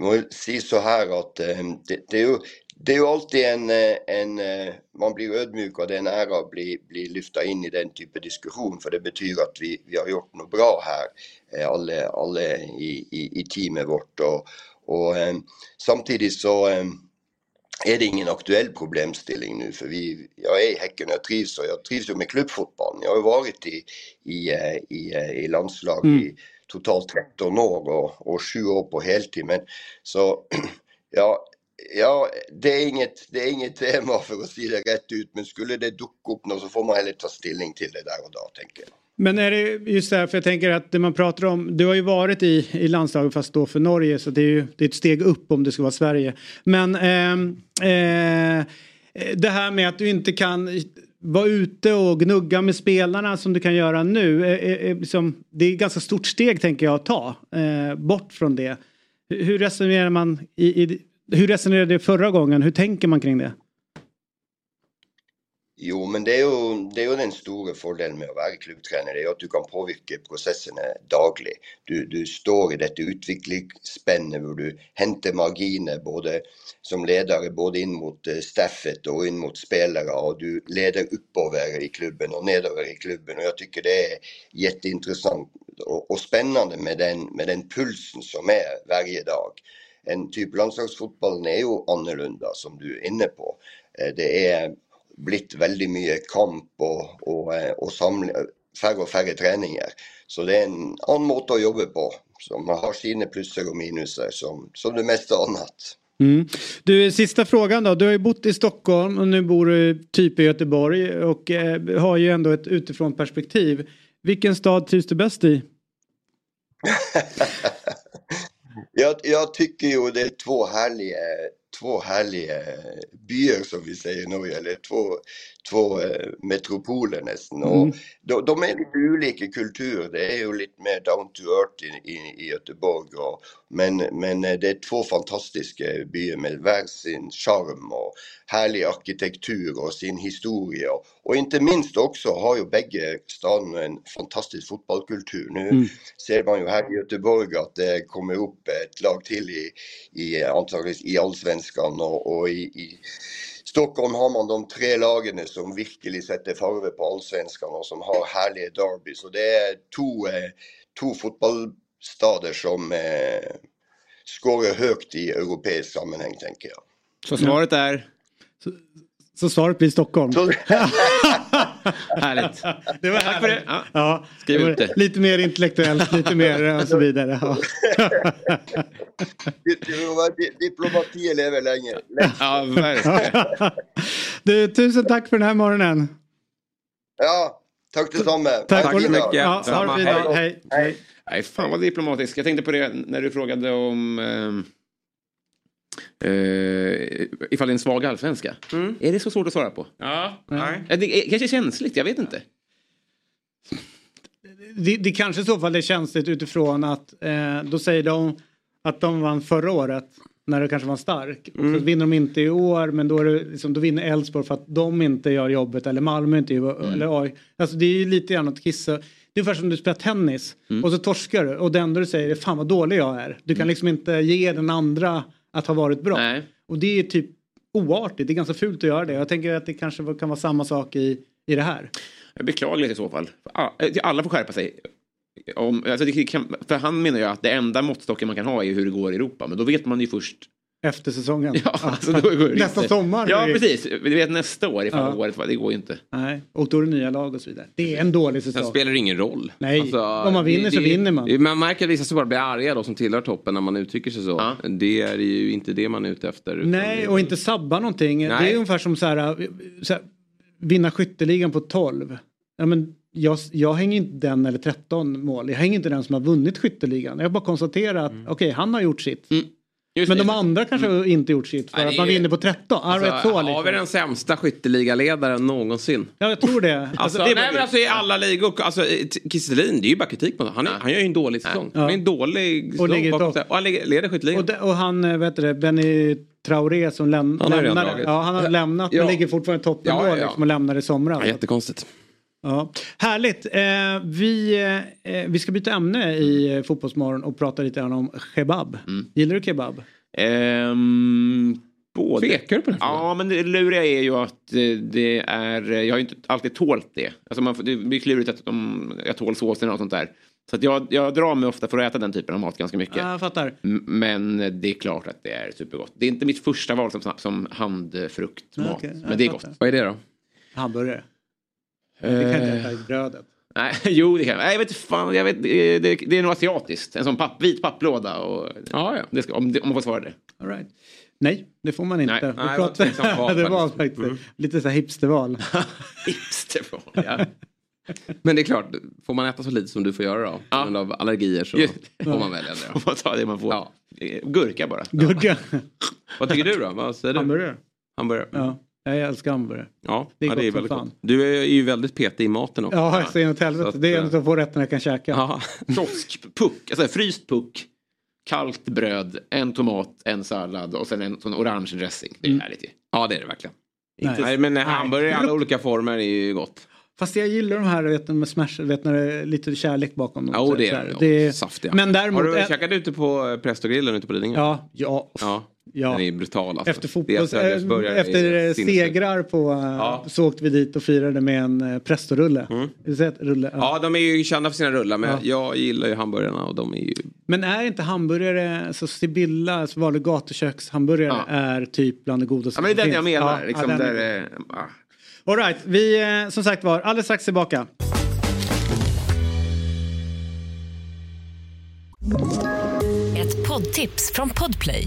jag må si så här att eh, det, det, är ju, det är ju alltid en, eh, en eh, man blir ödmjuk och det är en ära att bli, bli lyfta in i den typen av diskussion för det betyder att vi, vi har gjort något bra här, eh, alla, alla i, i, i teamet vårt. Och, och samtidigt så är det ingen aktuell problemställning nu för vi, jag är i Häcken och jag trivs och jag trivs ju med klubbfotbollen. Jag har ju varit i, i, i, i landslag Mm. i totalt 13 år och, och 7 år på heltid. Men så *clears throat* ja, ja det, är inget, det är inget tema för att säga det rätt ut men skulle det ducka upp något så får man heller ta ställning till det där och då tänker jag. Men är det just därför jag tänker att det man pratar om, du har ju varit i, i landslaget fast då för Norge så det är ju det är ett steg upp om det ska vara Sverige. Men eh, eh, det här med att du inte kan vara ute och gnugga med spelarna som du kan göra nu. Eh, eh, eh liksom, det är ett ganska stort steg tänker jag att ta eh, bort från det. Hur, hur resonerar man i, i, hur resonerade du förra gången? Hur tänker man kring det? Jo, men det är jo, det er jo den store fordelen med å være klubbtrener. Det er jo at du kan påvirke prosessene daglig. Du, du står i dette utviklingsspennet hvor du henter marginer både som ledare, både inn mot eh, staffet og inn mot spelare. Og du leder oppover i klubben og nedover i klubben. Og jeg tycker det er jätteintressant og, og spennende med den, med den pulsen som er hver dag. En type landslagsfotballen er jo annorlunda, som du er inne på. Eh, Det er blitt veldig mye kamp og, eh, og samle, færre og færre treninger. Så det er en annen måte å jobbe på, som har sine plusser og minuser, som, som det meste annet. Mm. Du, sista frågan då. Du har ju bott i Stockholm och nu bor du typ i Göteborg och eh, har ju ändå ett utifrån perspektiv. Vilken stad trivs du bäst i? *laughs* Jag, jag tycker ju det är två härliga, två härliga eh, byar som vi säger nu, eller två, två eh, metropoler nästan. Och Mm. de, de är lite olika kultur. Det är ju lite mer down to earth i, i, Göteborg. Och, men, men eh, det är två fantastiska byar med var sin charm och härlig arkitektur och sin historia. Och, och inte minst också har ju bägge städerna en fantastisk fotbollskultur. Nu Mm. ser man ju här i Göteborg att det kommer upp ett lag till i, i antagligen i allsvenskan och, och i, i Stockholm har man de tre lagene som virkelig setter farve på allsvenskan och som har härliga derby. Så det är två, eh, två fotbollsstader som eh, skårar högt i europeisk sammanhang tänker jag. Så svaret är? Så svaret blir Stockholm. *laughs* *laughs* Härligt. Det var Tack för det. Ja. Ja, Skriv ut det. Lite mer intellektuellt, lite mer eh, och så vidare. Ja. *laughs* Di- Diplomati lever länge. Ja, verkligen. *laughs* Du, tusen tack för den här morgonen. Ja, tack detsamma. Tack, så mycket. Ja, ha det fint. Hej. Hej. Hej. Nej, fan vad diplomatisk. Jag tänkte på det när du frågade om ehm, eh, ifall det är en svag allsvenska. Är det så svårt att svara på? Ja, nej. Eh, Det är kanske känsligt, jag vet inte. Det, det kanske i så fall är känsligt utifrån att eh, då säger de att de vann förra året när det kanske var stark. Och Mm. så vinner de inte i år men då, är det liksom, då vinner Elfsborg för att de inte gör jobbet eller Malmö inte gör Mm. eller AI. Alltså det är ju lite grann att kissa. Det är ungefär som du spelar tennis Mm. och så torskar du och det enda du säger är fan vad dålig jag är. Du kan liksom inte ge den andra att ha varit bra. Nej. Och det är typ oartigt, det är ganska fult att göra det. Jag tänker att det kanske kan vara samma sak i, i det här. Beklagligt i så fall. Eh, Alla får skärpa sig. Om, alltså kan, för han menar ju att det enda måttstocken man kan ha är hur det går i Europa. Men då vet man ju först. Efter säsongen. Ja, alltså då går det Nästa inte. sommar. Ja, det- precis. Vi vet nästa år ifall Ja. året var. Det går ju inte. Nej, och då är det nya lag och så vidare. Det är en dålig Sen säsong. spelar det ingen roll. Nej, Alltså, om man vinner det- så det- vinner man. Man märker att vissa supportrar blir arga då som tillhör toppen när man uttrycker sig så. Det är ju inte det man är ute efter. Nej, det- och inte sabba någonting. Det Nej. är ungefär som så här, så här vinna skytteligan på 12. Ja, men jag, jag hänger inte den eller 13 mål. Jag hänger inte den som har vunnit skytteligan. Jag bara konstaterar att okej, han har gjort sitt. Just men det. de andra kanske inte gjort sitt för Nej, det att man vinner på 13. Alltså, Alltså, så, har liksom. vi den sämsta skytteligaledaren någonsin? Ja, jag tror det. Alltså, det är nej, men alltså i alla ligor, alltså Kistelin, det är ju bara kritik på honom. Han, är, han gör ju en dålig säsong. Ja. Han är en dålig Och ligger bakom. Och han leder skytteligan. Och, det, och han, eh, vet du det, Benny Traoré som läm, Han dragit. Ja, han har lämnat Ja. men ligger fortfarande toppen Ja, ja, ja. liksom, och lämnar i somras. Ja, jättekonstigt. Ja. Härligt. Eh, vi, eh, vi ska byta ämne i eh, Fotbollsmorgon och prata lite grann om kebab. Gillar du kebab? Ehm, både. Tvekar du på det? Ja, men det luriga är ju att eh, det är... Jag har ju inte alltid tålt det. Alltså man, det blir klurigt att de, jag tål såserna och sånt där. Så att jag, jag drar mig ofta för att äta den typen av mat ganska mycket. Ja, jag fattar. Men det är klart att det är supergott. Det är inte mitt första val som, som handfruktmat. Okej. Men det är Jag gott. fattar. Vad är det då? Hamburgare. Det kan jag inte Eh, äta i brödet. Nej, *laughs* jo det kan jag. Nej, jag vet inte fan, jag vet, det, det, det är nog asiatiskt. En sån papp, vit papplåda. Och, Ja, ja. det ska, om, om man får svara det. All right. Nej, det får man inte. Nej, Vi nej, det var *laughs* det var faktiskt. Mm. lite så här hipsterval. *laughs* Hipsterval, ja. Men det är klart, får man äta så lite som du får göra då? På grund av allergier så Just- får man välja det. Om man tar det man får. Ja. Eh, Gurka bara. Gurka. Vad tycker du då? Vad säger du? Hamburgare. Hamburgare? Ja, jag älskar hamburgare. Ja, Det är ja, det är väldigt fan. gott. Du är ju väldigt petig i maten också. Ja, jag säger åt helvete. Så att, det är en eh, av de få rätterna jag kan käka. Ja. *laughs* Kioskpuck, alltså fryst puck. Kallt bröd, en tomat, en sallad och sen en sån orange dressing. Det är Mm. härligt ju. ja, det är det verkligen. Nej. Nej, men hamburgare i alla olika former är ju gott. Fast jag gillar de här vet, du, med smash, vet, när det är lite kärlek bakom dem. Ja, och Så- det så är det Ja, Saftiga. Men däremot... Har du käkat ute på eh, Prestogrillen ute på Lidingö? Ja, ja. Ja. Ja. Den är brutal alltså. Efter fotbolls... Äh, Efter eh, segrar på... eh, Ja. Så åkte vi dit och firade med en eh, Presto-rulle. Mm. Rulle? Ja, de är ju kända för sina rullar men Ja. jag gillar ju hamburgarna och de är ju... Men är inte hamburgare, så Sibylla, alltså vanlig gatukökshamburgare Ja. är typ bland det godaste Ja, men det är den som jag menar. Ja, liksom, ja, den där, är- eh, ah. All right, vi eh, som sagt var alldeles strax tillbaka. Ett poddtips från Podplay.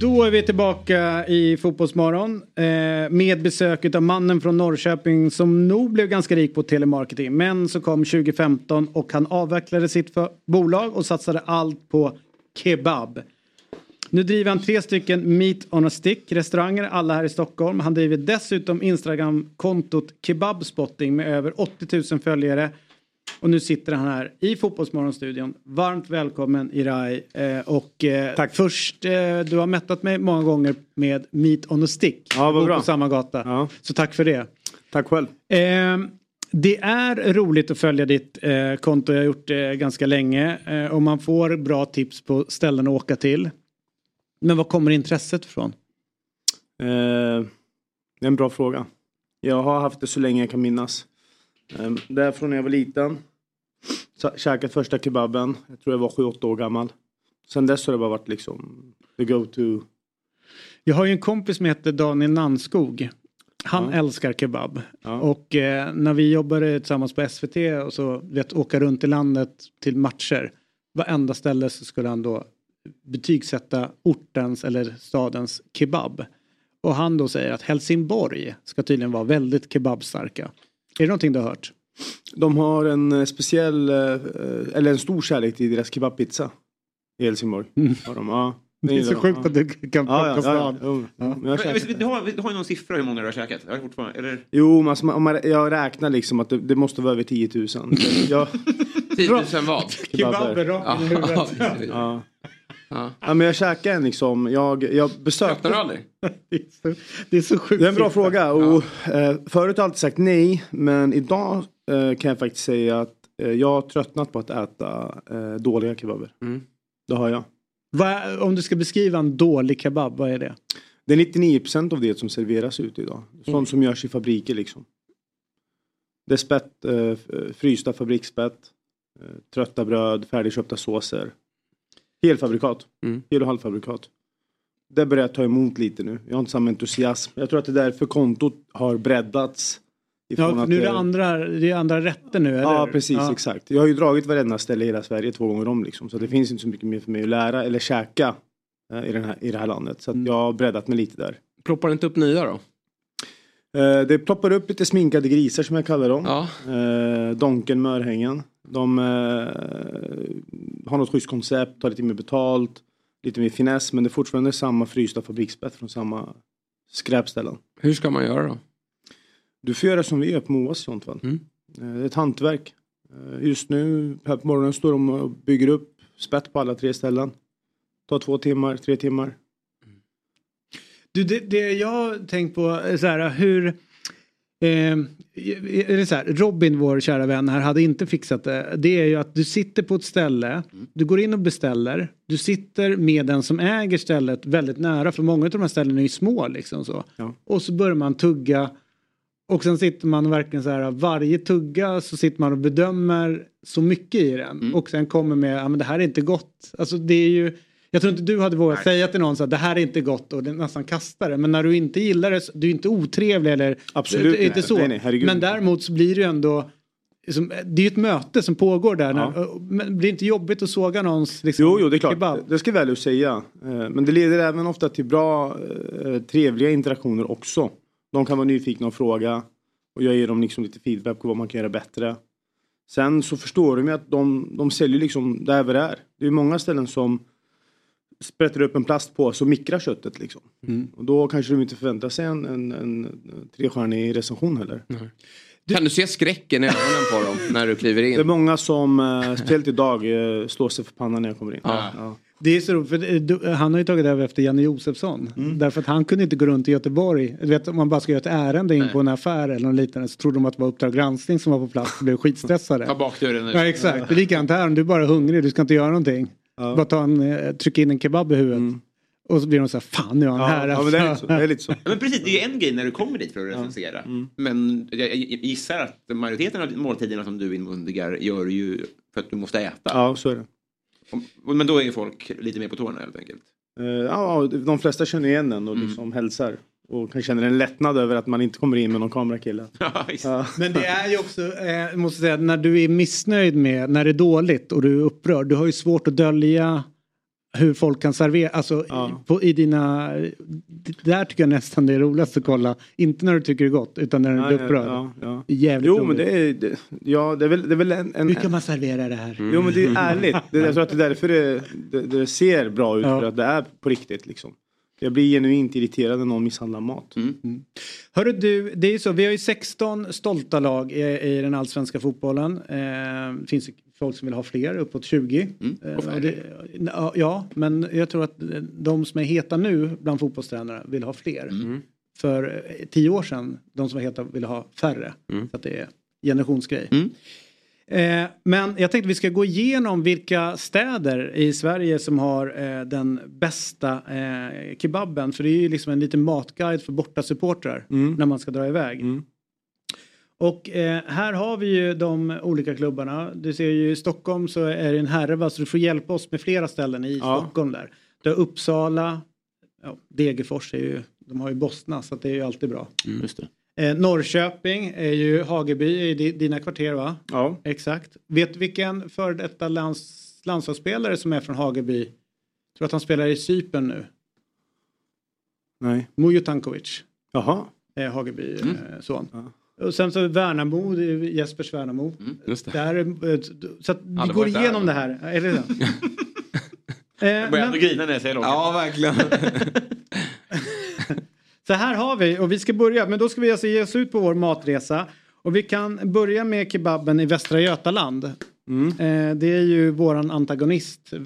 Då är vi tillbaka i Fotbollsmorgon eh, med besök av mannen från Norrköping som nog blev ganska rik på telemarketing. Men så kom 2015 och han avvecklade sitt för- bolag och satsade allt på kebab. Nu driver han tre stycken Meat on a Stick restauranger, alla här i Stockholm. Han driver dessutom Instagram-kontot Kebabspotting med över 80 000 följare. Och nu sitter han här i Fotbollsmorgonstudion. Varmt välkommen Irai. Eh, och eh, Tack. först, eh, du har mättat mig många gånger med Meat on a Stick. Ja, vad bra. på samma gata. Ja. Så tack för det. Tack själv. Eh, det är roligt att följa ditt eh, konto. Jag har gjort det ganska länge. Eh, och man får bra tips på ställen att åka till. Men var kommer intresset ifrån? Det är en bra fråga. Jag har haft det så länge jag kan minnas. Eh, därifrån när jag var liten. Käkat första kebaben. Jag tror jag var 7-8 år gammal. Sen dess har det bara varit liksom the go-to. Jag har ju en kompis som heter Daniel Nannskog. Han Ja. älskar kebab. Ja. Och eh, när vi jobbade tillsammans på SVT och så vet, åka runt i landet till matcher. Varenda ställe så skulle han då betygsätta ortens eller stadens kebab. Och han då säger att Helsingborg ska tydligen vara väldigt kebabstarka. Är det någonting du har hört? De har en eh, speciell, eh, eller en stor kärlek till deras kebabpizza. I Helsingborg. Har de, ja. Det är så de, sjukt ja. att du kan plocka ja, ja. Ja. Du, har, du har ju någon siffra hur många du har käkat? Jag har fortfarande, eller? Jo, men alltså, om man, jag räknar liksom att det, det måste vara över 10 000. Jag, 10 000 vad? Kebaber rakt i huvudet. *laughs* ja. Ja. ja, men jag käkar en liksom. Jag, jag besökte... Öppnar du aldrig? *laughs* Det är så, det är så sjukt. Det är en bra fråga. Och, eh, förut har jag alltid sagt nej. Men idag eh, kan jag faktiskt säga att eh, jag har tröttnat på att äta eh, dåliga kebaber. Mm. Det har jag. Vad- om du ska beskriva en dålig kebab, vad är det? Det är 99% av det som serveras ute idag. Sånt som görs i fabriker liksom. Det är spett, eh, frysta fabriksspett. Eh, trötta bröd, färdigköpta såser. Helfabrikat. Mm. Hel och halvfabrikat. Det börjar ta emot lite nu. Jag har inte samma entusiasm. Jag tror att det är därför kontot har breddats. Ja, nu är det andra, det är andra rätter nu, eller? Ja, precis. Ja. Exakt. Jag har ju dragit varenda ställe i hela Sverige två gånger om. Liksom, så det finns inte så mycket mer för mig att lära eller käka eh, i, den här, i det här landet. Så att jag har breddat mig lite där. Ploppar det inte upp nya då? Eh, det ploppar upp lite sminkade grisar som jag kallar dem. Ja. Eh, donken med örhängen. De eh, har något schysst koncept, tar lite mer betalt, lite mer finess men det är fortfarande samma frysta fabriksbett från samma skräpställen. Hur ska man göra då? Du får göra som vi gör på Moas i sånt fall. Mm. Eh, Det är ett hantverk. Eh, Just nu här på morgonen står de och bygger upp spett på alla tre ställen. Tar två timmar, tre timmar. Du, det, det jag har tänkt på är så här hur... Eh, är det så här, Robin, vår kära vän här, hade inte fixat det. Det är ju att du sitter på ett ställe, du går in och beställer, du sitter med den som äger stället väldigt nära, för många av de här ställena är ju små liksom så. Ja. Och så börjar man tugga och sen sitter man verkligen så här, varje tugga så sitter man och bedömer så mycket i den. Och sen kommer med, ja men det här är inte gott. Alltså det är ju, jag tror inte du hade vågat säga till någon så att det här är inte gott och det nästan kastar det. Men när du inte gillar det, du är inte otrevlig eller Absolut är inte nej. så. Nej, nej, men däremot så blir det ju ändå liksom, det är ju ett möte som pågår där. När, men blir det inte jobbigt att såga någons liksom, Jo, jo, det är klart. kebab? Det ska jag väl säga. Eh, Men det leder även ofta till bra, eh, trevliga interaktioner också. De kan vara nyfikna och fråga. Och jag ger dem liksom lite feedback på vad man kan göra bättre. Sen så förstår de ju att de, de säljer liksom där vad det är. Det är många ställen som sprätter upp en plastpåse och mikrar köttet liksom. Och då kanske de inte förväntar sig en, en, en trestjärnig recension heller. Kan du se skräcken i ögonen på dem när du kliver in? Det är många som, eh, speciellt idag, eh, slår sig för pannan när jag kommer in. Ja. Ja. Det är så roligt, för du- han har ju tagit över efter Janne Josefsson. Mm. Därför att han kunde inte gå runt i Göteborg. Du vet om man bara ska göra ett ärende in på en affär eller något liknande så trodde de att det var Uppdrag granskning som var på plats och blev skitstressade. Ta bakdörren nu. Ja exakt, det är likadant här om du är bara hungrig, du ska inte göra någonting. Bara ta en, eh, trycka in en kebab i huvudet. Och så blir de så här, fan nu är han Ja, här. ja, men det är alltså." lite så. Det är lite så. *laughs* Ja, men precis, det är ju en grej när du kommer dit för att recensera. Men jag gissar att majoriteten av måltiderna som du inmundigar gör ju för att du måste äta. Ja, så är det. Men då är ju folk lite mer på tårna helt enkelt. Eh, Ja, de flesta känner igen den och liksom hälsar. Och kan känna en lättnad över att man inte kommer in med någon kamerakille. *laughs* Ja. Men det är ju också, eh, måste säga, när du är missnöjd med, när det är dåligt och du är upprörd, du har ju svårt att dölja hur folk kan servera, alltså i, på, i dina, där tycker jag nästan det är roligast att kolla, inte när du tycker det är gott utan när du Ja, är ja, upprörd. ja, ja. Jävligt Jo, roligt. men det är, det, ja, det är väl, det är väl en, en... Hur kan man servera det här? Jo, men det är *laughs* ärligt. Det, jag tror att det är därför det, det, det ser bra ut, Ja. för att det är på riktigt liksom. Jag blir genuint irriterad när någon misshandlar mat. Hörru du, det är så, vi har ju 16 stolta lag i, i den allsvenska fotbollen. Eh, det finns ju folk som vill ha fler, uppåt 20. Eh, och färre. det, ja, men jag tror att de som är heta nu bland fotbollstränare vill ha fler. För eh, tio år sedan, de som var heta ville ha färre. Så att det är generationsgrej. Eh, men jag tänkte vi ska gå igenom vilka städer i Sverige som har eh, den bästa eh, kebaben. För det är ju liksom en liten matguide för bortasupportrar när man ska dra iväg. Och eh, här har vi ju de olika klubbarna. Du ser ju i Stockholm så är det en härva så du får hjälpa oss med flera ställen i Ja. Stockholm där. Du har Uppsala, ja, Degerfors är ju, de har ju Bosna så det är ju alltid bra. Just det. Eh, Norrköping är ju Hageby i di- dina kvarter va? Ja. Exakt. Vet vilken före detta lands, landslagsspelare som är från Hageby? Tror att han spelar i Cypern nu. Nej. Mujo Tankovic. Jaha. Är Hageby Mm. eh, son. Och sen så Värnamo, det är Jespers Värnamo. Just det. Där, eh, så att vi går varit där. igenom det här. Är det så? Jag eh, börjar men, ändå grina när jag säger långt. Ja, verkligen. *laughs* *laughs* så här har vi och vi ska börja. Men då ska vi alltså ge oss ut på vår matresa. Och vi kan börja med kebaben i Västra Götaland. Eh, det är ju våran antagonist. Eh,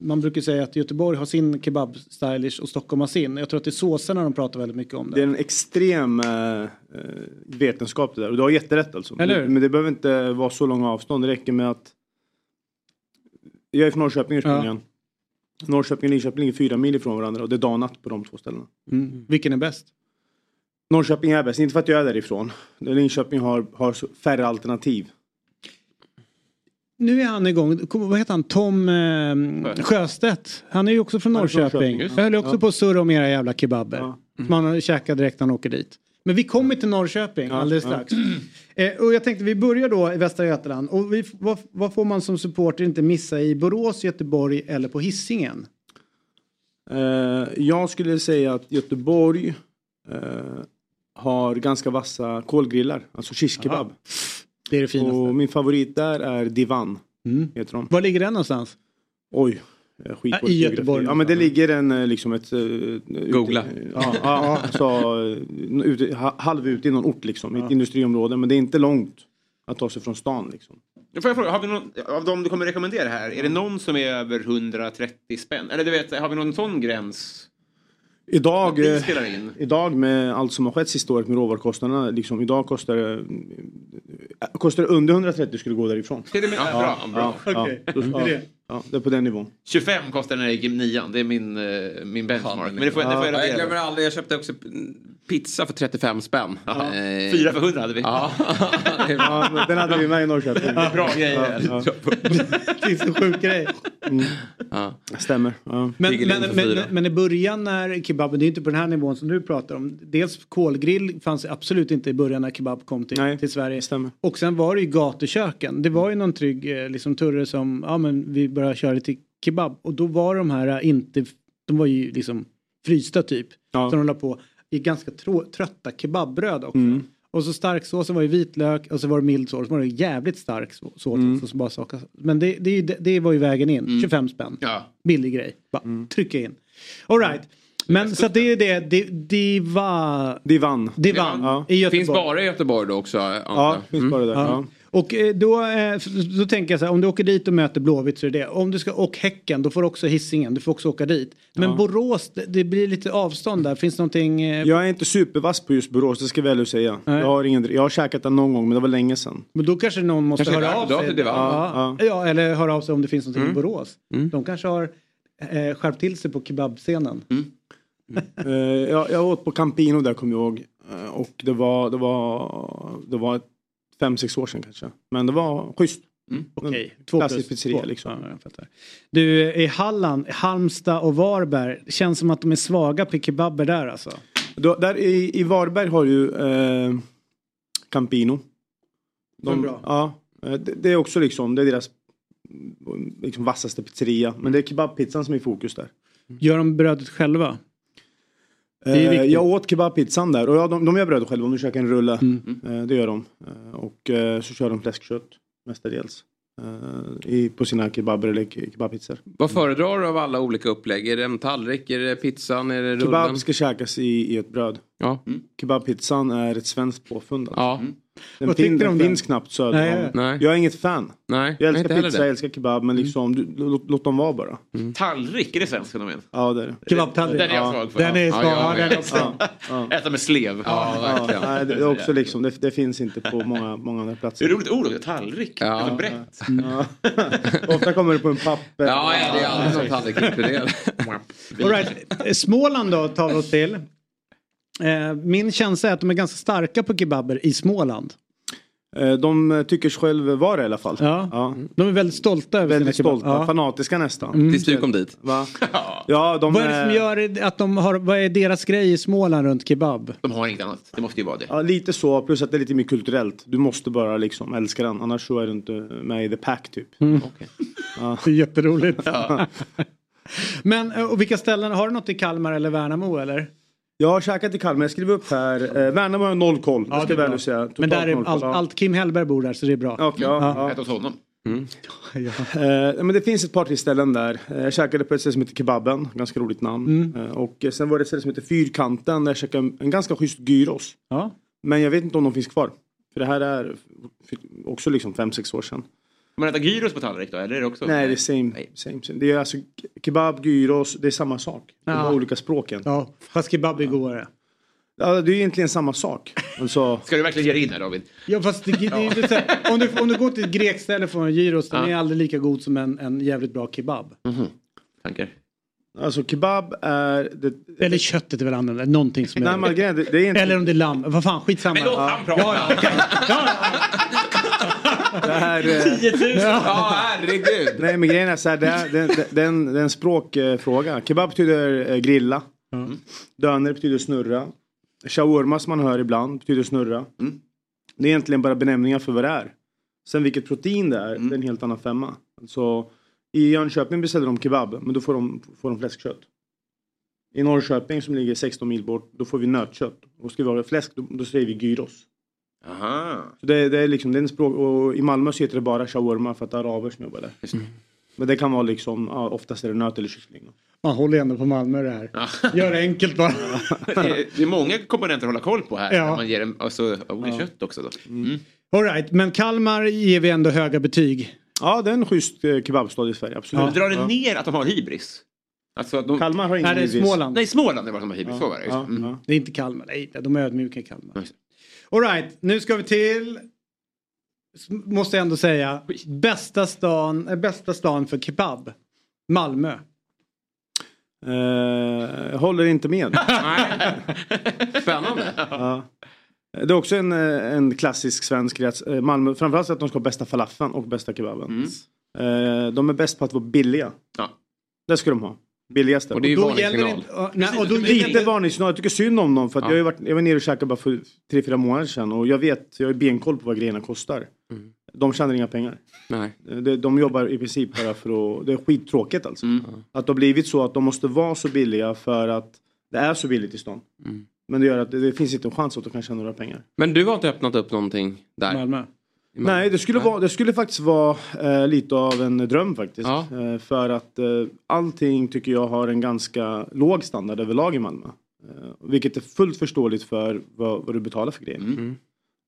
man brukar säga att Göteborg har sin kebab-stylish och Stockholm har sin. Jag tror att det är såserna de pratar väldigt mycket om. Det är Det. en extrem eh, eh, vetenskap det där. Och du har jätterätt alltså. Eller hur? Men det behöver inte vara så långa avstånd. Det räcker med att... Jag är från Norrköping ursprungligen. Norrköping och Linköping ligger fyra mil ifrån varandra och det är dag och natt på de två ställena. Mm. Vilken är bäst? Norrköping är bäst, inte för att jag är därifrån. Linköping har, har färre alternativ. Nu är han igång. Vad heter han? Tom eh, Sjöstedt. Han är ju också från Han Norrköping. Norrköping, Jag höll också Ja. på att surra om era jävla kebaber. Ja. Man käkar direkt när man åker dit. Men vi kommer till Norrköping Ja, alldeles ja. strax. Eh, och jag tänkte vi börjar då i Västra Götaland. Och vi, vad, vad får man som supporter inte missa i Borås, Göteborg eller på Hisingen? Eh, jag skulle säga att Göteborg, eh, har ganska vassa kolgrillar, alltså shish kebab. Det är det finaste. Och min favorit där är Divan. Mm. Heter de. Var ligger den någonstans? Oj. Eh, Skit på i. Göteborg Ja men det ligger en eh, liksom ett... eh, Googla. Ute, ja, ja, så, ute, ha- halv ut i någon ort liksom. I ett industriområde. Men det är inte långt att ta sig från stan liksom. Får jag fråga, har vi någon, av de du kommer rekommendera här, är det någon som är över 130 spänn? Eller du vet, har vi någon sån gräns? Idag, idag med allt som har skett sista året med råvarukostnaderna. Liksom, idag kostar det, kostar det under 130 skulle gå därifrån. Är det med, ja, bra, bra. Ja, Okej. ja, Det är det. Ja, det är på den nivån. 25 kostar den i nian, det är min, eh, min benchmark. Men det får, det får jag Ja, jag glömmer aldrig, jag köpte också pizza för 35 spänn. Ja. Eh, Fyra för 100 hade vi. Ja. *laughs* Ja, den hade vi med i Norrköping. Bra grejer. Ja, ja. Det är så *laughs* sjuk grej. Ja. Stämmer. Ja. Men, men, men, men i början när kebaben, det är inte på den här nivån som du pratar om. Dels kolgrill fanns absolut inte i början när kebab kom till, Nej, till Sverige. stämmer. Och sen var det ju gatuköken. Det var ju någon trygg eh, liksom, turre som, ja men vi börjar köra lite kebab. Och då var de här eh, inte, de var ju liksom frysta typ. Ja. Som de la på i ganska trå, trötta kebabbröd också. Mm. Och så starksåsen var ju vitlök och så var det mild sås. Så var det jävligt stark så- sås. Mm. Så bara. Men det, det, det, var ju vägen in. 25 spänn. Ja. Billig grej. Bara Mm. trycka in. Alright. Men så det är det. Det, det var... Divan. Det vann Ja. i Göteborg. Finns bara i Göteborg då också antar Ja, finns Mm. bara där. Ja. Ja. Och eh, då, eh, då tänker jag så här, om du åker dit och möter Blåvitt så är det det. Om du ska och Häcken, då får du också Hisingen, du får också åka dit. Men Ja. Borås, det, det blir lite avstånd där. Finns det någonting... Eh, Jag är inte supervass på just Borås, det ska jag väl säga. Nej. Jag har, ingen, jag har käkat den någon gång men det var länge sedan. Men då kanske någon måste Kanske höra av det- sig. det- det var- ja, ja. eller höra av sig om det finns någonting Mm. i Borås. Mm. De kanske har eh, skärpt till sig på kebabscenen. Eh, jag, jag åt på Campino där kommer jag ihåg. Eh, och det var, det var, det var ett fem, sex år sedan kanske. Men det var schysst. Okej, två Klassisk pizzeria liksom. Ja, jag fattar. Du, i Halland, Halmstad och Varberg. Det känns som att de är svaga på kebaber där alltså. Då, där i, I Varberg har ju eh, Campino. De bra. Ja, eh, det, det är också liksom, det är deras mm, liksom, vassaste pizzeria. Men det är kebabpizzan som är i fokus där. Gör de brödet själva? Det är Eh, viktigt. Jag åt kebabpizzan där och ja, de, de gör brödet själva om du käkar en rulle. Mm. Eh, det gör de. Eh, och eh, så kör de fläskkött mestadels. Eh, i, på sina kebaber eller ke- kebabpizzor. Vad föredrar du av alla olika upplägg? Är det en tallrik, är det pizzan, är det rullen? Kebab ska käkas i, i ett bröd. Ja. Kebabpizzan är ett svenskt påfund. Alltså. Ja. Den, Vad fin, tycker du om den? finns knappt söder Nej. Nej. Jag är inget fan. Nej, Jag inte älskar pizza, det. jag älskar kebab men liksom du, låt, låt dem vara bara. Tallrik, är det svenskt fenomen? Ja det är det. Kebabtallrik. Den är jag Ja. svag för. Den är svag. ja, Ja, den är ja. Äta med slev. Ja, Ja, verkligen. nej, det, är också liksom, det, det finns inte på många, många andra Det är platser. roligt ord också, tallrik. Ja. Alltså brett. Ja. Ofta kommer det på en papper. Ja, ja, det är aldrig någon tallrik inkluderad. *laughs* All right. Småland då tar vi oss till. Eh, Min känsla är att de är ganska starka på kebaber i Småland. Eh, De tycker själv vara det i alla fall. Ja. Ja. De är väldigt stolta över Väldigt sina stolta, Ja. fanatiska nästan. Tills du kom dit. Va? *laughs* Ja, de, Vad är det som gör att de har, vad är deras grej i Småland runt kebab? De har inget annat. Det måste ju vara det. Ja, lite så, plus att det är lite mer kulturellt. Du måste bara liksom älska den, annars så är du inte med i the pack typ. Det är jätteroligt. *laughs* Men eh, och vilka ställen, har du något i Kalmar eller Värnamo eller? Jag har käkat i Kalmar, jag skriver upp här. Eh, Värnamo har noll koll, Ja, det ska jag väl säga. Men där är allt, ja. allt Kim Hellberg bor där så det är bra. Okej, ja, Ät hos honom. *laughs* Eh, men det finns ett par till ställen där. Eh, jag käkade på ett ställe som heter Kebaben, ganska roligt namn. Mm. Eh, och eh, sen var det ett ställe som heter Fyrkanten där jag käkade en, en ganska schysst gyros. Ja. Men jag vet inte om de finns kvar. För det här är också liksom 5-6 år sedan. Man äter gyros på tallrik då? Eller är det också? Nej, det är same, Nej. same, same. Det är alltså kebab, gyros, det är samma sak. De har olika språken. Ja, fast kebab är godare. Ja, det är egentligen samma sak. Alltså, *laughs* Ska du verkligen ge dig in här David? Ja fast det, det så här, om, du, om du går till ett grekställe får en gyros, den är aldrig lika god som en, en jävligt bra kebab. Tankar? alltså kebab är... Det, Eller köttet är väl annorlunda, någonting som nej, är... men är- det, det är inte... Eller om det är lamm, vad fan skitsamma. Men låt han prata! Ja, ja, okej. ja, Det här, eh, Ja, herregud. nej men grejen är så här, det är, det, det, det, är en, det är en språkfråga. Kebab betyder eh, grilla. Döner betyder snurra. Shawarma som man hör ibland betyder snurra. Det är egentligen bara benämningar för vad det är. Sen vilket protein det är, det är en helt annan femma. Så i Jönköping beställer de kebab, men då får de, får de fläskkött. I Norrköping som ligger 16 mil bort, då får vi nötkött. Och ska vi ha fläsk, då, då säger vi gyros. Aha. Så det, det är liksom, det är en språk, och i Malmö så heter det bara shawarma för att det är araber som jobbar där. Men det kan vara liksom, ja, oftast är det nöt eller kyckling. Man håller ändå på Malmö det här. Gör det enkelt bara. *laughs* Det är, det är många komponenter att hålla koll på här. Ja. Man ger dem alltså, ja. kött också då. Mm. All right, men Kalmar ger vi ändå höga betyg. Ja, det är en schysst eh, kebabstad i Sverige, absolut. Drar det Ja. ner att de har hybris? Alltså att de... Kalmar har ingen Nej, det är. Småland. Nej, Småland är vad de har hybris. Ja, Så var det. ja, Mm. ja. Det är inte Kalmar, nej, de är ödmjuka i Kalmar. All right, nu ska vi till, måste jag ändå säga, bästa stan, äh, bästa stan för kebab. Malmö. Eh, jag håller inte med. *laughs* Spännande. ja. Det är också en, eh, en klassisk svensk rätt. Eh, Malmö, framförallt att de ska ha bästa falafeln och bästa kebaben. Eh, De är bäst på att vara billiga. Ja. Det ska de ha. Billigaste. Och det är ju varningssignal. inte- nej, och då Lite varningssignal. Jag tycker synd om dem. För att Ja. jag, har ju varit, jag var nere och käkade bara för tre fyra månader sedan. Och jag vet, jag har ju benkoll på vad grejerna kostar. De tjänar inga pengar. Nej. De, de jobbar i princip bara för att... Det är skittråkigt alltså. Mm. Att det har blivit så att de måste vara så billiga för att det är så billigt i stan. Mm. Men det gör att det, det finns inte en chans att de kan tjäna några pengar. Men du har inte öppnat upp någonting där? Malmö. Nej, det skulle, Vara, det skulle faktiskt vara eh, lite av en dröm faktiskt. Ja. Eh, för att eh, allting tycker jag har en ganska låg standard överlag i Malmö. Eh, vilket är fullt förståeligt för vad, vad du betalar för grejer. Mm.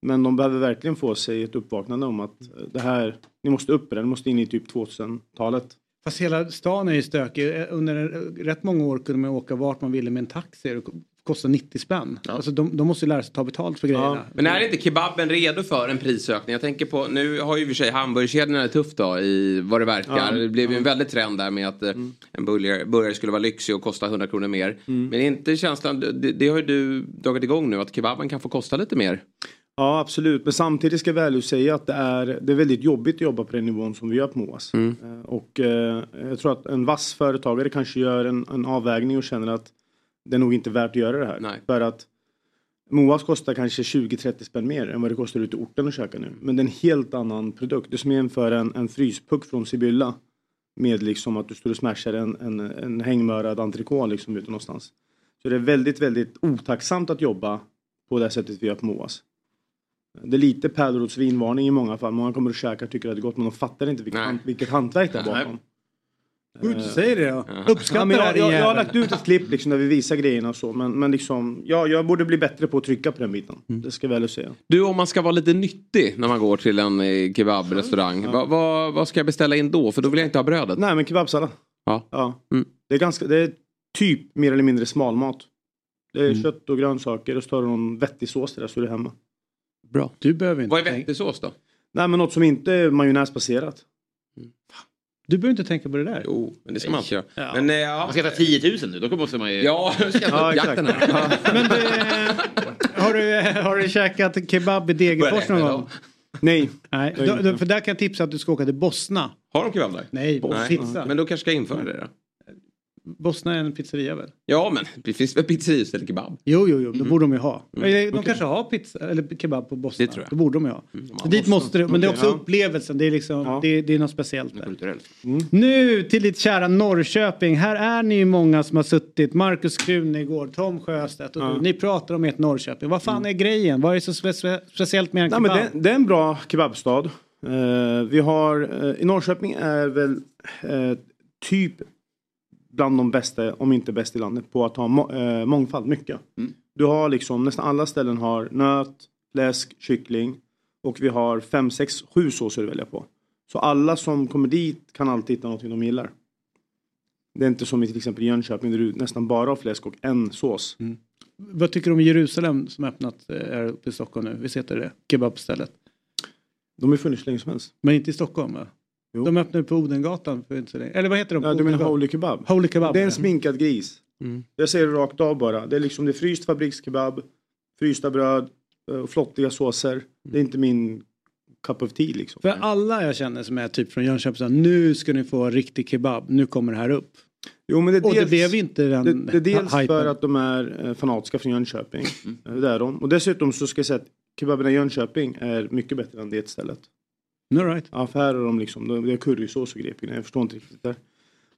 Men de behöver verkligen få sig ett uppvaknande om att eh, det här, ni måste upp det, ni måste in i typ 2000-talet. Fast hela stan är ju stökig. Under en- rätt många år kunde man åka vart man ville med en taxi. Kostar 90 spänn. Alltså de, de måste ju lära sig ta betalt för grejerna. Men är inte kebaben redo för en prisökning? Jag tänker på, nu har ju i och för sig hamburgerkedjorna det tufft då i vad det verkar. Ja. Det blev ju en väldig trend där med att eh, en burgare, burgare skulle vara lyxig och kosta 100 kronor mer. Men är inte känslan, det, det har ju du dragit igång nu, att kebaben kan få kosta lite mer. Ja absolut, men samtidigt ska jag väl säga att det är, det är väldigt jobbigt att jobba på den nivån som vi gör på MOAS. Mm. Eh, Och eh, jag tror att en vass företagare kanske gör en, en avvägning och känner att det är nog inte värt att göra det här. Nej. För att MOAS kostar kanske 20-30 spänn mer än vad det kostar ute i orten att käka nu. Men det är en helt annan produkt. Det är som att jämföra en, en fryspuck från Sibylla med liksom att du står och smashar en, en, en hängmörad entrecote liksom ute någonstans. Så det är väldigt, väldigt otacksamt att jobba på det sättet vi gör på MOAS. Det är lite pärlrotsvinvarning i många fall. Många kommer och käkar och tycker att det är gott men de fattar inte vilket, Nej. han, vilket hantverk det är bakom. Gud, säg det då. Uppskatta Ja, men det jag, jag, jag har lagt ut ett klipp liksom, där vi visar grejerna och så. Men, men liksom, ja, jag borde bli bättre på att trycka på den biten. Det ska jag väl säga. Du, om man ska vara lite nyttig när man går till en eh, kebabrestaurang, vad, vad, vad ska jag beställa in då? För då vill jag inte ha brödet. Nej men kebabsallad. Ja. Ja. Mm. Det, är ganska, det är typ mer eller mindre smalmat. Det är kött och grönsaker och så tar du någon vettig sås till det så är det hemma. Bra. Du behöver inte Vad är vettig sås då? Nej men något som inte är majonnäsbaserat. Du behöver inte tänka på det där. Jo, men det ska man inte göra. Ja. Men, eh, ja. Man ska ta 10 000 nu, då måste man ju... Ja, *laughs* ska Ja, jakten här. Men du, eh, har du, har du käkat kebab i Degerfors någon gång? Nej. Nej, då, då, för där kan jag tipsa att du ska åka till Bosna. Har de kebab där? Nej, Nej. pizza. Men då kanske ska jag införa det då? Bosna är en pizzeria väl? Ja, men *laughs* det finns väl pizzerior som säljer kebab? Jo, jo, jo, det borde de ju ha. Mm. Eller, De Okej. kanske har pizza eller kebab på Bosna. Det tror jag. Det borde de ju ha. Mm, Så dit måste det, men det är också upplevelsen. Det är, liksom, Ja. det, det är något speciellt där. Kulturellt. Nu till ditt kära Norrköping. Här är ni ju många som har suttit. Markus Krunegård, Tom Sjöstedt och Ja. du. Ni pratar om ert Norrköping. Vad fan är grejen? Vad är så spe spe speciellt med en Nej, kebab? men det, det är en bra kebabstad. Eh, vi har, eh, I Norrköping är väl eh, typ bland de bästa, om inte bäst i landet, på att ha må, eh, mångfald, mycket. Du har liksom, nästan alla ställen har nöt, läsk, kyckling och vi har fem, sex, sju såser att välja på. Så alla som kommer dit kan alltid hitta någonting de gillar. Det är inte som i till exempel Jönköping där du nästan bara har fläsk och en sås. Vad tycker du om Jerusalem som öppnat eh, här uppe i Stockholm nu? Visst heter det? Kebabstället. De har funnits länge som helst. Men inte i Stockholm va? Jo. De öppnade på Odengatan för inte så länge. Eller vad heter de? Ja, du menar Holy Kebab? Holy Kebab. Det är en sminkad gris. Mm. Jag säger det rakt av bara. Det är liksom det är fryst fabrikskebab, frysta bröd eh, och flottiga såser. Det är inte min cup of tea liksom. För alla jag känner som är typ från Jönköping nu ska ni få riktig kebab. Nu kommer det här upp. Jo, men det är Och det dels, blev inte den det, det är dels hypen. för att de är eh, fanatiska från Jönköping. Eh, Det är de. Och dessutom så ska jag säga att kebaberna i Jönköping är mycket bättre än det stället. All right. Ja, för här har de liksom, de- det är currysås och grejer. Jag förstår inte riktigt det.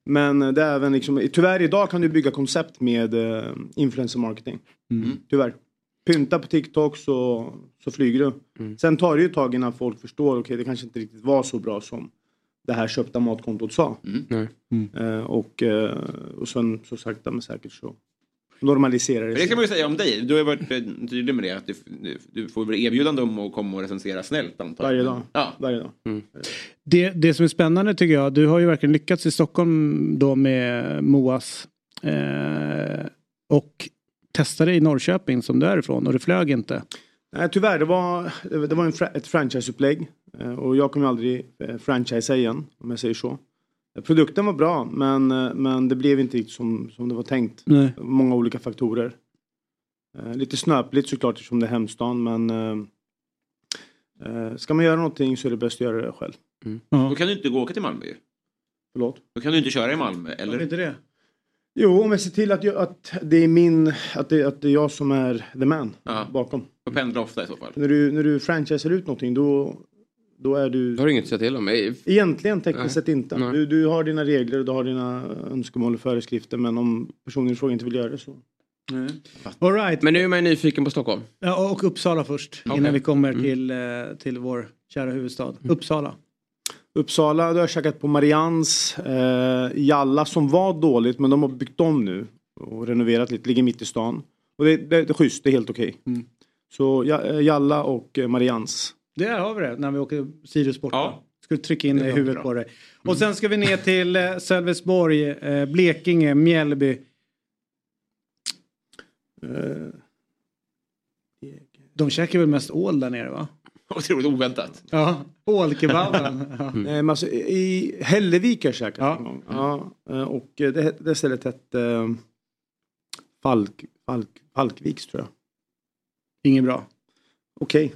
Men eh, det är även liksom, tyvärr idag kan du bygga koncept med eh, influencer marketing. Mm. Tyvärr. Pynta på TikTok så, så flyger du. Mm. Sen tar det ju ett tag innan folk förstår, okej det kanske inte riktigt var så bra som det här köpta matkontot sa. Nej. Eh, och, eh, och sen så sakta men säkert så normaliserar det Men det kan man ju säga om dig. Du har ju varit eh, tydlig med det. Att du, du, du får väl erbjudande om att komma och recensera snällt antar jag. Varje dag. Ja. Varje dag. Det, det som är spännande tycker jag, du har ju verkligen lyckats i Stockholm då med Moas. Eh, och testade i Norrköping som du är ifrån och det flög inte. Nej, tyvärr, det var, det var en, fra- ett franchiseupplägg. Eh, Och jag kommer aldrig eh, franchisa igen, om jag säger så. Produkten var bra, men, eh, men det blev inte riktigt som, som det var tänkt. Nej. Många olika faktorer. Eh, Lite snöpligt såklart eftersom det är hemstan, men eh, eh, ska man göra någonting så är det bäst att göra det själv. Då kan du inte gå åka till Malmö ju. Förlåt? Då kan du inte köra i Malmö. Varför Eller? inte det? Jo, om jag ser till att, jag, att det är min, att det, att det är jag som är the man Ja. bakom. Och pendla ofta i så fall. När du, när du franchisar ut någonting då, då är du Då har du inget att säga till om. Egentligen tekniskt Nej. sett inte. Nej. Du, du har dina regler och du har dina önskemål och föreskrifter men om personen i fråga inte vill göra det så. All right. Men nu är man nyfiken på Stockholm. Ja, och Uppsala först Okej. innan vi kommer Mm. till, eh, till vår kära huvudstad. Uppsala. Uppsala, du har käkat på Marians, eh, Jalla som var dåligt men de har byggt om nu och renoverat lite, ligger mitt i stan. Och det, det, det är schysst, det är helt okej. Mm. Så eh, Jalla och eh, Marians. Där har vi det när vi åker Sirius borta. Ja. Ska du trycka in det i huvudet bra. på dig. Och sen ska vi ner till eh, Sölvesborg, eh, Blekinge, Mjällby. Eh, De käkar väl mest ål där nere va? *laughs* Otroligt oväntat. Ja, ålkebaben. *laughs* ja. Nej, men alltså, I Hällevik har jag käkat Ja. en gång. Ja, eh, och eh, det, det stället hette eh, Falk, Falk, Falkviks tror jag. Inget bra. Okej,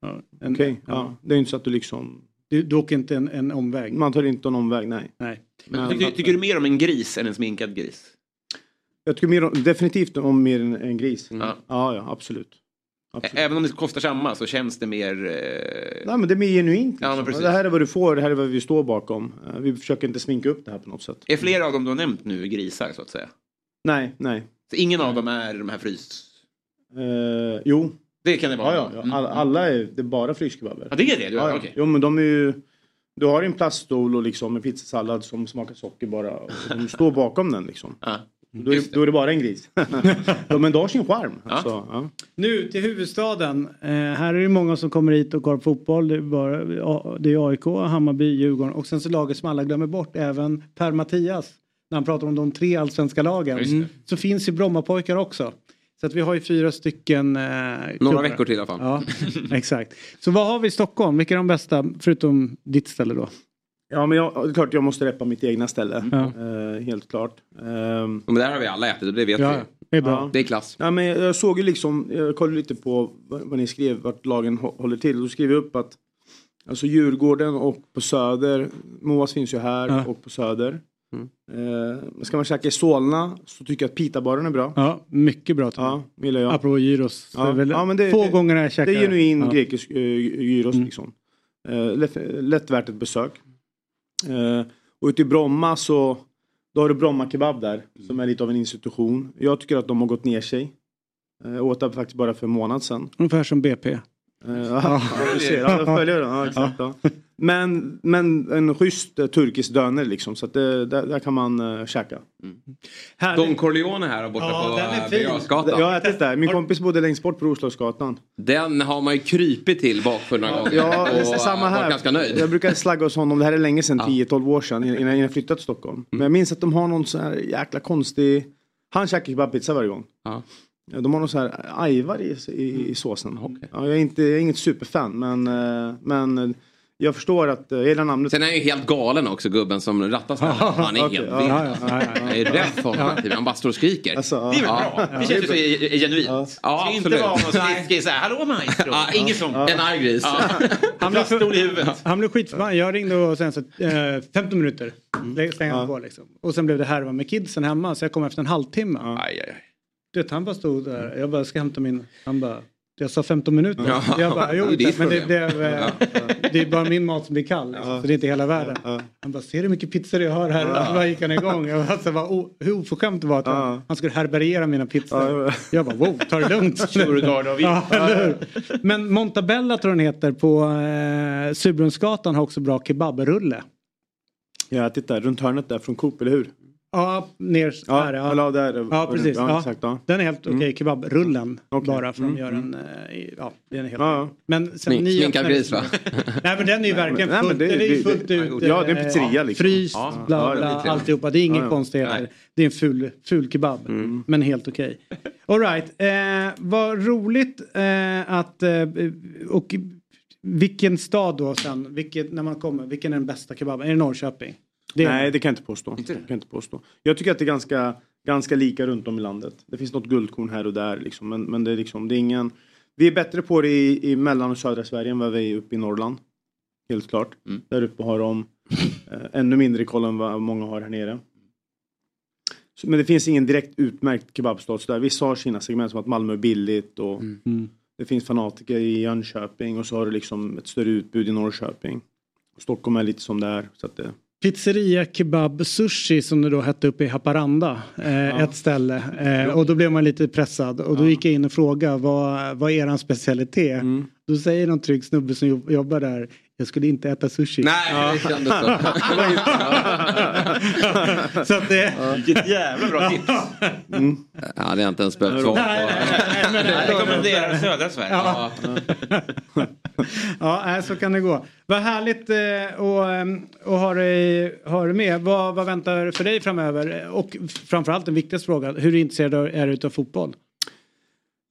Ja, en, okej. Ja. Det är inte så att du liksom, Du, du åker inte en, en omväg? man tar inte någon omväg, nej. Nej. Men, tycker, tycker du mer om en gris än en sminkad gris? Jag tycker mer om, definitivt om mer än en gris. Ja. Ja, ja, absolut. absolut. Även om det kostar samma så känns det mer... Eh... Nej men det är mer genuint. Ja, men Liksom. precis. det här är vad du får, det här är vad vi står bakom. Eh, Vi försöker inte sminka upp det här på något sätt. Är flera av dem du har nämnt nu grisar så att säga? Nej, nej. Så ingen av dem är de här frys... Eh, jo, Det kan det vara? ja, ja. Mm. Alla, alla är, det är bara fryskebabber. Ja, det är det? Du, Ja, ja. okej. Jo men de är ju Du har en plaststol och liksom en pizzasallad som smakar socker bara. Och du står bakom den liksom. Ja. Då är, då är det bara en gris. *laughs* ja, men det har sin charm. Ja. Alltså, ja. Nu till huvudstaden. Eh, här är det många som kommer hit och kollar på fotboll. Det är, bara, det är AIK, Hammarby, Djurgården och sen så laget som alla glömmer bort, även Per-Mattias. När han pratar om de tre allsvenska lagen. Det. Så finns ju Brommapojkar också. Så att vi har ju fyra stycken eh, Några veckor till i alla fall. Ja, exakt. Så vad har vi i Stockholm? Vilka är de bästa? Förutom ditt ställe då. ja men jag, det är klart jag måste reppa mitt egna ställe. Ja. Eh, helt klart. Ehm, Men där har vi alla ätit och det vet Ja, vi. det är bra. Ja. Det är klass. Ja, men jag såg ju liksom, jag kollade lite på vad, ni skrev, vart lagen hå- håller till. Då skrev jag upp att alltså Djurgården och på Söder, Moas finns ju här Ja. och på Söder. Mm. Eh, ska man käka i Solna så tycker jag att pitabaren är bra. Ja, mycket bra. Ja, gillar jag. Apropå gyros. Ja. Det är väl Ja, men det- få det- gånger jag Det käkar. är genuin ja. grekisk uh, gyros Mm. liksom. Eh, lätt, lätt värt ett besök. Eh, och ute i Bromma så då har du Bromma Kebab där som är lite av en institution. Jag tycker att de har gått ner sig. Eh, Jag åt där faktiskt bara för en månad sedan. Ungefär som BP. Eh, *laughs* ja, du ser, ja, jag följer den. Ja, exakt, ja. Men, men en schysst eh, turkisk döner liksom så att det, där, där kan man uh, käka. Härligt. Don Corleone här borta Ja, på den är eh. Jag Birger har ätit där. Min kompis bodde längst bort på Roslagsgatan. Den har man ju krypit till bakför några gånger. Ja, och det är samma här. ganska nöjd. Jag brukar slagga hos honom, det här är länge sedan, Ja. 10-12 år sedan innan jag flyttade till Stockholm. Men jag minns att de har någon sån här jäkla konstig, han käkar kebabpizza varje gång. Ja. Ja, De har någon sån här ajvar i, i, i såsen. Okej. Ja, jag, är inte, jag är inget superfan men, men jag förstår att, eh, jag gillar namnet. Sen är han ju helt galen också gubben som rattar stället. Han är helt vild. ja, ja, ja, ja. Det är rätt folk Han bara står och skriker. Alltså. Det är väl Ja. bra? Det känns ju så genuint. Ja. Det ska inte vara någon som skriker så här, hallå maestro. Ja, Inget sånt. En arg gris. Han blev, Plaststol i huvudet. han blev skitförbannad. Jag ringde och sen så eh, 15 minuter. Mm. Stängde han på liksom. Och sen blev det härva med kidsen hemma så jag kom efter en halvtimme. Aj, aj, aj. Du vet, han bara stod där. Jag bara ska hämta min. Han bara. Jag sa 15 minuter. Ja. Jag bara, jo, Det är men det, problem. blev, eh, det är bara min mat som blir kall. Liksom, Så det är inte hela världen. Han bara, ser du hur mycket pizzor jag har här? Ja. Så bara gick han igång. Jag bara, alltså, vad o- hur oförskämt det var att han, han skulle härbärgera mina pizzor. Jag bara, wow, ta det lugnt. *laughs* Ja? Men Montabella tror jag den heter på eh, Surbrunnsgatan har också bra kebabrulle. Ja, titta runt hörnet där från Coop, eller hur? Ja, ner Ja, här. Ja, eller där. ja precis. Ja, Ja, exakt, ja. Den är helt okej, Mm. kebabrullen Okej. bara för att Mm, göra mm. en... eh, Ja, den är helt Ja, ja. Men sen Smink- ni sminkad gris, va? Nej men den är ju *laughs* verkligen Nej, men fullt, det- den är ju det- fullt det- ut. ja, det är en eh, pizzeria liksom. Fryst, Ja. bla Ja, det är bla, pizzeria. alltihopa. Det är inget Ja, ja. konstigheter. Nej. Det är en ful, ful kebab. Men helt okej. All right. Eh, vad roligt eh, att... Eh, och vilken stad då sen? Vilken, när man kommer, vilken är den bästa kebaben? Är det Norrköping? Det är Nej, det kan jag inte påstå. Det kan jag, inte påstå. jag tycker att det är ganska, ganska lika runt om i landet. Det finns något guldkorn här och där liksom. Men, men det är liksom, det är ingen... Vi är bättre på det i, i mellan och södra Sverige än vad vi är uppe i Norrland. Helt klart. Där uppe har de eh, ännu mindre koll än vad många har här nere. Så, men det finns ingen direkt utmärkt kebabstad. Så där. Vissa har sina segment som att Malmö är billigt och det finns fanatiker i Jönköping och så har du liksom ett större utbud i Norrköping. Stockholm är lite som det är. Så att det, Pizzeria Kebab Sushi som det då hette uppe i Haparanda. Eh, Ett ställe. Eh, och då blev man lite pressad. Och då gick jag in och frågade vad, vad är eran specialitet? Mm. Då säger någon trygg snubbe som jobb- jobbar där. Jag skulle inte äta sushi. Nej, det kändes *laughs* så. så att det... Vilket jävla bra tips. Ja, det har jag inte ens behövt svara Nej, på. nej, nej, men- Jag *laughs* rekommenderar södra Sverige. Ja. Ja, *laughs* så kan det gå. Vad härligt eh, och, ehm, och ha, dig, ha dig med. Vad, vad väntar för dig framöver? Och framförallt den viktigaste frågan. Hur intresserad är du av fotboll?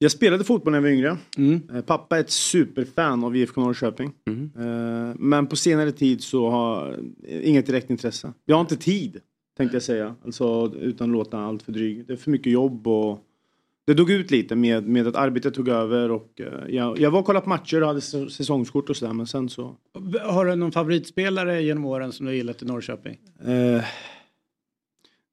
Jag spelade fotboll när jag var yngre. Mm. Eh, Pappa är ett superfan av IFK Norrköping. Eh, Men på senare tid så har eh, inget direkt intresse. Jag har inte tid, tänkte jag säga. Alltså utan att låta allt för dryg. Det är för mycket jobb och det dog ut lite med, med att arbetet tog över och jag, jag var och kollade på matcher och hade säsongskort och sådär men sen så... Har du någon favoritspelare genom åren som du gillat i Norrköping? Eh,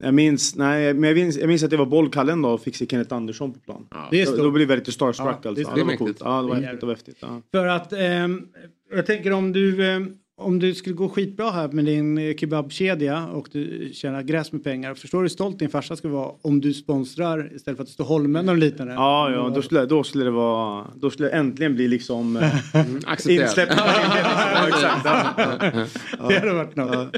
jag minns, nej, men jag minns, jag minns att jag var bollkallen då och fick se Kenneth Andersson på plan. Det är då, stort. då blev jag lite starstruck Ja, det är alltså. Ja, det Det var coolt. Ja, det var Det är häftigt häftigt. Ja. För att ehm, jag tänker om du, ehm, om du skulle gå skitbra här med din eh, kebabkedja och du tjänar gräs med pengar. Förstår du hur stolt din farsa skulle vara om du sponsrar istället för att det står Holmen och liknande? Ja, ja då, skulle, då skulle det vara... Då skulle jag äntligen bli liksom... eh, accepterad. insläppt. *laughs* ja, exakt. Ja. *laughs* Det hade varit något.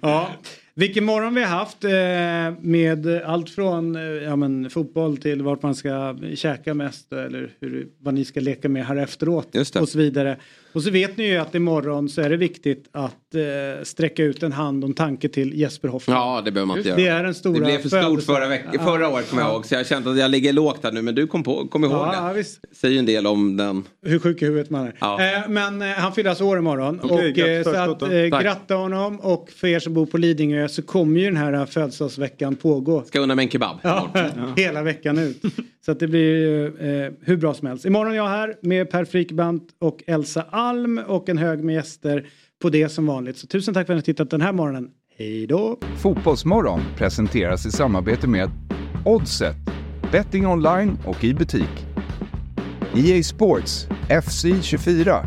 Ja. Vilken morgon vi har haft eh, med allt från eh, ja, men, fotboll till vart man ska käka mest eller hur, vad ni ska leka med här efteråt och så vidare. Och så vet ni ju att imorgon så är det viktigt att eh, sträcka ut en hand och en tanke till Jesper Hoffman. Ja, det behöver man inte göra. Det är den stora Det blev för stort förra, veck- Ja. förra året kommer jag Ja. ihåg. Så jag kände att jag ligger lågt här nu. Men du kom, på, kom ihåg Ja, det. visst. Säger en del om den. Hur sjuk i huvudet man är. Ja. Eh, men eh, han fyller alltså år imorgon. Okej, och, eh, grattis så att, eh, gratta honom och för er som bor på Lidingö så kommer ju den här eh, födelsedagsveckan pågå. Ska unna mig en kebab. Ja, *laughs* hela veckan ut. Så att det blir eh, hur bra som helst. Imorgon är jag här med Per Frikbant och Elsa Alm och en hög med gäster på det som vanligt. Så tusen tack för att ni har tittat den här morgonen. Hej då! Fotbollsmorgon presenteras i samarbete med Oddset, betting online och i butik. EA Sports, FC 24.